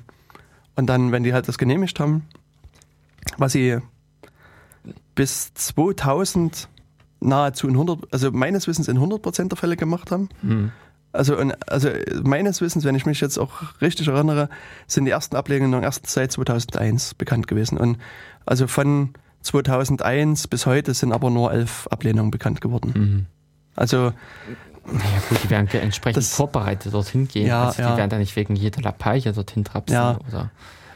und dann, wenn die halt das genehmigt haben, was sie bis 2000 nahezu in 100, also meines Wissens in 100 Prozent der Fälle gemacht haben. Mhm. Also, also meines Wissens, wenn ich mich jetzt auch richtig erinnere, sind die ersten Ablehnungen erst seit 2001 bekannt gewesen. Und also von 2001 bis heute sind aber nur elf Ablehnungen bekannt geworden. Mhm. Also naja gut, die werden entsprechend das, vorbereitet dorthin gehen. Ja, also die ja. werden da nicht wegen jeder Lappalie dorthin trapsen. Ja. Oder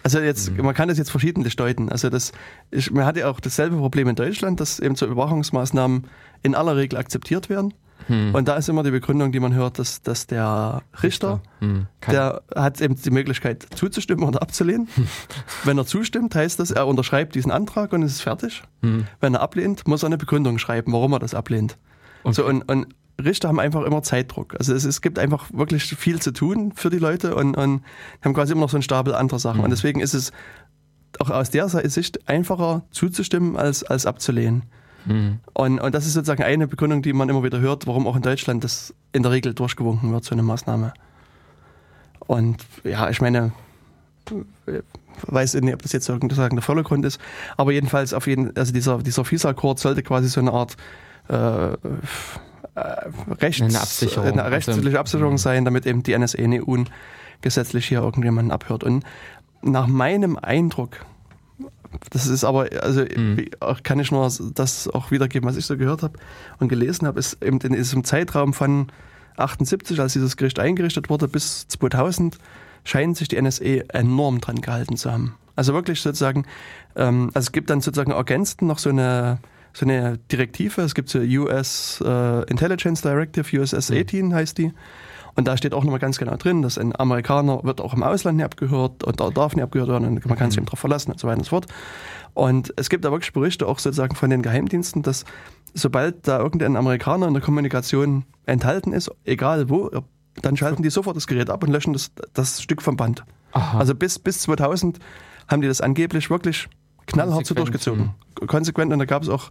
also jetzt, mhm. man kann das jetzt verschiedentlich deuten. Also das, ich, man hatte auch dasselbe Problem in Deutschland, dass eben so Überwachungsmaßnahmen in aller Regel akzeptiert werden. Hm. Und da ist immer die Begründung, die man hört, dass, dass der Richter, hm. der hat eben die Möglichkeit zuzustimmen oder abzulehnen. Wenn er zustimmt, heißt das, er unterschreibt diesen Antrag und es ist fertig. Hm. Wenn er ablehnt, muss er eine Begründung schreiben, warum er das ablehnt. Okay. So, und, und Richter haben einfach immer Zeitdruck. Also es, es gibt einfach wirklich viel zu tun für die Leute und, und haben quasi immer noch so einen Stapel anderer Sachen. Mhm. Und deswegen ist es auch aus der Sicht einfacher zuzustimmen als, als abzulehnen. Mhm. Und, und das ist sozusagen eine Begründung, die man immer wieder hört, warum auch in Deutschland das in der Regel durchgewunken wird, so eine Maßnahme. Und ja, ich meine, weiß nicht, ob das jetzt sozusagen der volle Grund ist, aber jedenfalls auf jeden, also dieser, dieser FISA-Akkord sollte quasi so eine Art äh, äh, rechts, eine, Absicherung. eine rechtliche also, Absicherung sein, damit eben die NSA nicht ungesetzlich hier irgendjemanden abhört. Und nach meinem Eindruck, das ist aber, also mhm. kann ich nur das auch wiedergeben, was ich so gehört habe und gelesen habe, ist eben in diesem Zeitraum von 78, als dieses Gericht eingerichtet wurde, bis 2000, scheint sich die NSA enorm dran gehalten zu haben. Also wirklich sozusagen, ähm, also es gibt dann sozusagen ergänzend noch so eine so eine Direktive. Es gibt so US uh, Intelligence Directive, USS 18 mhm. heißt die. Und da steht auch nochmal ganz genau drin, dass ein Amerikaner wird auch im Ausland nicht abgehört und darf nicht abgehört werden und man kann sich mhm. eben darauf verlassen und so weiter und so fort. Und es gibt da wirklich Berichte auch sozusagen von den Geheimdiensten, dass sobald da irgendein Amerikaner in der Kommunikation enthalten ist, egal wo, dann schalten die sofort das Gerät ab und löschen das, das Stück vom Band. Aha. Also bis, bis 2000 haben die das angeblich wirklich knallhart so durchgezogen. Mhm. Konsequent und da gab es auch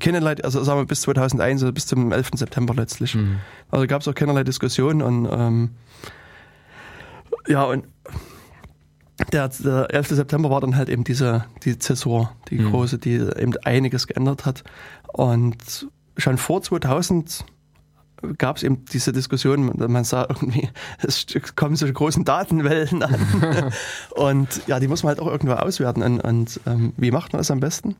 keinerlei, also sagen wir bis 2001, also bis zum 11. September letztlich. Mhm. Also gab es auch keinerlei Diskussionen und ähm, ja und der, der 11. September war dann halt eben diese die Zäsur, die mhm. große, die eben einiges geändert hat und schon vor 2000 gab es eben diese Diskussion, man sah irgendwie, es kommen solche großen Datenwellen an. und ja, die muss man halt auch irgendwo auswerten. Und, und ähm, wie macht man das am besten?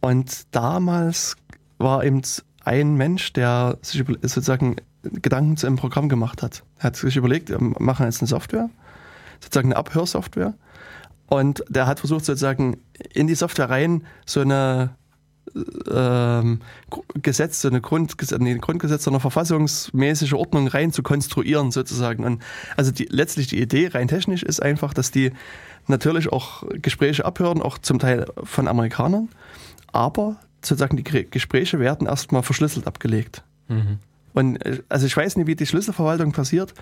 Und damals war eben ein Mensch, der sich sozusagen Gedanken zu einem Programm gemacht hat. Er hat sich überlegt, wir machen jetzt eine Software, sozusagen eine Abhörsoftware. Und der hat versucht, sozusagen in die Software rein so eine ähm, Gesetz, so eine Grund, nee, Grundgesetz, so eine verfassungsmäßige Ordnung rein zu konstruieren sozusagen. Und also die, letztlich die Idee rein technisch ist einfach, dass die natürlich auch Gespräche abhören, auch zum Teil von Amerikanern, aber sozusagen die Gespräche werden erstmal verschlüsselt abgelegt. Mhm. Und äh, also ich weiß nicht, wie die Schlüsselverwaltung passiert,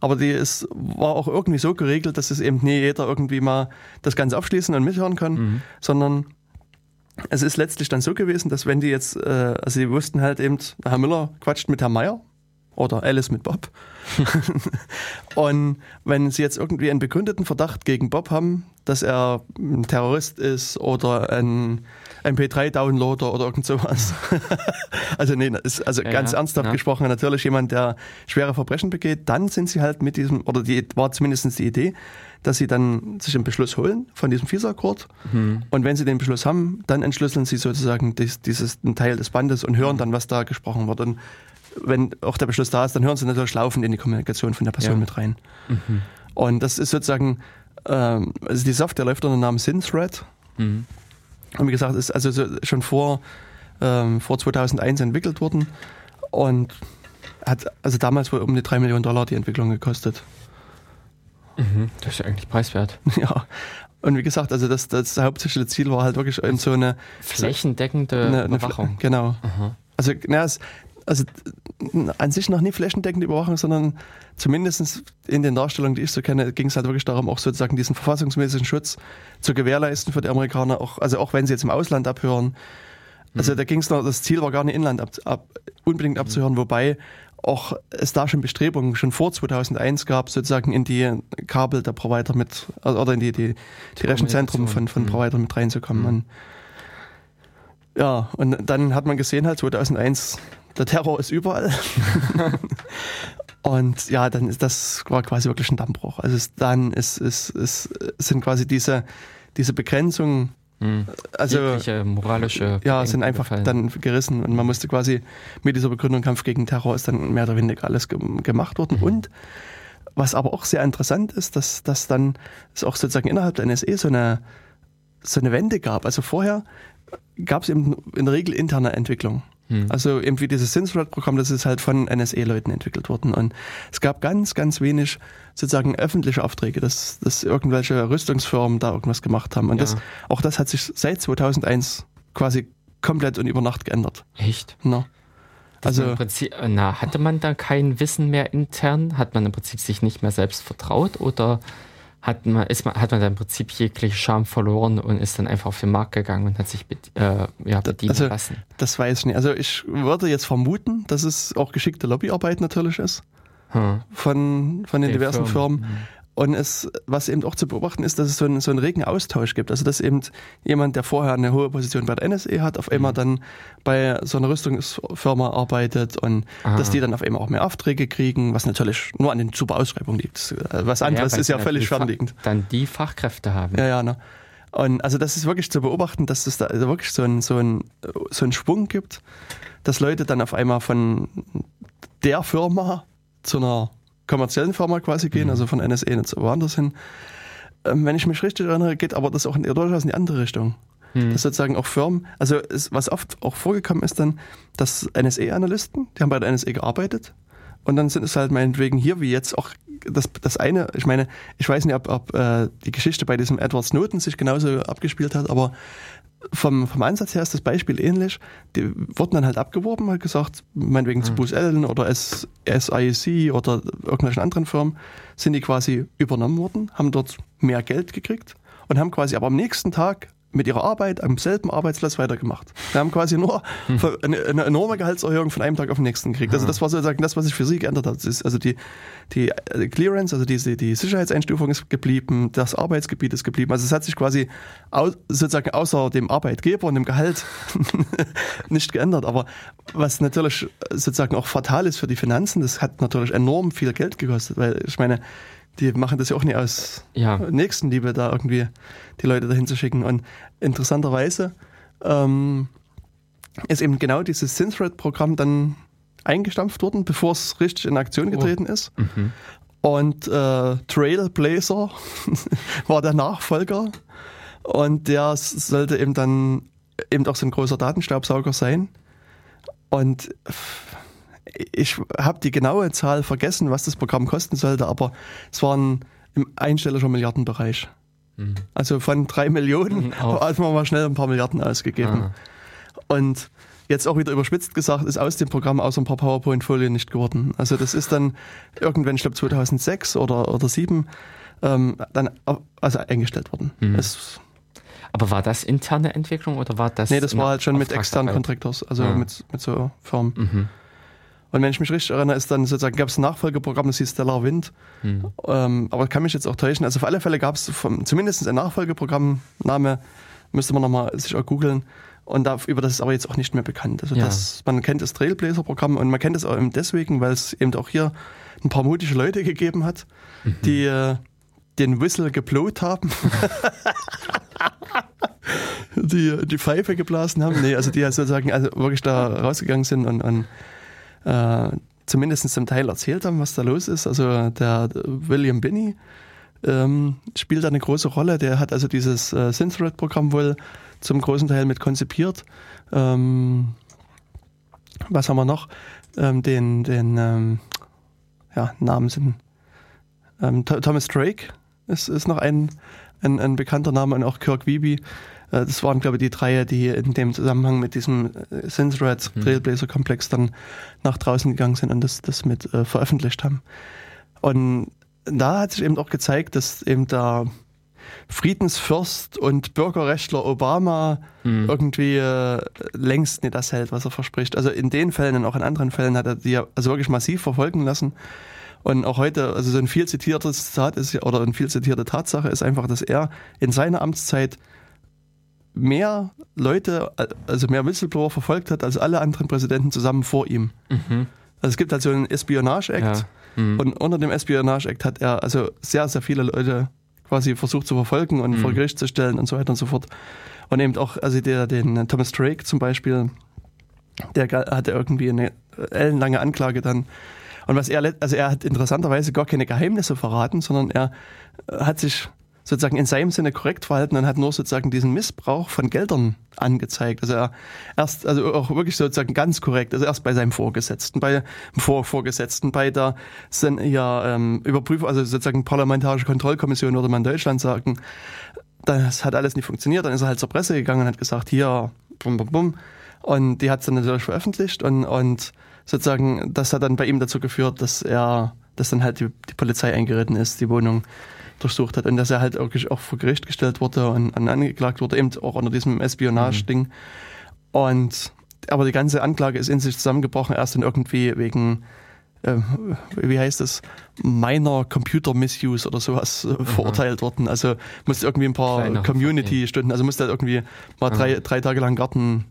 aber die ist, war auch irgendwie so geregelt, dass es eben nie jeder irgendwie mal das Ganze abschließen und mithören kann, mhm. sondern es ist letztlich dann so gewesen, dass wenn die jetzt, äh, also die wussten halt eben, Herr Müller quatscht mit Herrn Meier oder Alice mit Bob. und wenn sie jetzt irgendwie einen begründeten Verdacht gegen Bob haben, dass er ein Terrorist ist oder ein MP3-Downloader oder irgend sowas. also nee, ist also ja, ganz ernsthaft ja. gesprochen, natürlich jemand, der schwere Verbrechen begeht, dann sind sie halt mit diesem, oder die war zumindest die Idee, dass sie dann sich einen Beschluss holen von diesem FISA-Akkord. Mhm. Und wenn sie den Beschluss haben, dann entschlüsseln sie sozusagen dies, dieses, einen Teil des Bandes und hören dann, was da gesprochen wird. Und wenn auch der Beschluss da ist, dann hören sie natürlich laufend in die Kommunikation von der Person ja. mit rein. Mhm. Und das ist sozusagen, ähm, also die Software läuft unter dem Namen SynThread. Mhm. Und wie gesagt, ist also so schon vor, ähm, vor 2001 entwickelt worden und hat also damals wohl um die 3 Millionen Dollar die Entwicklung gekostet. Mhm, das ist ja eigentlich preiswert. Ja. Und wie gesagt, also das, das hauptsächliche Ziel war halt wirklich in so eine flächendeckende eine, eine Überwachung. Genau. Aha. Also, na, es, also an sich noch nie flächendeckende Überwachung, sondern zumindest in den Darstellungen, die ich so kenne, ging es halt wirklich darum, auch sozusagen diesen verfassungsmäßigen Schutz zu gewährleisten für die Amerikaner, auch, also auch wenn sie jetzt im Ausland abhören. Also mhm. da ging es noch, das Ziel war gar nicht Inland ab, ab, unbedingt mhm. abzuhören, wobei auch es da schon Bestrebungen schon vor 2001 gab, sozusagen in die Kabel der Provider mit, oder in die, die, die Rechenzentren von, von mhm. Provider mit reinzukommen. Mhm. Und, ja, und dann hat man gesehen halt 2001, der Terror ist überall. und ja, dann ist das war quasi wirklich ein Dammbruch. Also es, dann ist, ist, ist, sind quasi diese, diese Begrenzungen hm. Also Jegliche moralische ja, sind einfach gefallen. dann gerissen und man musste quasi mit dieser Begründung Kampf gegen Terror ist dann mehr oder weniger alles ge gemacht worden. Mhm. Und was aber auch sehr interessant ist, dass, dass dann es auch sozusagen innerhalb der NSE so eine, so eine Wende gab. Also vorher gab es eben in der Regel interne Entwicklung. Hm. Also eben wie dieses Synthread-Programm, das ist halt von NSE-Leuten entwickelt worden. Und es gab ganz, ganz wenig sozusagen öffentliche Aufträge, dass, dass irgendwelche Rüstungsfirmen da irgendwas gemacht haben. Und ja. das, auch das hat sich seit 2001 quasi komplett und über Nacht geändert. Echt? Na. Also, Prinzip, na, hatte man da kein Wissen mehr intern? Hat man im Prinzip sich nicht mehr selbst vertraut oder hat man, ist man, hat man dann im Prinzip jegliche Scham verloren und ist dann einfach auf den Markt gegangen und hat sich äh, ja, bedienen also, lassen. Das weiß ich nicht. Also ich würde jetzt vermuten, dass es auch geschickte Lobbyarbeit natürlich ist hm. von, von den, den diversen Firmen. Firmen. Und es, was eben auch zu beobachten ist, dass es so einen, so einen regen Austausch gibt. Also dass eben jemand, der vorher eine hohe Position bei der NSE hat, auf einmal mhm. dann bei so einer Rüstungsfirma arbeitet und Aha. dass die dann auf einmal auch mehr Aufträge kriegen, was natürlich nur an den super Ausschreibungen liegt. Was anderes ja, ist ja völlig fernliegend. Dann die Fachkräfte haben. Ja, ja, ne? Und also das ist wirklich zu beobachten, dass es da wirklich so einen so so ein Schwung gibt, dass Leute dann auf einmal von der Firma zu einer kommerziellen Firma quasi gehen, mhm. also von NSA nicht so woanders hin. Ähm, wenn ich mich richtig erinnere, geht aber das auch in, durchaus in die andere Richtung. Mhm. Dass sozusagen auch Firmen, also ist, was oft auch vorgekommen ist dann, dass NSA-Analysten, die haben bei der NSA gearbeitet und dann sind es halt meinetwegen hier, wie jetzt auch das, das eine, ich meine, ich weiß nicht, ob, ob äh, die Geschichte bei diesem Edward Snowden sich genauso abgespielt hat, aber vom, vom Ansatz her ist das Beispiel ähnlich. Die wurden dann halt abgeworben, halt gesagt, meinetwegen mhm. zu Booz Allen oder SIC oder irgendwelchen anderen Firmen, sind die quasi übernommen worden, haben dort mehr Geld gekriegt und haben quasi aber am nächsten Tag mit ihrer Arbeit am selben Arbeitsplatz weitergemacht. Wir haben quasi nur hm. eine, eine, enorme Gehaltserhöhung von einem Tag auf den nächsten gekriegt. Also das war sozusagen das, was sich für sie geändert hat. Ist also die, die äh, Clearance, also diese, die Sicherheitseinstufung ist geblieben, das Arbeitsgebiet ist geblieben. Also es hat sich quasi au, sozusagen außer dem Arbeitgeber und dem Gehalt nicht geändert. Aber was natürlich sozusagen auch fatal ist für die Finanzen, das hat natürlich enorm viel Geld gekostet, weil ich meine, die machen das ja auch nicht aus ja. Nächstenliebe, da irgendwie die Leute dahin zu schicken. Und interessanterweise ähm, ist eben genau dieses Synthread-Programm dann eingestampft worden, bevor es richtig in Aktion oh. getreten oh. ist. Mhm. Und äh, Trailblazer war der Nachfolger. Und der sollte eben dann eben auch so ein großer Datenstaubsauger sein. Und ich habe die genaue Zahl vergessen, was das Programm kosten sollte, aber es waren im einstelliger Milliardenbereich. Mhm. Also von drei Millionen mhm, hat man mal schnell ein paar Milliarden ausgegeben. Ah. Und jetzt auch wieder überspitzt gesagt, ist aus dem Programm außer ein paar PowerPoint-Folien nicht geworden. Also das ist dann irgendwann, ich glaube 2006 oder, oder 2007, ähm, dann also eingestellt worden. Mhm. Es, aber war das interne Entwicklung oder war das? Nee, das war halt schon mit externen Contractors, also ja. Ah. mit, mit so Firmen. Mhm. Und wenn ich mich richtig erinnere, ist dann sozusagen, gab es ein Nachfolgeprogramm, das hieß Stellar Wind. Mhm. Ähm, aber kann mich jetzt auch täuschen. Also auf alle Fälle gab es zumindest ein Nachfolgeprogramm, Name, müsste man nochmal sich auch googeln. Und da, über das ist aber jetzt auch nicht mehr bekannt. Also ja. das, man kennt das Trailblazer-Programm und man kennt es auch eben deswegen, weil es eben auch hier ein paar mutige Leute gegeben hat, mhm. die äh, den Whistle geblowt haben. die die Pfeife geblasen haben. Nee, also die sozusagen also wirklich da rausgegangen sind und, und äh, zumindest zum Teil erzählt haben, was da los ist. Also der William Binney ähm, spielt da eine große Rolle. Der hat also dieses äh, Synthread-Programm wohl zum großen Teil mit konzipiert. Ähm, was haben wir noch? Ähm, den den ähm, ja, Namen sind ähm, Thomas Drake ist, ist noch ein, ein, ein bekannter Name und auch Kirk Wiebe. Äh, das waren, glaube ich, die drei, die in dem Zusammenhang mit diesem äh, Synthreads mhm. Trailblazer-Komplex dann nach draußen gegangen sind und das, das mit äh, veröffentlicht haben. Und da hat sich eben auch gezeigt, dass eben der Friedensfürst und Bürgerrechtler Obama mhm. irgendwie äh, längst nicht das hält, was er verspricht. Also in den Fällen und auch in anderen Fällen hat er die also wirklich massiv verfolgen lassen. Und auch heute, also so ein viel zitiertes Zitat ist, oder eine viel zitierte Tatsache ist einfach, dass er in seiner Amtszeit mehr Leute, also mehr Whistleblower verfolgt hat als alle anderen Präsidenten zusammen vor ihm. Mhm. Also es gibt halt so einen Espionage-Act ja. mhm. und unter dem Espionage-Act hat er also sehr, sehr viele Leute quasi versucht zu verfolgen und mhm. vor Gericht zu stellen und so weiter und so fort. Und eben auch, also der, den Thomas Drake zum Beispiel, der hatte irgendwie eine ellenlange Anklage dann. Und was er, also er hat interessanterweise gar keine Geheimnisse verraten, sondern er hat sich sozusagen in seinem Sinne korrekt verhalten und hat nur sozusagen diesen Missbrauch von Geldern angezeigt. Also er erst, also auch wirklich sozusagen ganz korrekt, also erst bei seinem Vorgesetzten, bei dem Vor Vorgesetzten, bei der sind ja ähm, Überprüfung, also sozusagen parlamentarische Kontrollkommission würde man in Deutschland sagen, das hat alles nicht funktioniert, dann ist er halt zur Presse gegangen und hat gesagt, hier, bum, bum, bum. Und die hat es dann natürlich veröffentlicht und, und sozusagen, das hat dann bei ihm dazu geführt, dass er, dass dann halt die, die Polizei eingeritten ist, die Wohnung durchsucht hat und dass er halt wirklich auch vor Gericht gestellt wurde und, und angeklagt wurde, eben auch unter diesem Espionage-Ding. Mhm. Und aber die ganze Anklage ist in sich zusammengebrochen, erst dann irgendwie wegen, äh, wie heißt das, minor Computer Misuse oder sowas äh, verurteilt worden. Also musste irgendwie ein paar Community-Stunden, also musste halt irgendwie mal drei, drei Tage lang Garten,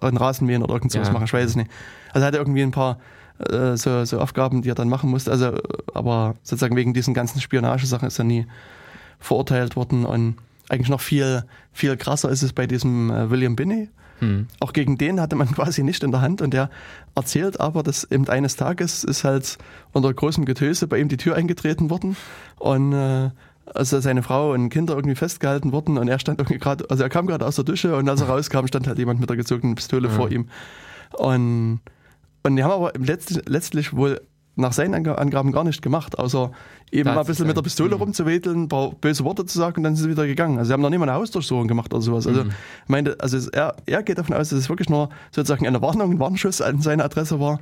einen Rasen mähen oder irgend sowas ja. machen, ich weiß es nicht. Also hat er irgendwie ein paar äh, so, so Aufgaben, die er dann machen musste. Also, aber sozusagen wegen diesen ganzen Spionagesachen ist er nie verurteilt worden. Und eigentlich noch viel, viel krasser ist es bei diesem äh, William Binney. Hm. Auch gegen den hatte man quasi nicht in der Hand und der erzählt aber, dass eben eines Tages ist halt unter großem Getöse bei ihm die Tür eingetreten worden und äh, also seine Frau und Kinder irgendwie festgehalten wurden und er stand irgendwie gerade, also er kam gerade aus der Dusche und als er rauskam, stand halt jemand mit der gezogenen Pistole ja. vor ihm. Und und die haben aber letztlich, letztlich wohl nach seinen Angaben gar nicht gemacht, außer eben das mal ein bisschen mit der Pistole mhm. rumzuwedeln, ein paar böse Worte zu sagen und dann sind sie wieder gegangen. Also sie haben noch nicht mal eine Hausdurchsuchung gemacht oder sowas. Also, mhm. meinte, also er, er geht davon aus, dass es wirklich nur sozusagen eine Warnung, ein Warnschuss an seine Adresse war,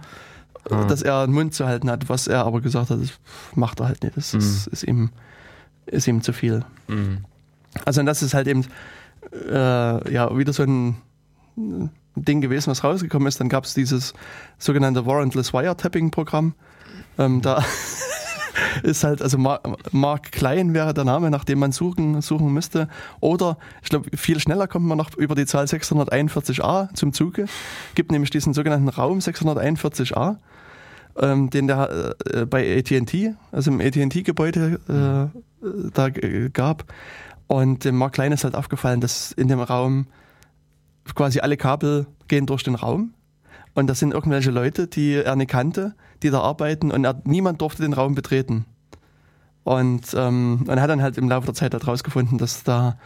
mhm. dass er einen Mund zu halten hat, was er aber gesagt hat, das macht er halt nicht. Das ist, mhm. ist, ihm, ist ihm zu viel. Mhm. Also und das ist halt eben äh, ja wieder so ein Ding gewesen, was rausgekommen ist. Dann gab es dieses sogenannte Warrantless Wiretapping-Programm. Ähm, da ist halt, also Mark Klein wäre der Name, nach dem man suchen, suchen müsste. Oder, ich glaube, viel schneller kommt man noch über die Zahl 641a zum Zuge. Gibt nämlich diesen sogenannten Raum 641a, ähm, den der äh, bei AT&T, also im AT&T-Gebäude äh, da gab. Und dem Mark Klein ist halt aufgefallen, dass in dem Raum quasi alle Kabel gehen durch den Raum. Und das sind irgendwelche Leute, die er nicht kannte, die da arbeiten und er, niemand durfte den Raum betreten. Und, ähm, und er hat dann halt im Laufe der Zeit herausgefunden, dass da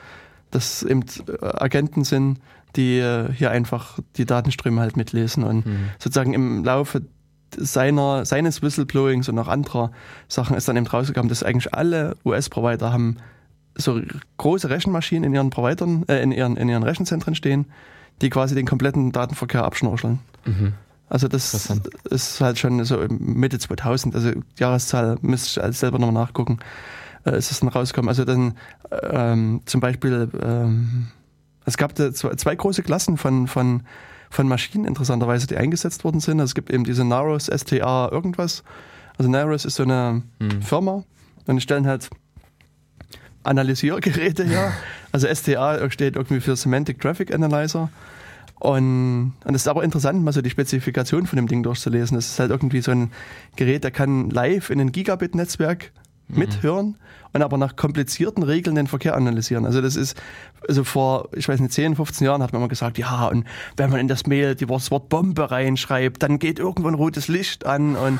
dass eben äh, Agenten sind, die äh, hier einfach die Datenströme halt mitlesen und mhm. sozusagen im Laufe seiner, seines Whistleblowings und auch anderer Sachen ist dann eben rausgekommen, dass eigentlich alle US-Provider haben so große Rechenmaschinen in ihren Providern, äh, in, ihren, in ihren Rechenzentren stehen, die quasi den kompletten Datenverkehr abschnorcheln. Mhm. Also das ist halt schon so Mitte 2000, also Jahreszahl müsste ich selber nochmal nachgucken, äh, ist es dann rausgekommen. Also dann ähm, zum Beispiel, ähm, es gab zwei große Klassen von, von, von Maschinen interessanterweise, die eingesetzt worden sind. Also es gibt eben diese Naros STA irgendwas. Also Naros ist so eine mhm. Firma und die stellen halt Analysiergeräte her. Also STA steht irgendwie für Semantic Traffic Analyzer. Und, und es ist aber interessant, mal so die Spezifikation von dem Ding durchzulesen. Es ist halt irgendwie so ein Gerät, der kann live in ein Gigabit-Netzwerk. Mithören und aber nach komplizierten Regeln den Verkehr analysieren. Also das ist, also vor, ich weiß nicht, 10, 15 Jahren hat man mal gesagt, ja, und wenn man in das Mail das Wort Bombe reinschreibt, dann geht irgendwo ein rotes Licht an und,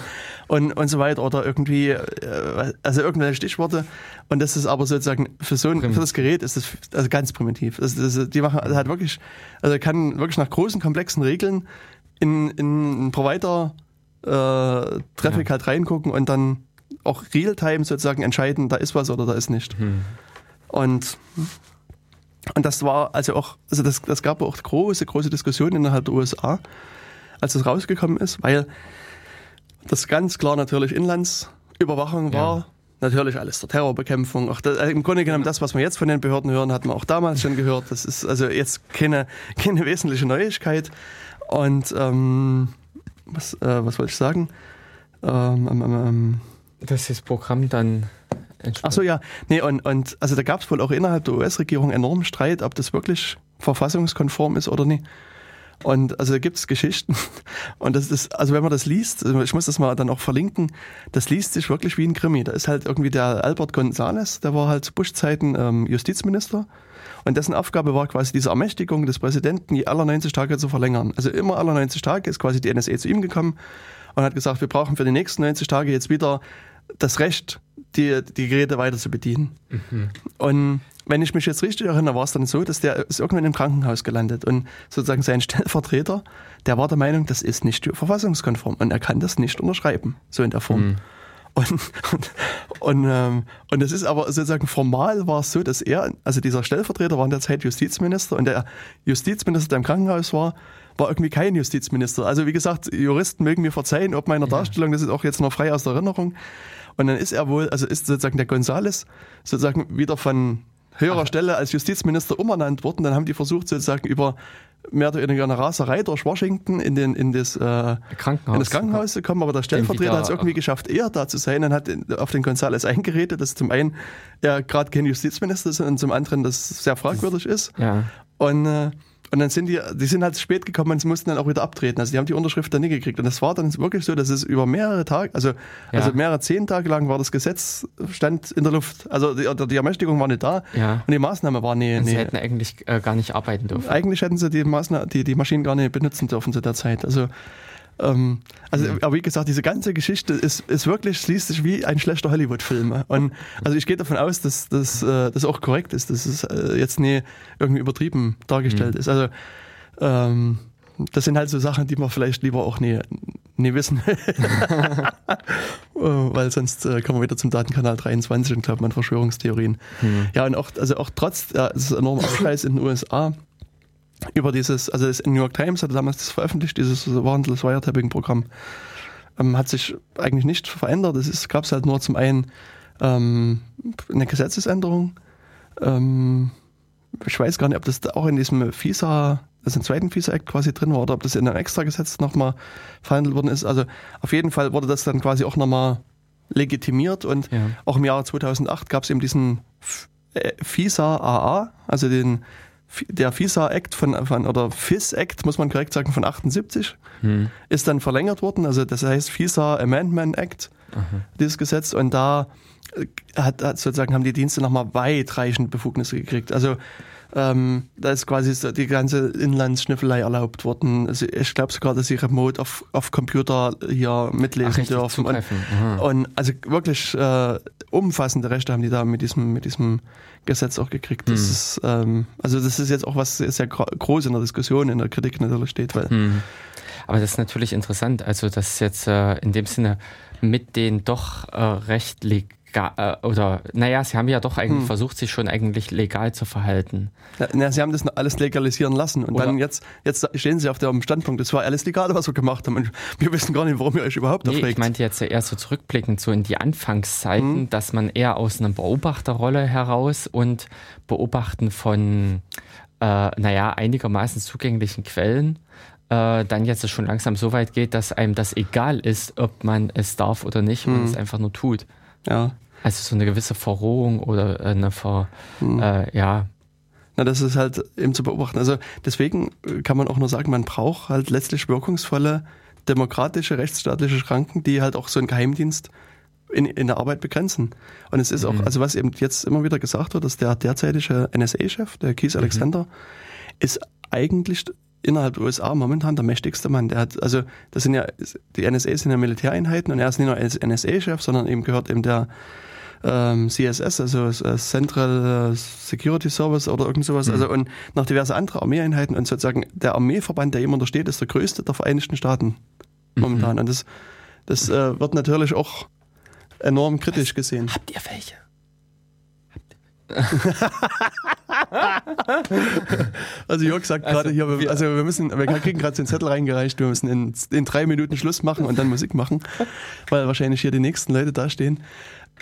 und, und so weiter oder irgendwie, äh, also irgendwelche Stichworte. Und das ist aber sozusagen für so ein, für das Gerät ist das also ganz primitiv. Das, das, die machen, also hat wirklich, also kann wirklich nach großen, komplexen Regeln in, in einen Provider äh, Traffic ja. halt reingucken und dann auch real-time sozusagen entscheiden, da ist was oder da ist nicht. Hm. Und, und das war also auch, also das, das gab auch große, große Diskussionen innerhalb der USA, als es rausgekommen ist, weil das ganz klar natürlich Inlandsüberwachung war. Ja. Natürlich alles der Terrorbekämpfung. Auch das, Im Grunde genommen das, was wir jetzt von den Behörden hören, hat man auch damals schon gehört. Das ist also jetzt keine, keine wesentliche Neuigkeit. Und ähm, was, äh, was wollte ich sagen? Ähm, ähm, ähm, Dass das Programm dann Ach so, ja. Nee, und, und also da gab es wohl auch innerhalb der US-Regierung enormen Streit, ob das wirklich verfassungskonform ist oder nicht. Und also da gibt es Geschichten. Und das ist, also wenn man das liest, also ich muss das mal dann auch verlinken, das liest sich wirklich wie ein Krimi. Da ist halt irgendwie der Albert Gonzales, der war halt zu Bush-Zeiten ähm, Justizminister. Und dessen Aufgabe war quasi diese Ermächtigung des Präsidenten, alle 90 Tage zu verlängern. Also immer alle 90 Tage ist quasi die NSA zu ihm gekommen und hat gesagt, wir brauchen für die nächsten 90 Tage jetzt wieder das Recht, die, die Geräte weiter zu bedienen. Mhm. Und wenn ich mich jetzt richtig erinnere, war es dann so, dass der ist irgendwann im Krankenhaus gelandet und sozusagen sein Stellvertreter, der war der Meinung, das ist nicht verfassungskonform und er kann das nicht unterschreiben, so in der Form. Mhm. Und, und, und, ähm, und es ist aber sozusagen formal war es so, dass er, also dieser Stellvertreter war in der Zeit Justizminister und der Justizminister, der im Krankenhaus war, war irgendwie kein Justizminister. Also wie gesagt, Juristen mögen mir verzeihen, ob meiner. Darstellung, das ist auch jetzt noch frei aus der Erinnerung. Und dann ist er wohl, also ist sozusagen der Gonzales sozusagen wieder von höherer Ach. Stelle als Justizminister umernannt worden. Dann haben die versucht sozusagen über mehr oder weniger eine Raserei durch Washington in, den, in, das, äh, Krankenhaus. in das Krankenhaus zu kommen, aber der Stellvertreter hat es irgendwie geschafft, eher da zu sein und hat auf den Gonzales eingeredet, dass zum einen er gerade kein Justizminister ist und zum anderen das sehr fragwürdig ist. Ja. Und äh, und dann sind die, die sind halt spät gekommen und sie mussten dann auch wieder abtreten. Also die haben die Unterschrift dann nie gekriegt. Und das war dann wirklich so, dass es über mehrere Tage, also, ja. also mehrere zehn Tage lang war das Gesetz, stand in der Luft. Also die, die Ermächtigung war nicht da ja. und die Maßnahme war nie. Und sie hätten eigentlich äh, gar nicht arbeiten dürfen. Eigentlich hätten sie die Maßnahme, die, die Maschinen gar nicht benutzen dürfen zu der Zeit. Also ähm, also, aber wie gesagt, diese ganze Geschichte ist, ist wirklich, sich wie ein schlechter Hollywood-Film. Und also ich gehe davon aus, dass, dass äh, das auch korrekt ist, dass es äh, jetzt nie irgendwie übertrieben dargestellt mhm. ist. Also ähm, das sind halt so Sachen, die man vielleicht lieber auch nie, nie wissen. Weil sonst äh, kommen wir wieder zum Datenkanal 23 und glaubt man Verschwörungstheorien. Mhm. Ja, und auch, also auch trotz ja, des enormen Aufschreis in den USA über dieses, also das New York Times hatte damals das veröffentlicht, dieses Warhandels Wiretapping-Programm, ähm, hat sich eigentlich nicht verändert. Es gab es halt nur zum einen ähm, eine Gesetzesänderung. Ähm, ich weiß gar nicht, ob das auch in diesem FISA, also im zweiten FISA-Act quasi drin war oder ob das in einem Extragesetz nochmal verhandelt worden ist. Also auf jeden Fall wurde das dann quasi auch nochmal legitimiert und ja. auch im Jahre 2008 gab es eben diesen FISA AA, also den der FISA-Act von, von, oder FIS-Act, muss man korrekt sagen, von 78, hm. ist dann verlängert worden. Also das heißt FISA Amendment Act, Aha. dieses Gesetz. Und da äh, hat, hat sozusagen haben die Dienste nochmal weitreichende Befugnisse gekriegt. Also ähm, da ist quasi die ganze Inlandsschnüffelei erlaubt worden. Also ich glaube sogar, dass sie remote auf, auf Computer hier mitlesen Ach, dürfen. Und, und, also wirklich äh, umfassende Rechte haben die da mit diesem, mit diesem Gesetz auch gekriegt. Das hm. ist, ähm, also das ist jetzt auch was sehr, groß in der Diskussion, in der Kritik natürlich steht. Weil hm. Aber das ist natürlich interessant, also dass jetzt äh, in dem Sinne mit den doch äh, recht legal, äh, oder naja, sie haben ja doch eigentlich hm. versucht, sich schon eigentlich legal zu verhalten. Ja, na, sie haben das alles legalisieren lassen und oder dann jetzt, jetzt stehen sie auf dem Standpunkt, das war alles legal, was wir gemacht haben und wir wissen gar nicht, warum ihr euch überhaupt nee, aufregt. Ich meinte jetzt eher so zurückblickend so in die Anfangszeiten, hm. dass man eher aus einer Beobachterrolle heraus und Beobachten von äh, naja, einigermaßen zugänglichen Quellen äh, dann jetzt schon langsam so weit geht, dass einem das egal ist, ob man es darf oder nicht, und mhm. es einfach nur tut. Ja. Also so eine gewisse Verrohung oder eine Ver, mhm. äh, ja. Na, das ist halt eben zu beobachten. Also deswegen kann man auch nur sagen, man braucht halt letztlich wirkungsvolle demokratische, rechtsstaatliche Schranken, die halt auch so einen Geheimdienst in, in der Arbeit begrenzen. Und es ist auch, mhm. also was eben jetzt immer wieder gesagt wird, dass der derzeitige NSA-Chef, der Keith mhm. Alexander, mhm. ist eigentlich innerhalb der USA momentan der mächtigste Mann. Der hat, also das sind ja, die NSA sind ja Militäreinheiten und er ist nicht nur NSA-Chef, sondern eben gehört eben der ähm, CSS, also äh, Central Security Service oder irgend sowas, mhm. also und noch diverse andere Armeeeinheiten und sozusagen der Armeeverband, der ihm untersteht, ist der größte der Vereinigten Staaten momentan. Mhm. Und das, das äh, wird natürlich auch enorm kritisch gesehen. Habt ihr welche? also Jörg sagt also, gerade hier, wir, also wir müssen, wir kriegen gerade den Zettel reingereicht, wir müssen in, in drei Minuten Schluss machen und dann Musik machen, weil wahrscheinlich hier die nächsten Leute da stehen.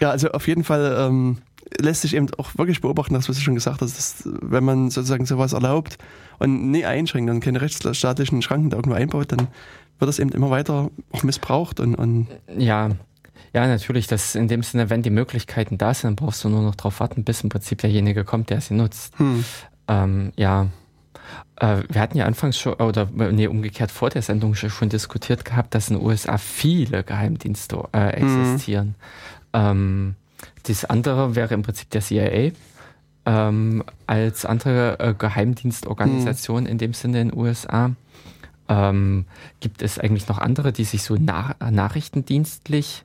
Ja, also auf jeden Fall ähm, lässt sich eben auch wirklich beobachten, das was du schon gesagt hast, dass, wenn man sozusagen sowas erlaubt und nie einschränkt und keine rechtsstaatlichen Schranken da irgendwo einbaut, dann wird das eben immer weiter auch missbraucht und, und ja. Ja, natürlich, das in dem Sinne, wenn die Möglichkeiten da sind, dann brauchst du nur noch darauf warten, bis im Prinzip derjenige kommt, der sie nutzt. Hm. Ähm, ja, äh, wir hatten ja anfangs schon, oder nee, umgekehrt vor der Sendung schon diskutiert gehabt, dass in den USA viele Geheimdienste äh, existieren. Mhm. Ähm, das andere wäre im Prinzip der CIA ähm, als andere äh, Geheimdienstorganisation mhm. in dem Sinne in den USA. Ähm, gibt es eigentlich noch andere, die sich so na nachrichtendienstlich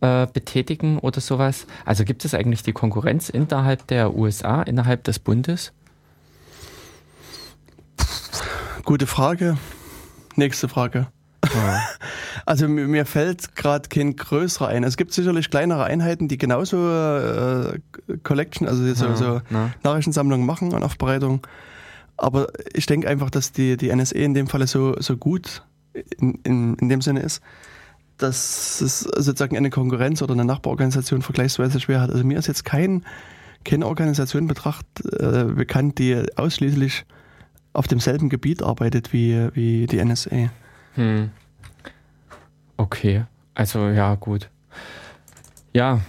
äh, betätigen oder sowas? Also gibt es eigentlich die Konkurrenz innerhalb der USA, innerhalb des Bundes? Gute Frage. Nächste Frage. Ja. Also mir fällt gerade kein größerer ein. Es gibt sicherlich kleinere Einheiten, die genauso äh, Collection, also so, ja, so Nachrichtensammlungen machen und Aufbereitung. Aber ich denke einfach, dass die, die NSE in dem Falle so, so gut in, in, in dem Sinne ist, dass es sozusagen eine Konkurrenz oder eine Nachbarorganisation vergleichsweise schwer hat. Also mir ist jetzt kein, keine Organisation betracht, äh, bekannt, die ausschließlich auf demselben Gebiet arbeitet wie, wie die NSA. Hm. Okay, also ja, gut. Ja,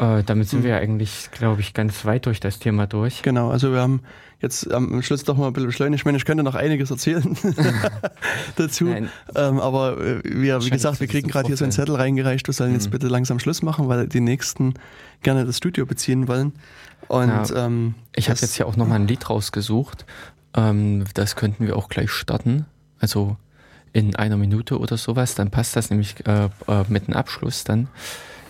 äh, damit sind hm. wir eigentlich, glaube ich, ganz weit durch das Thema durch. Genau, also wir haben jetzt am Schluss doch mal ein bisschen beschleunigt. Ich meine, ich könnte noch einiges erzählen dazu. Ähm, aber äh, wir, wie gesagt, wir kriegen gerade hier so einen Zettel reingereicht. Wir sollen jetzt hm. bitte langsam Schluss machen, weil die nächsten gerne das Studio beziehen wollen. Und ja, ähm, ich habe jetzt hier auch nochmal ein Lied rausgesucht. Ähm, das könnten wir auch gleich starten. Also in einer Minute oder sowas. Dann passt das nämlich äh, äh, mit dem Abschluss dann.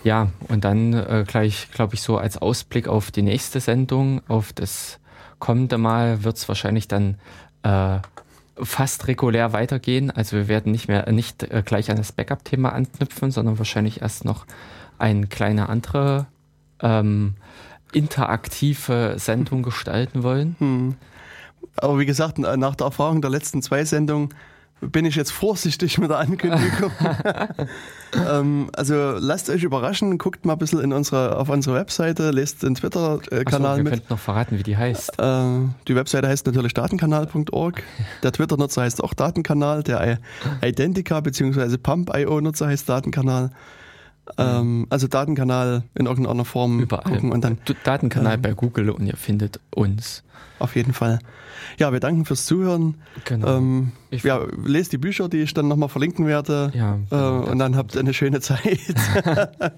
Ja, und dann äh, gleich, glaube ich, so als Ausblick auf die nächste Sendung, auf das kommende Mal wird es wahrscheinlich dann äh, fast regulär weitergehen. Also wir werden nicht mehr nicht äh, gleich an das Backup-Thema anknüpfen, sondern wahrscheinlich erst noch eine kleine andere ähm, interaktive Sendung gestalten wollen. Hm. Aber wie gesagt, nach der Erfahrung der letzten zwei Sendungen bin ich jetzt vorsichtig mit der Ankündigung. ähm, also lasst euch überraschen, guckt mal ein bisschen in unsere, auf unsere Webseite, lest den Twitter-Kanal so, mit. Ihr könnt noch verraten, wie die heißt. Äh, die Webseite heißt natürlich datenkanal.org. Der Twitter-Nutzer heißt auch Datenkanal. Der Identica bzw. Pump.io-Nutzer heißt Datenkanal. Ähm, also Datenkanal in irgendeiner Form Überall. gucken und dann. Datenkanal äh, bei Google und ihr findet uns. Auf jeden Fall. Ja, wir danken fürs Zuhören. Genau. Ähm, ja, lest die Bücher, die ich dann nochmal verlinken werde. Ja, äh, genau, und dann habt ihr eine schöne Zeit.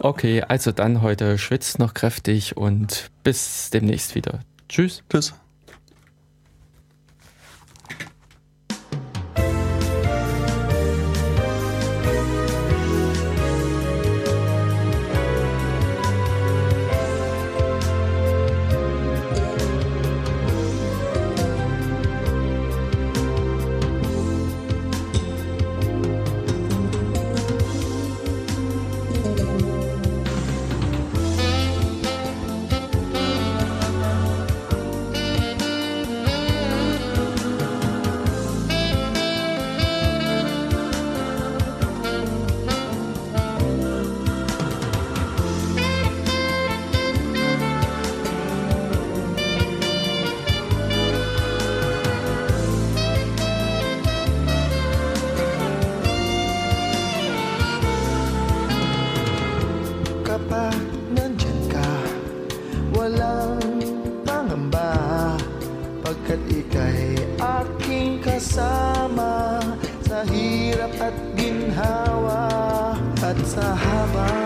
okay, also dann heute schwitzt noch kräftig und bis demnächst wieder. Tschüss. Tschüss. walang pangamba. Pagkat ika'y aking kasama Sa hirap at ginhawa at sa habang